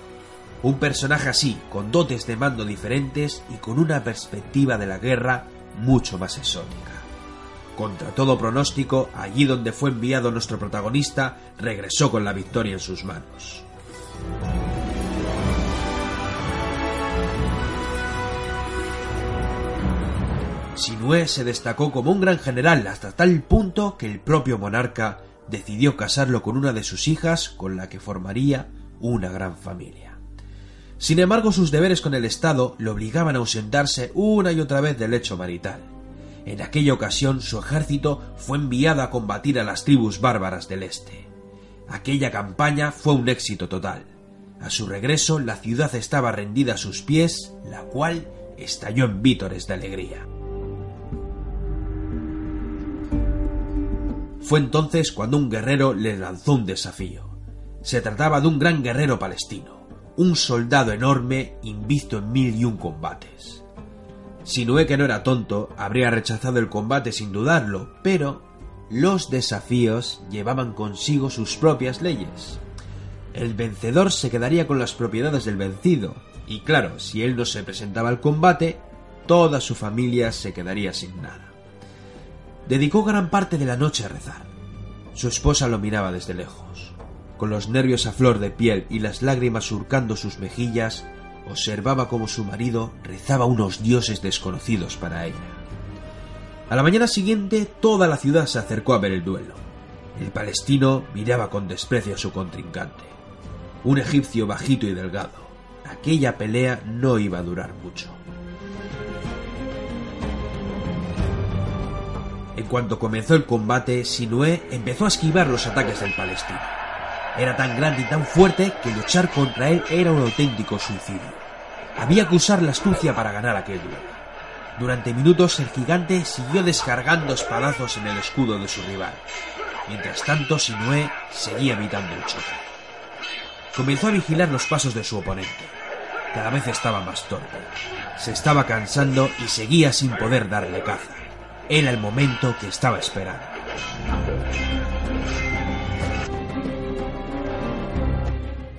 Un personaje así, con dotes de mando diferentes y con una perspectiva de la guerra mucho más exótica. Contra todo pronóstico, allí donde fue enviado nuestro protagonista, regresó con la victoria en sus manos. Sinué se destacó como un gran general hasta tal punto que el propio monarca decidió casarlo con una de sus hijas con la que formaría una gran familia. Sin embargo, sus deberes con el Estado le obligaban a ausentarse una y otra vez del lecho marital. En aquella ocasión su ejército fue enviado a combatir a las tribus bárbaras del este. Aquella campaña fue un éxito total. A su regreso la ciudad estaba rendida a sus pies, la cual estalló en vítores de alegría. Fue entonces cuando un guerrero le lanzó un desafío. Se trataba de un gran guerrero palestino un soldado enorme invisto en mil y un combates. Sinué que no era tonto, habría rechazado el combate sin dudarlo, pero los desafíos llevaban consigo sus propias leyes. El vencedor se quedaría con las propiedades del vencido, y claro, si él no se presentaba al combate, toda su familia se quedaría sin nada. Dedicó gran parte de la noche a rezar. Su esposa lo miraba desde lejos con los nervios a flor de piel y las lágrimas surcando sus mejillas, observaba cómo su marido rezaba unos dioses desconocidos para ella. A la mañana siguiente toda la ciudad se acercó a ver el duelo. El palestino miraba con desprecio a su contrincante. Un egipcio bajito y delgado. Aquella pelea no iba a durar mucho. En cuanto comenzó el combate, Sinué empezó a esquivar los ataques del palestino. Era tan grande y tan fuerte que luchar contra él era un auténtico suicidio. Había que usar la astucia para ganar aquel duelo. Durante minutos el gigante siguió descargando espadazos en el escudo de su rival. Mientras tanto, Sinué seguía evitando el choque. Comenzó a vigilar los pasos de su oponente. Cada vez estaba más torpe. Se estaba cansando y seguía sin poder darle caza. Era el momento que estaba esperando.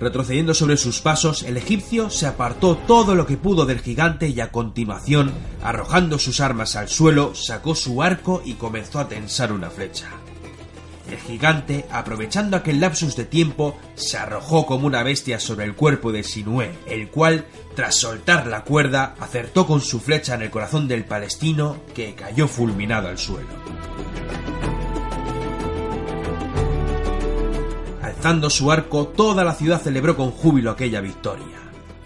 Retrocediendo sobre sus pasos, el egipcio se apartó todo lo que pudo del gigante y a continuación, arrojando sus armas al suelo, sacó su arco y comenzó a tensar una flecha. El gigante, aprovechando aquel lapsus de tiempo, se arrojó como una bestia sobre el cuerpo de Sinué, el cual, tras soltar la cuerda, acertó con su flecha en el corazón del palestino, que cayó fulminado al suelo. Alzando su arco, toda la ciudad celebró con júbilo aquella victoria.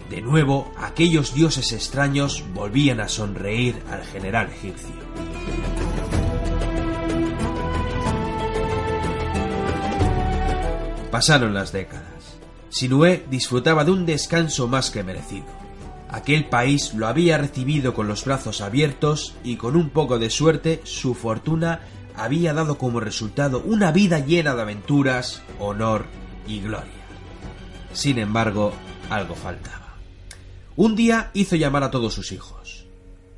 De nuevo, aquellos dioses extraños volvían a sonreír al general egipcio. Pasaron las décadas. Sinué disfrutaba de un descanso más que merecido. Aquel país lo había recibido con los brazos abiertos y con un poco de suerte su fortuna había dado como resultado una vida llena de aventuras, honor y gloria. Sin embargo, algo faltaba. Un día hizo llamar a todos sus hijos.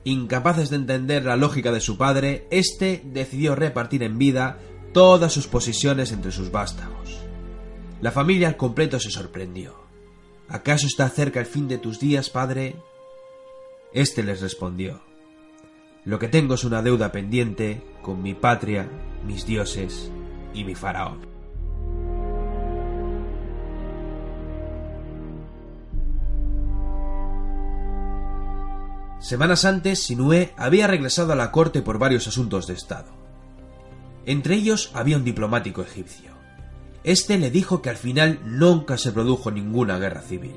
Incapaces de entender la lógica de su padre, éste decidió repartir en vida todas sus posesiones entre sus vástagos. La familia al completo se sorprendió. ¿Acaso está cerca el fin de tus días, padre? Este les respondió lo que tengo es una deuda pendiente con mi patria, mis dioses y mi faraón. Semanas antes, Sinué había regresado a la corte por varios asuntos de Estado. Entre ellos había un diplomático egipcio. Este le dijo que al final nunca se produjo ninguna guerra civil.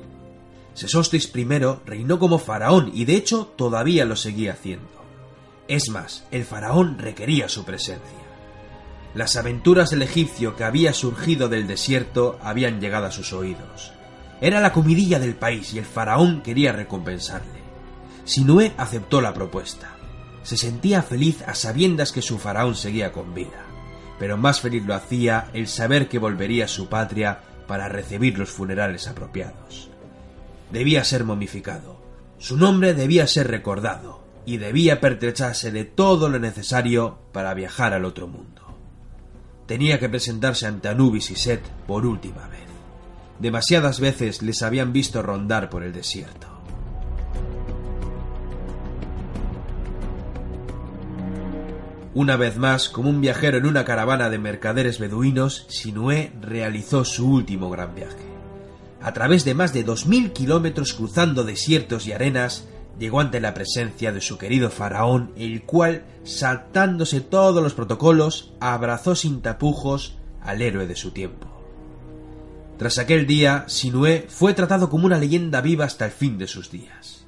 Sesostis I reinó como faraón y de hecho todavía lo seguía haciendo. Es más, el faraón requería su presencia. Las aventuras del egipcio que había surgido del desierto habían llegado a sus oídos. Era la comidilla del país y el faraón quería recompensarle. Sinué aceptó la propuesta. Se sentía feliz a sabiendas que su faraón seguía con vida, pero más feliz lo hacía el saber que volvería a su patria para recibir los funerales apropiados. Debía ser momificado, su nombre debía ser recordado, y debía pertrecharse de todo lo necesario para viajar al otro mundo. Tenía que presentarse ante Anubis y Set por última vez. Demasiadas veces les habían visto rondar por el desierto. Una vez más, como un viajero en una caravana de mercaderes beduinos, Sinué realizó su último gran viaje. A través de más de dos mil kilómetros cruzando desiertos y arenas, llegó ante la presencia de su querido faraón, el cual, saltándose todos los protocolos, abrazó sin tapujos al héroe de su tiempo. Tras aquel día, Sinué fue tratado como una leyenda viva hasta el fin de sus días.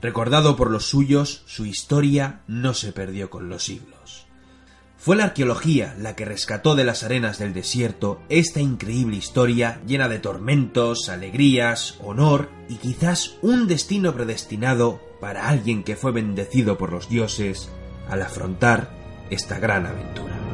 Recordado por los suyos, su historia no se perdió con los siglos. Fue la arqueología la que rescató de las arenas del desierto esta increíble historia llena de tormentos, alegrías, honor y quizás un destino predestinado para alguien que fue bendecido por los dioses al afrontar esta gran aventura.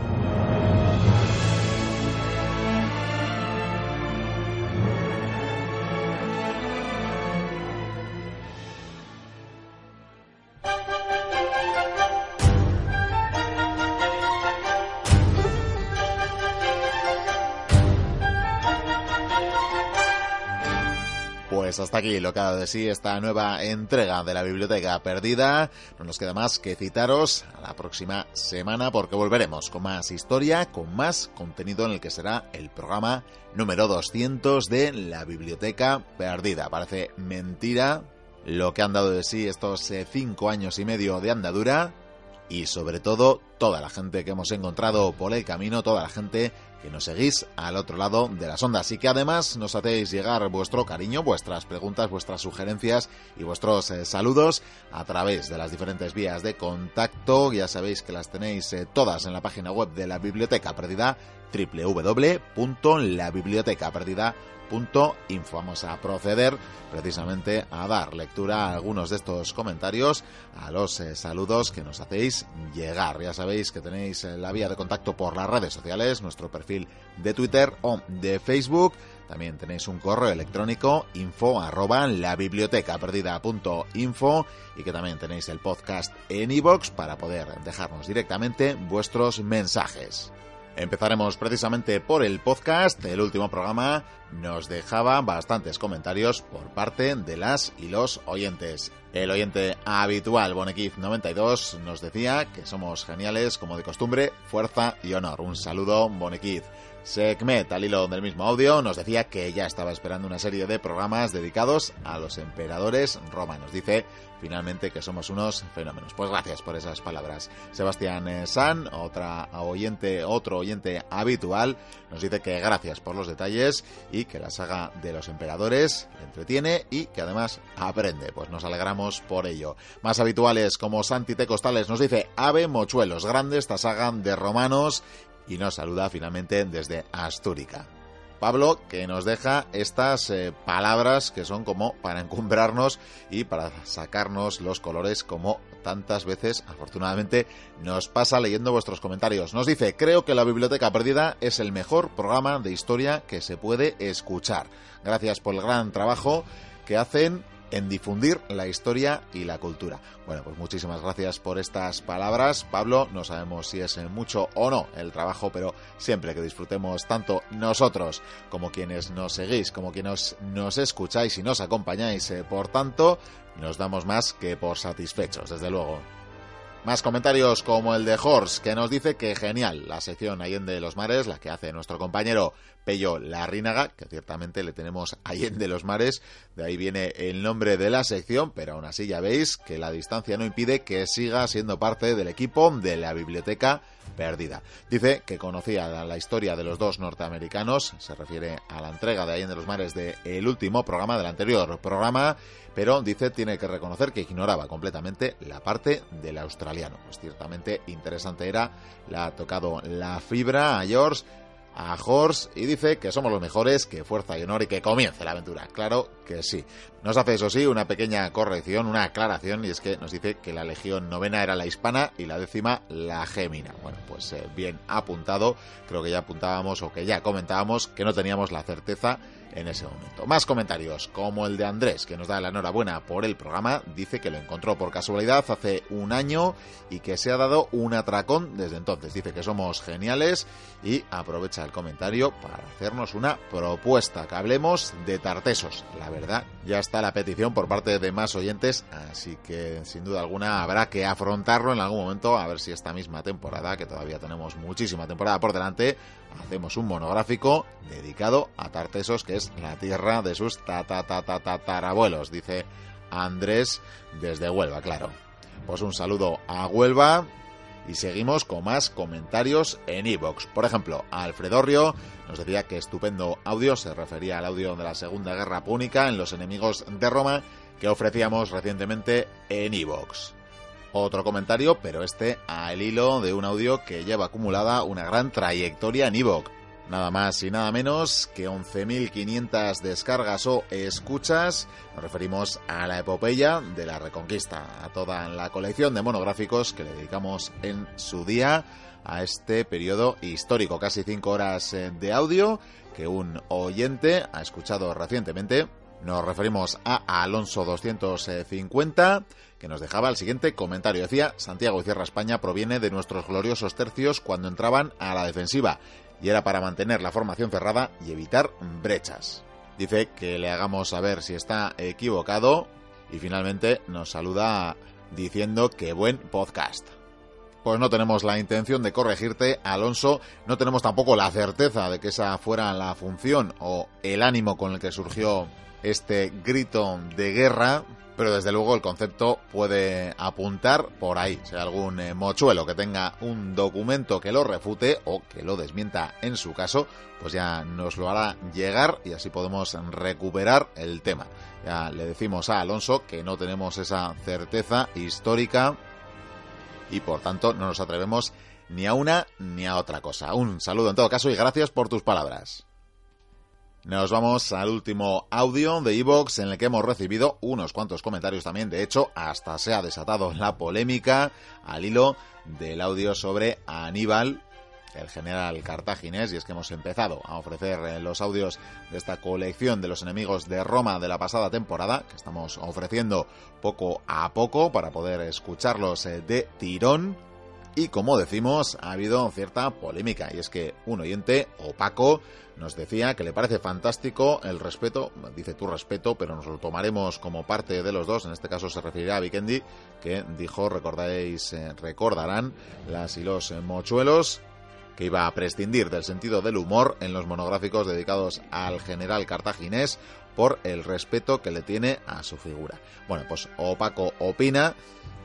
Pues hasta aquí lo que ha dado de sí esta nueva entrega de la Biblioteca Perdida. No nos queda más que citaros a la próxima semana porque volveremos con más historia, con más contenido en el que será el programa número 200 de la Biblioteca Perdida. Parece mentira lo que han dado de sí estos eh, cinco años y medio de andadura y sobre todo toda la gente que hemos encontrado por el camino, toda la gente que nos seguís al otro lado de las ondas y que además nos hacéis llegar vuestro cariño, vuestras preguntas, vuestras sugerencias y vuestros eh, saludos a través de las diferentes vías de contacto. Ya sabéis que las tenéis eh, todas en la página web de la Biblioteca Perdida www.labibliotecaperdida.com info. Vamos a proceder precisamente a dar lectura a algunos de estos comentarios, a los eh, saludos que nos hacéis llegar. Ya sabéis que tenéis eh, la vía de contacto por las redes sociales, nuestro perfil de Twitter o de Facebook. También tenéis un correo electrónico info arroba la biblioteca perdida punto info y que también tenéis el podcast en iVoox para poder dejarnos directamente vuestros mensajes. Empezaremos precisamente por el podcast. El último programa nos dejaba bastantes comentarios por parte de las y los oyentes. El oyente habitual, Bonequiz92, nos decía que somos geniales como de costumbre, fuerza y honor. Un saludo, Bonequiz. Segmet, al hilo del mismo audio, nos decía que ya estaba esperando una serie de programas dedicados a los emperadores romanos. Dice finalmente que somos unos fenómenos. Pues gracias por esas palabras. Sebastián eh, San, otra oyente, otro oyente habitual, nos dice que gracias por los detalles y que la saga de los emperadores entretiene y que además aprende. Pues nos alegramos por ello. Más habituales como Santi Tecostales nos dice Ave Mochuelos, grande esta saga de romanos y nos saluda finalmente desde Astúrica. Pablo, que nos deja estas eh, palabras que son como para encumbrarnos y para sacarnos los colores como tantas veces, afortunadamente, nos pasa leyendo vuestros comentarios. Nos dice, creo que la Biblioteca Perdida es el mejor programa de historia que se puede escuchar. Gracias por el gran trabajo que hacen en difundir la historia y la cultura. Bueno, pues muchísimas gracias por estas palabras. Pablo, no sabemos si es mucho o no el trabajo, pero siempre que disfrutemos tanto nosotros como quienes nos seguís, como quienes nos escucháis y nos acompañáis, eh, por tanto, nos damos más que por satisfechos, desde luego. Más comentarios como el de Horst, que nos dice que genial la sección Allende de los Mares, la que hace nuestro compañero Pello Larrínaga, que ciertamente le tenemos Allende de los Mares, de ahí viene el nombre de la sección, pero aún así ya veis que la distancia no impide que siga siendo parte del equipo de la biblioteca perdida. Dice que conocía la historia de los dos norteamericanos, se refiere a la entrega de Allende de los Mares del último programa, del anterior programa, pero dice tiene que reconocer que ignoraba completamente la parte del Pues ciertamente interesante era, le ha tocado la fibra a George a Horst y dice que somos los mejores, que fuerza y honor y que comience la aventura. Claro que sí. Nos hace eso sí una pequeña corrección, una aclaración y es que nos dice que la legión novena era la hispana y la décima la gémina. Bueno, pues eh, bien apuntado. Creo que ya apuntábamos o que ya comentábamos que no teníamos la certeza en ese momento. Más comentarios, como el de Andrés, que nos da la enhorabuena por el programa, dice que lo encontró por casualidad hace un año y que se ha dado un atracón desde entonces. Dice que somos geniales y aprovecha el comentario para hacernos una propuesta, que hablemos de tartesos. La verdad, ya está la petición por parte de más oyentes, así que sin duda alguna habrá que afrontarlo en algún momento, a ver si esta misma temporada, que todavía tenemos muchísima temporada por delante, hacemos un monográfico dedicado a Tartesos, que es la tierra de sus tatarabuelos, dice Andrés desde Huelva, claro. Pues un saludo a Huelva y seguimos con más comentarios en iVoox. Por ejemplo, Alfredo Rio nos decía que estupendo audio, se refería al audio de la Segunda Guerra Púnica en Los Enemigos de Roma que ofrecíamos recientemente en iVoox. Otro comentario, pero este al hilo de un audio que lleva acumulada una gran trayectoria en Evox. Nada más y nada menos que 11.500 descargas o escuchas. Nos referimos a la epopeya de la Reconquista, a toda la colección de monográficos que le dedicamos en su día a este periodo histórico. Casi 5 horas eh, de audio que un oyente ha escuchado recientemente. Nos referimos a Alonso 250 que nos dejaba el siguiente comentario. Decía, Santiago y Cierra España proviene de nuestros gloriosos tercios cuando entraban a la defensiva y era para mantener la formación cerrada y evitar brechas. Dice que le hagamos saber si está equivocado y finalmente nos saluda diciendo que buen podcast. Pues no tenemos la intención de corregirte, Alonso, no tenemos tampoco la certeza de que esa fuera la función o el ánimo con el que surgió este grito de guerra, pero desde luego el concepto puede apuntar por ahí. Si hay algún eh, mochuelo que tenga un documento que lo refute o que lo desmienta en su caso, pues ya nos lo hará llegar y así podemos recuperar el tema. Ya le decimos a Alonso que no tenemos esa certeza histórica y por tanto no nos atrevemos ni a una ni a otra cosa. Un saludo en todo caso y gracias por tus palabras. Nos vamos al último audio de Evox en el que hemos recibido unos cuantos comentarios también. De hecho, hasta se ha desatado la polémica al hilo del audio sobre Aníbal, el general cartaginés, y es que hemos empezado a ofrecer eh, los audios de esta colección de los enemigos de Roma de la pasada temporada, que estamos ofreciendo poco a poco para poder escucharlos eh, de tirón. Y como decimos, ha habido cierta polémica, y es que un oyente opaco nos decía que le parece fantástico el respeto, dice tu respeto, pero nos lo tomaremos como parte de los dos, en este caso se referirá a Vikendi, que dijo, recordaréis, eh, recordarán las y los mochuelos, que iba a prescindir del sentido del humor en los monográficos dedicados al general cartaginés por el respeto que le tiene a su figura. Bueno, pues Opaco opina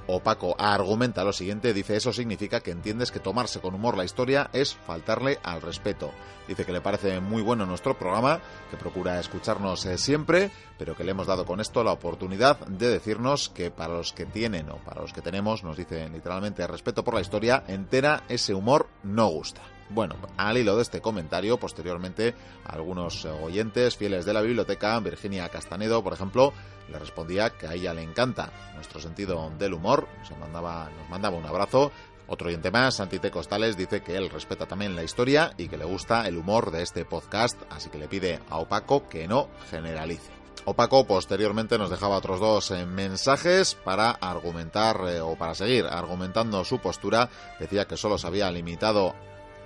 Opaco argumenta lo siguiente, dice eso significa que entiendes que tomarse con humor la historia es faltarle al respeto. Dice que le parece muy bueno nuestro programa, que procura escucharnos eh, siempre, pero que le hemos dado con esto la oportunidad de decirnos que para los que tienen o para los que tenemos, nos dice literalmente respeto por la historia entera, ese humor no gusta. Bueno, al hilo de este comentario, posteriormente, algunos oyentes fieles de la biblioteca, Virginia Castanedo, por ejemplo, le respondía que a ella le encanta nuestro sentido del humor, se mandaba, nos mandaba un abrazo. Otro oyente más, Santite Costales, dice que él respeta también la historia y que le gusta el humor de este podcast, así que le pide a Opaco que no generalice. Opaco posteriormente nos dejaba otros dos eh, mensajes para argumentar eh, o para seguir argumentando su postura. Decía que solo se había limitado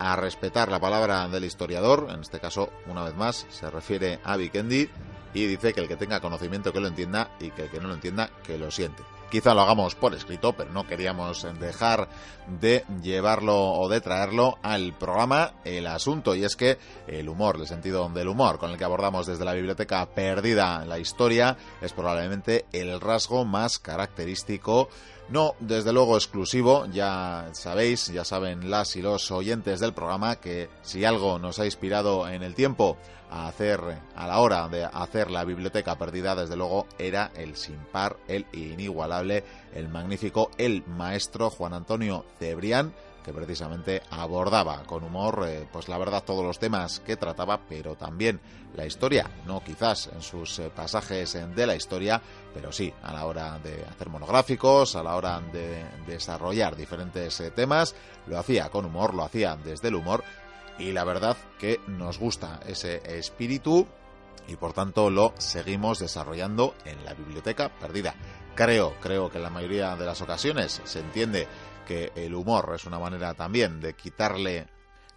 a respetar la palabra del historiador, en este caso, una vez más, se refiere a Vikendi, y dice que el que tenga conocimiento que lo entienda y que el que no lo entienda que lo siente. quizá lo hagamos por escrito, pero no queríamos dejar de llevarlo o de traerlo al programa el asunto, y es que el humor, el sentido del humor con el que abordamos desde la biblioteca perdida la historia, es probablemente el rasgo más característico no, desde luego exclusivo, ya sabéis, ya saben las y los oyentes del programa que si algo nos ha inspirado en el tiempo a hacer, a la hora de hacer la biblioteca perdida, desde luego era el sin par, el inigualable, el magnífico, el maestro Juan Antonio Cebrián, que precisamente abordaba con humor, eh, pues la verdad, todos los temas que trataba, pero también la historia, no quizás en sus eh, pasajes de la historia, pero sí a la hora de hacer monográficos, a la hora de desarrollar diferentes eh, temas, lo hacía con humor, lo hacía desde el humor, y la verdad que nos gusta ese espíritu y por tanto lo seguimos desarrollando en la biblioteca perdida. Creo, creo que en la mayoría de las ocasiones se entiende que el humor es una manera también de quitarle,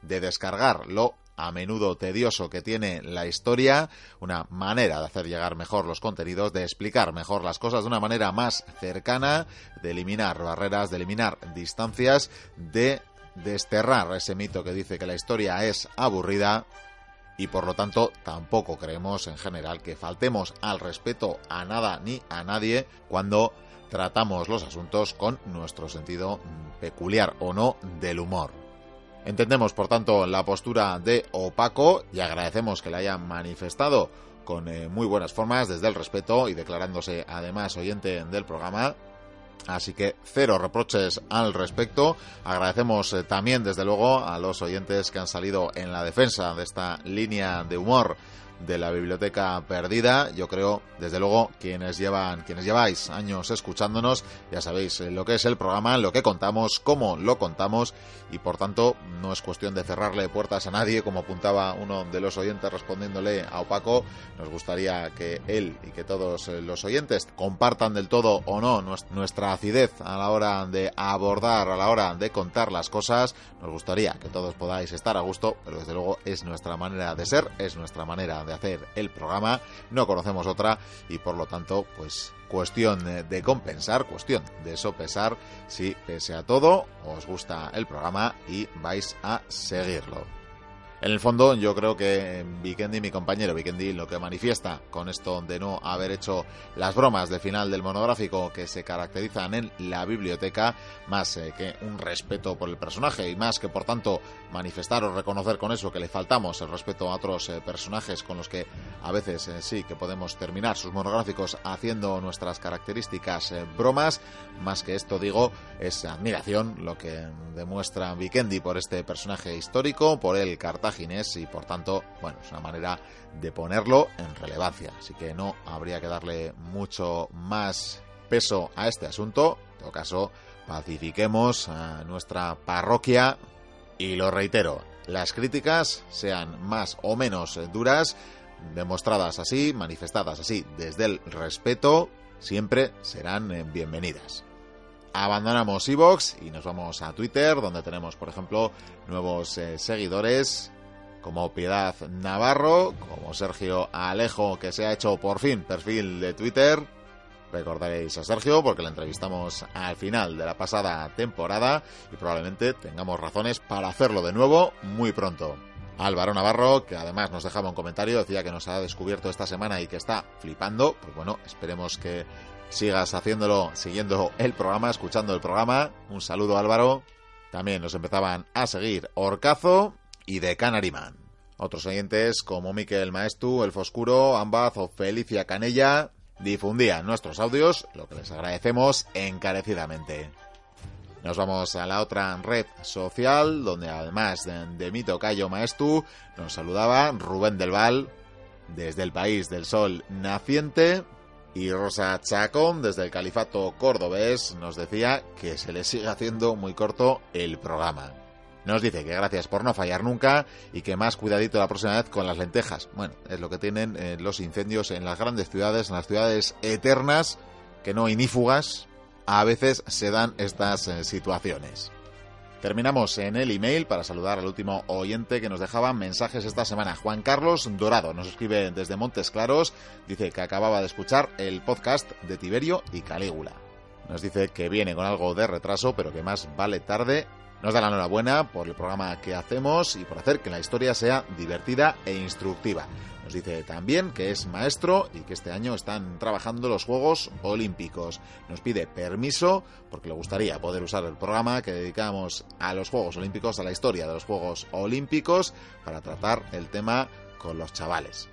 de descargar lo a menudo tedioso que tiene la historia, una manera de hacer llegar mejor los contenidos, de explicar mejor las cosas de una manera más cercana, de eliminar barreras, de eliminar distancias, de desterrar ese mito que dice que la historia es aburrida y por lo tanto tampoco creemos en general que faltemos al respeto a nada ni a nadie cuando tratamos los asuntos con nuestro sentido peculiar o no del humor. Entendemos, por tanto, la postura de Opaco y agradecemos que la haya manifestado con eh, muy buenas formas desde el respeto y declarándose además oyente del programa. Así que cero reproches al respecto. Agradecemos eh, también, desde luego, a los oyentes que han salido en la defensa de esta línea de humor de la biblioteca perdida. Yo creo, desde luego, quienes llevan, quienes lleváis años escuchándonos, ya sabéis eh, lo que es el programa, lo que contamos, cómo lo contamos, y por tanto no es cuestión de cerrarle puertas a nadie, como apuntaba uno de los oyentes respondiéndole a Opaco. Nos gustaría que él y que todos eh, los oyentes compartan del todo o no nuestra acidez a la hora de abordar, a la hora de contar las cosas. Nos gustaría que todos podáis estar a gusto, pero desde luego es nuestra manera de ser, es nuestra manera de hacer el programa, no conocemos otra y por lo tanto, pues cuestión de compensar, cuestión de sopesar si pese a todo os gusta el programa y vais a seguirlo. En el fondo, yo creo que Vikendi, mi compañero Vikendi, lo que manifiesta con esto de no haber hecho las bromas de final del monográfico que se caracterizan en la biblioteca, más eh, que un respeto por el personaje y más que, por tanto, manifestar o reconocer con eso que le faltamos el respeto a otros eh, personajes con los que a veces eh, sí que podemos terminar sus monográficos haciendo nuestras características bromas, más que esto, digo, es admiración lo que demuestra Vikendi por este personaje histórico, por el Cartagena y por tanto, bueno, es una manera de ponerlo en relevancia. Así que no habría que darle mucho más peso a este asunto. En todo caso, pacifiquemos a nuestra parroquia y lo reitero, las críticas sean más o menos duras, demostradas así, manifestadas así desde el respeto, siempre serán bienvenidas abandonamos Evox y nos vamos a Twitter, donde tenemos, por ejemplo, nuevos eh, seguidores como Piedad Navarro, como Sergio Alejo, que se ha hecho por fin perfil de Twitter. Recordaréis a Sergio porque le entrevistamos al final de la pasada temporada y probablemente tengamos razones para hacerlo de nuevo muy pronto. Álvaro Navarro, que además nos dejaba un comentario, decía que nos ha descubierto esta semana y que está flipando. Pues bueno, esperemos que sigas haciéndolo, siguiendo el programa, escuchando el programa. Un saludo Álvaro. También nos empezaban a seguir Orcazo, y de Canariman. Otros oyentes como Miquel Maestu, El Foscuro, Ambaz o Felicia Canella difundían nuestros audios, lo que les agradecemos encarecidamente. Nos vamos a la otra red social, donde además de, de mi tocayo Maestu, nos saludaba Rubén del Val, desde el país del sol naciente, y Rosa Chacón, desde el Califato Cordobés, nos decía que se le sigue haciendo muy corto el programa. Nos dice que gracias por no fallar nunca y que más cuidadito la próxima vez con las lentejas. Bueno, es lo que tienen eh, los incendios en las grandes ciudades, en las ciudades eternas, que no inífugas, a veces se dan estas eh, situaciones. Terminamos en el email para saludar al último oyente que nos dejaba mensajes esta semana. Juan Carlos Dorado nos escribe desde Montes Claros, dice que acababa de escuchar el podcast de Tiberio y Calígula. nos dice que viene con algo de retraso, pero que más vale tarde. Nos da la enhorabuena por el programa que hacemos y por hacer que la historia sea divertida e instructiva. Nos dice también que es maestro y que este año están trabajando los Juegos Olímpicos. Nos pide permiso porque le gustaría poder usar el programa que dedicamos a los Juegos Olímpicos, a la historia de los Juegos Olímpicos, para tratar el tema con los chavales.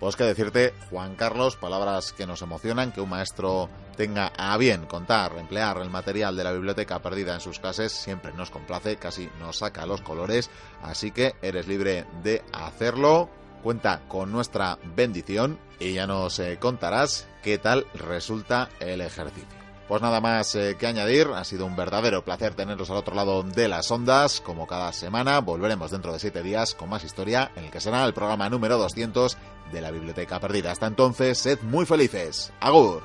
Pues que decirte, Juan Carlos, palabras que nos emocionan, que un maestro tenga a bien contar, emplear el material de la biblioteca perdida en sus clases, siempre nos complace, casi nos saca los colores, así que eres libre de hacerlo, cuenta con nuestra bendición y ya nos eh, contarás qué tal resulta el ejercicio. Pues nada más eh, que añadir, ha sido un verdadero placer tenerlos al otro lado de las ondas. Como cada semana, volveremos dentro de siete días con más historia en el que será el programa número 200 de la Biblioteca Perdida. Hasta entonces, sed muy felices. Agur.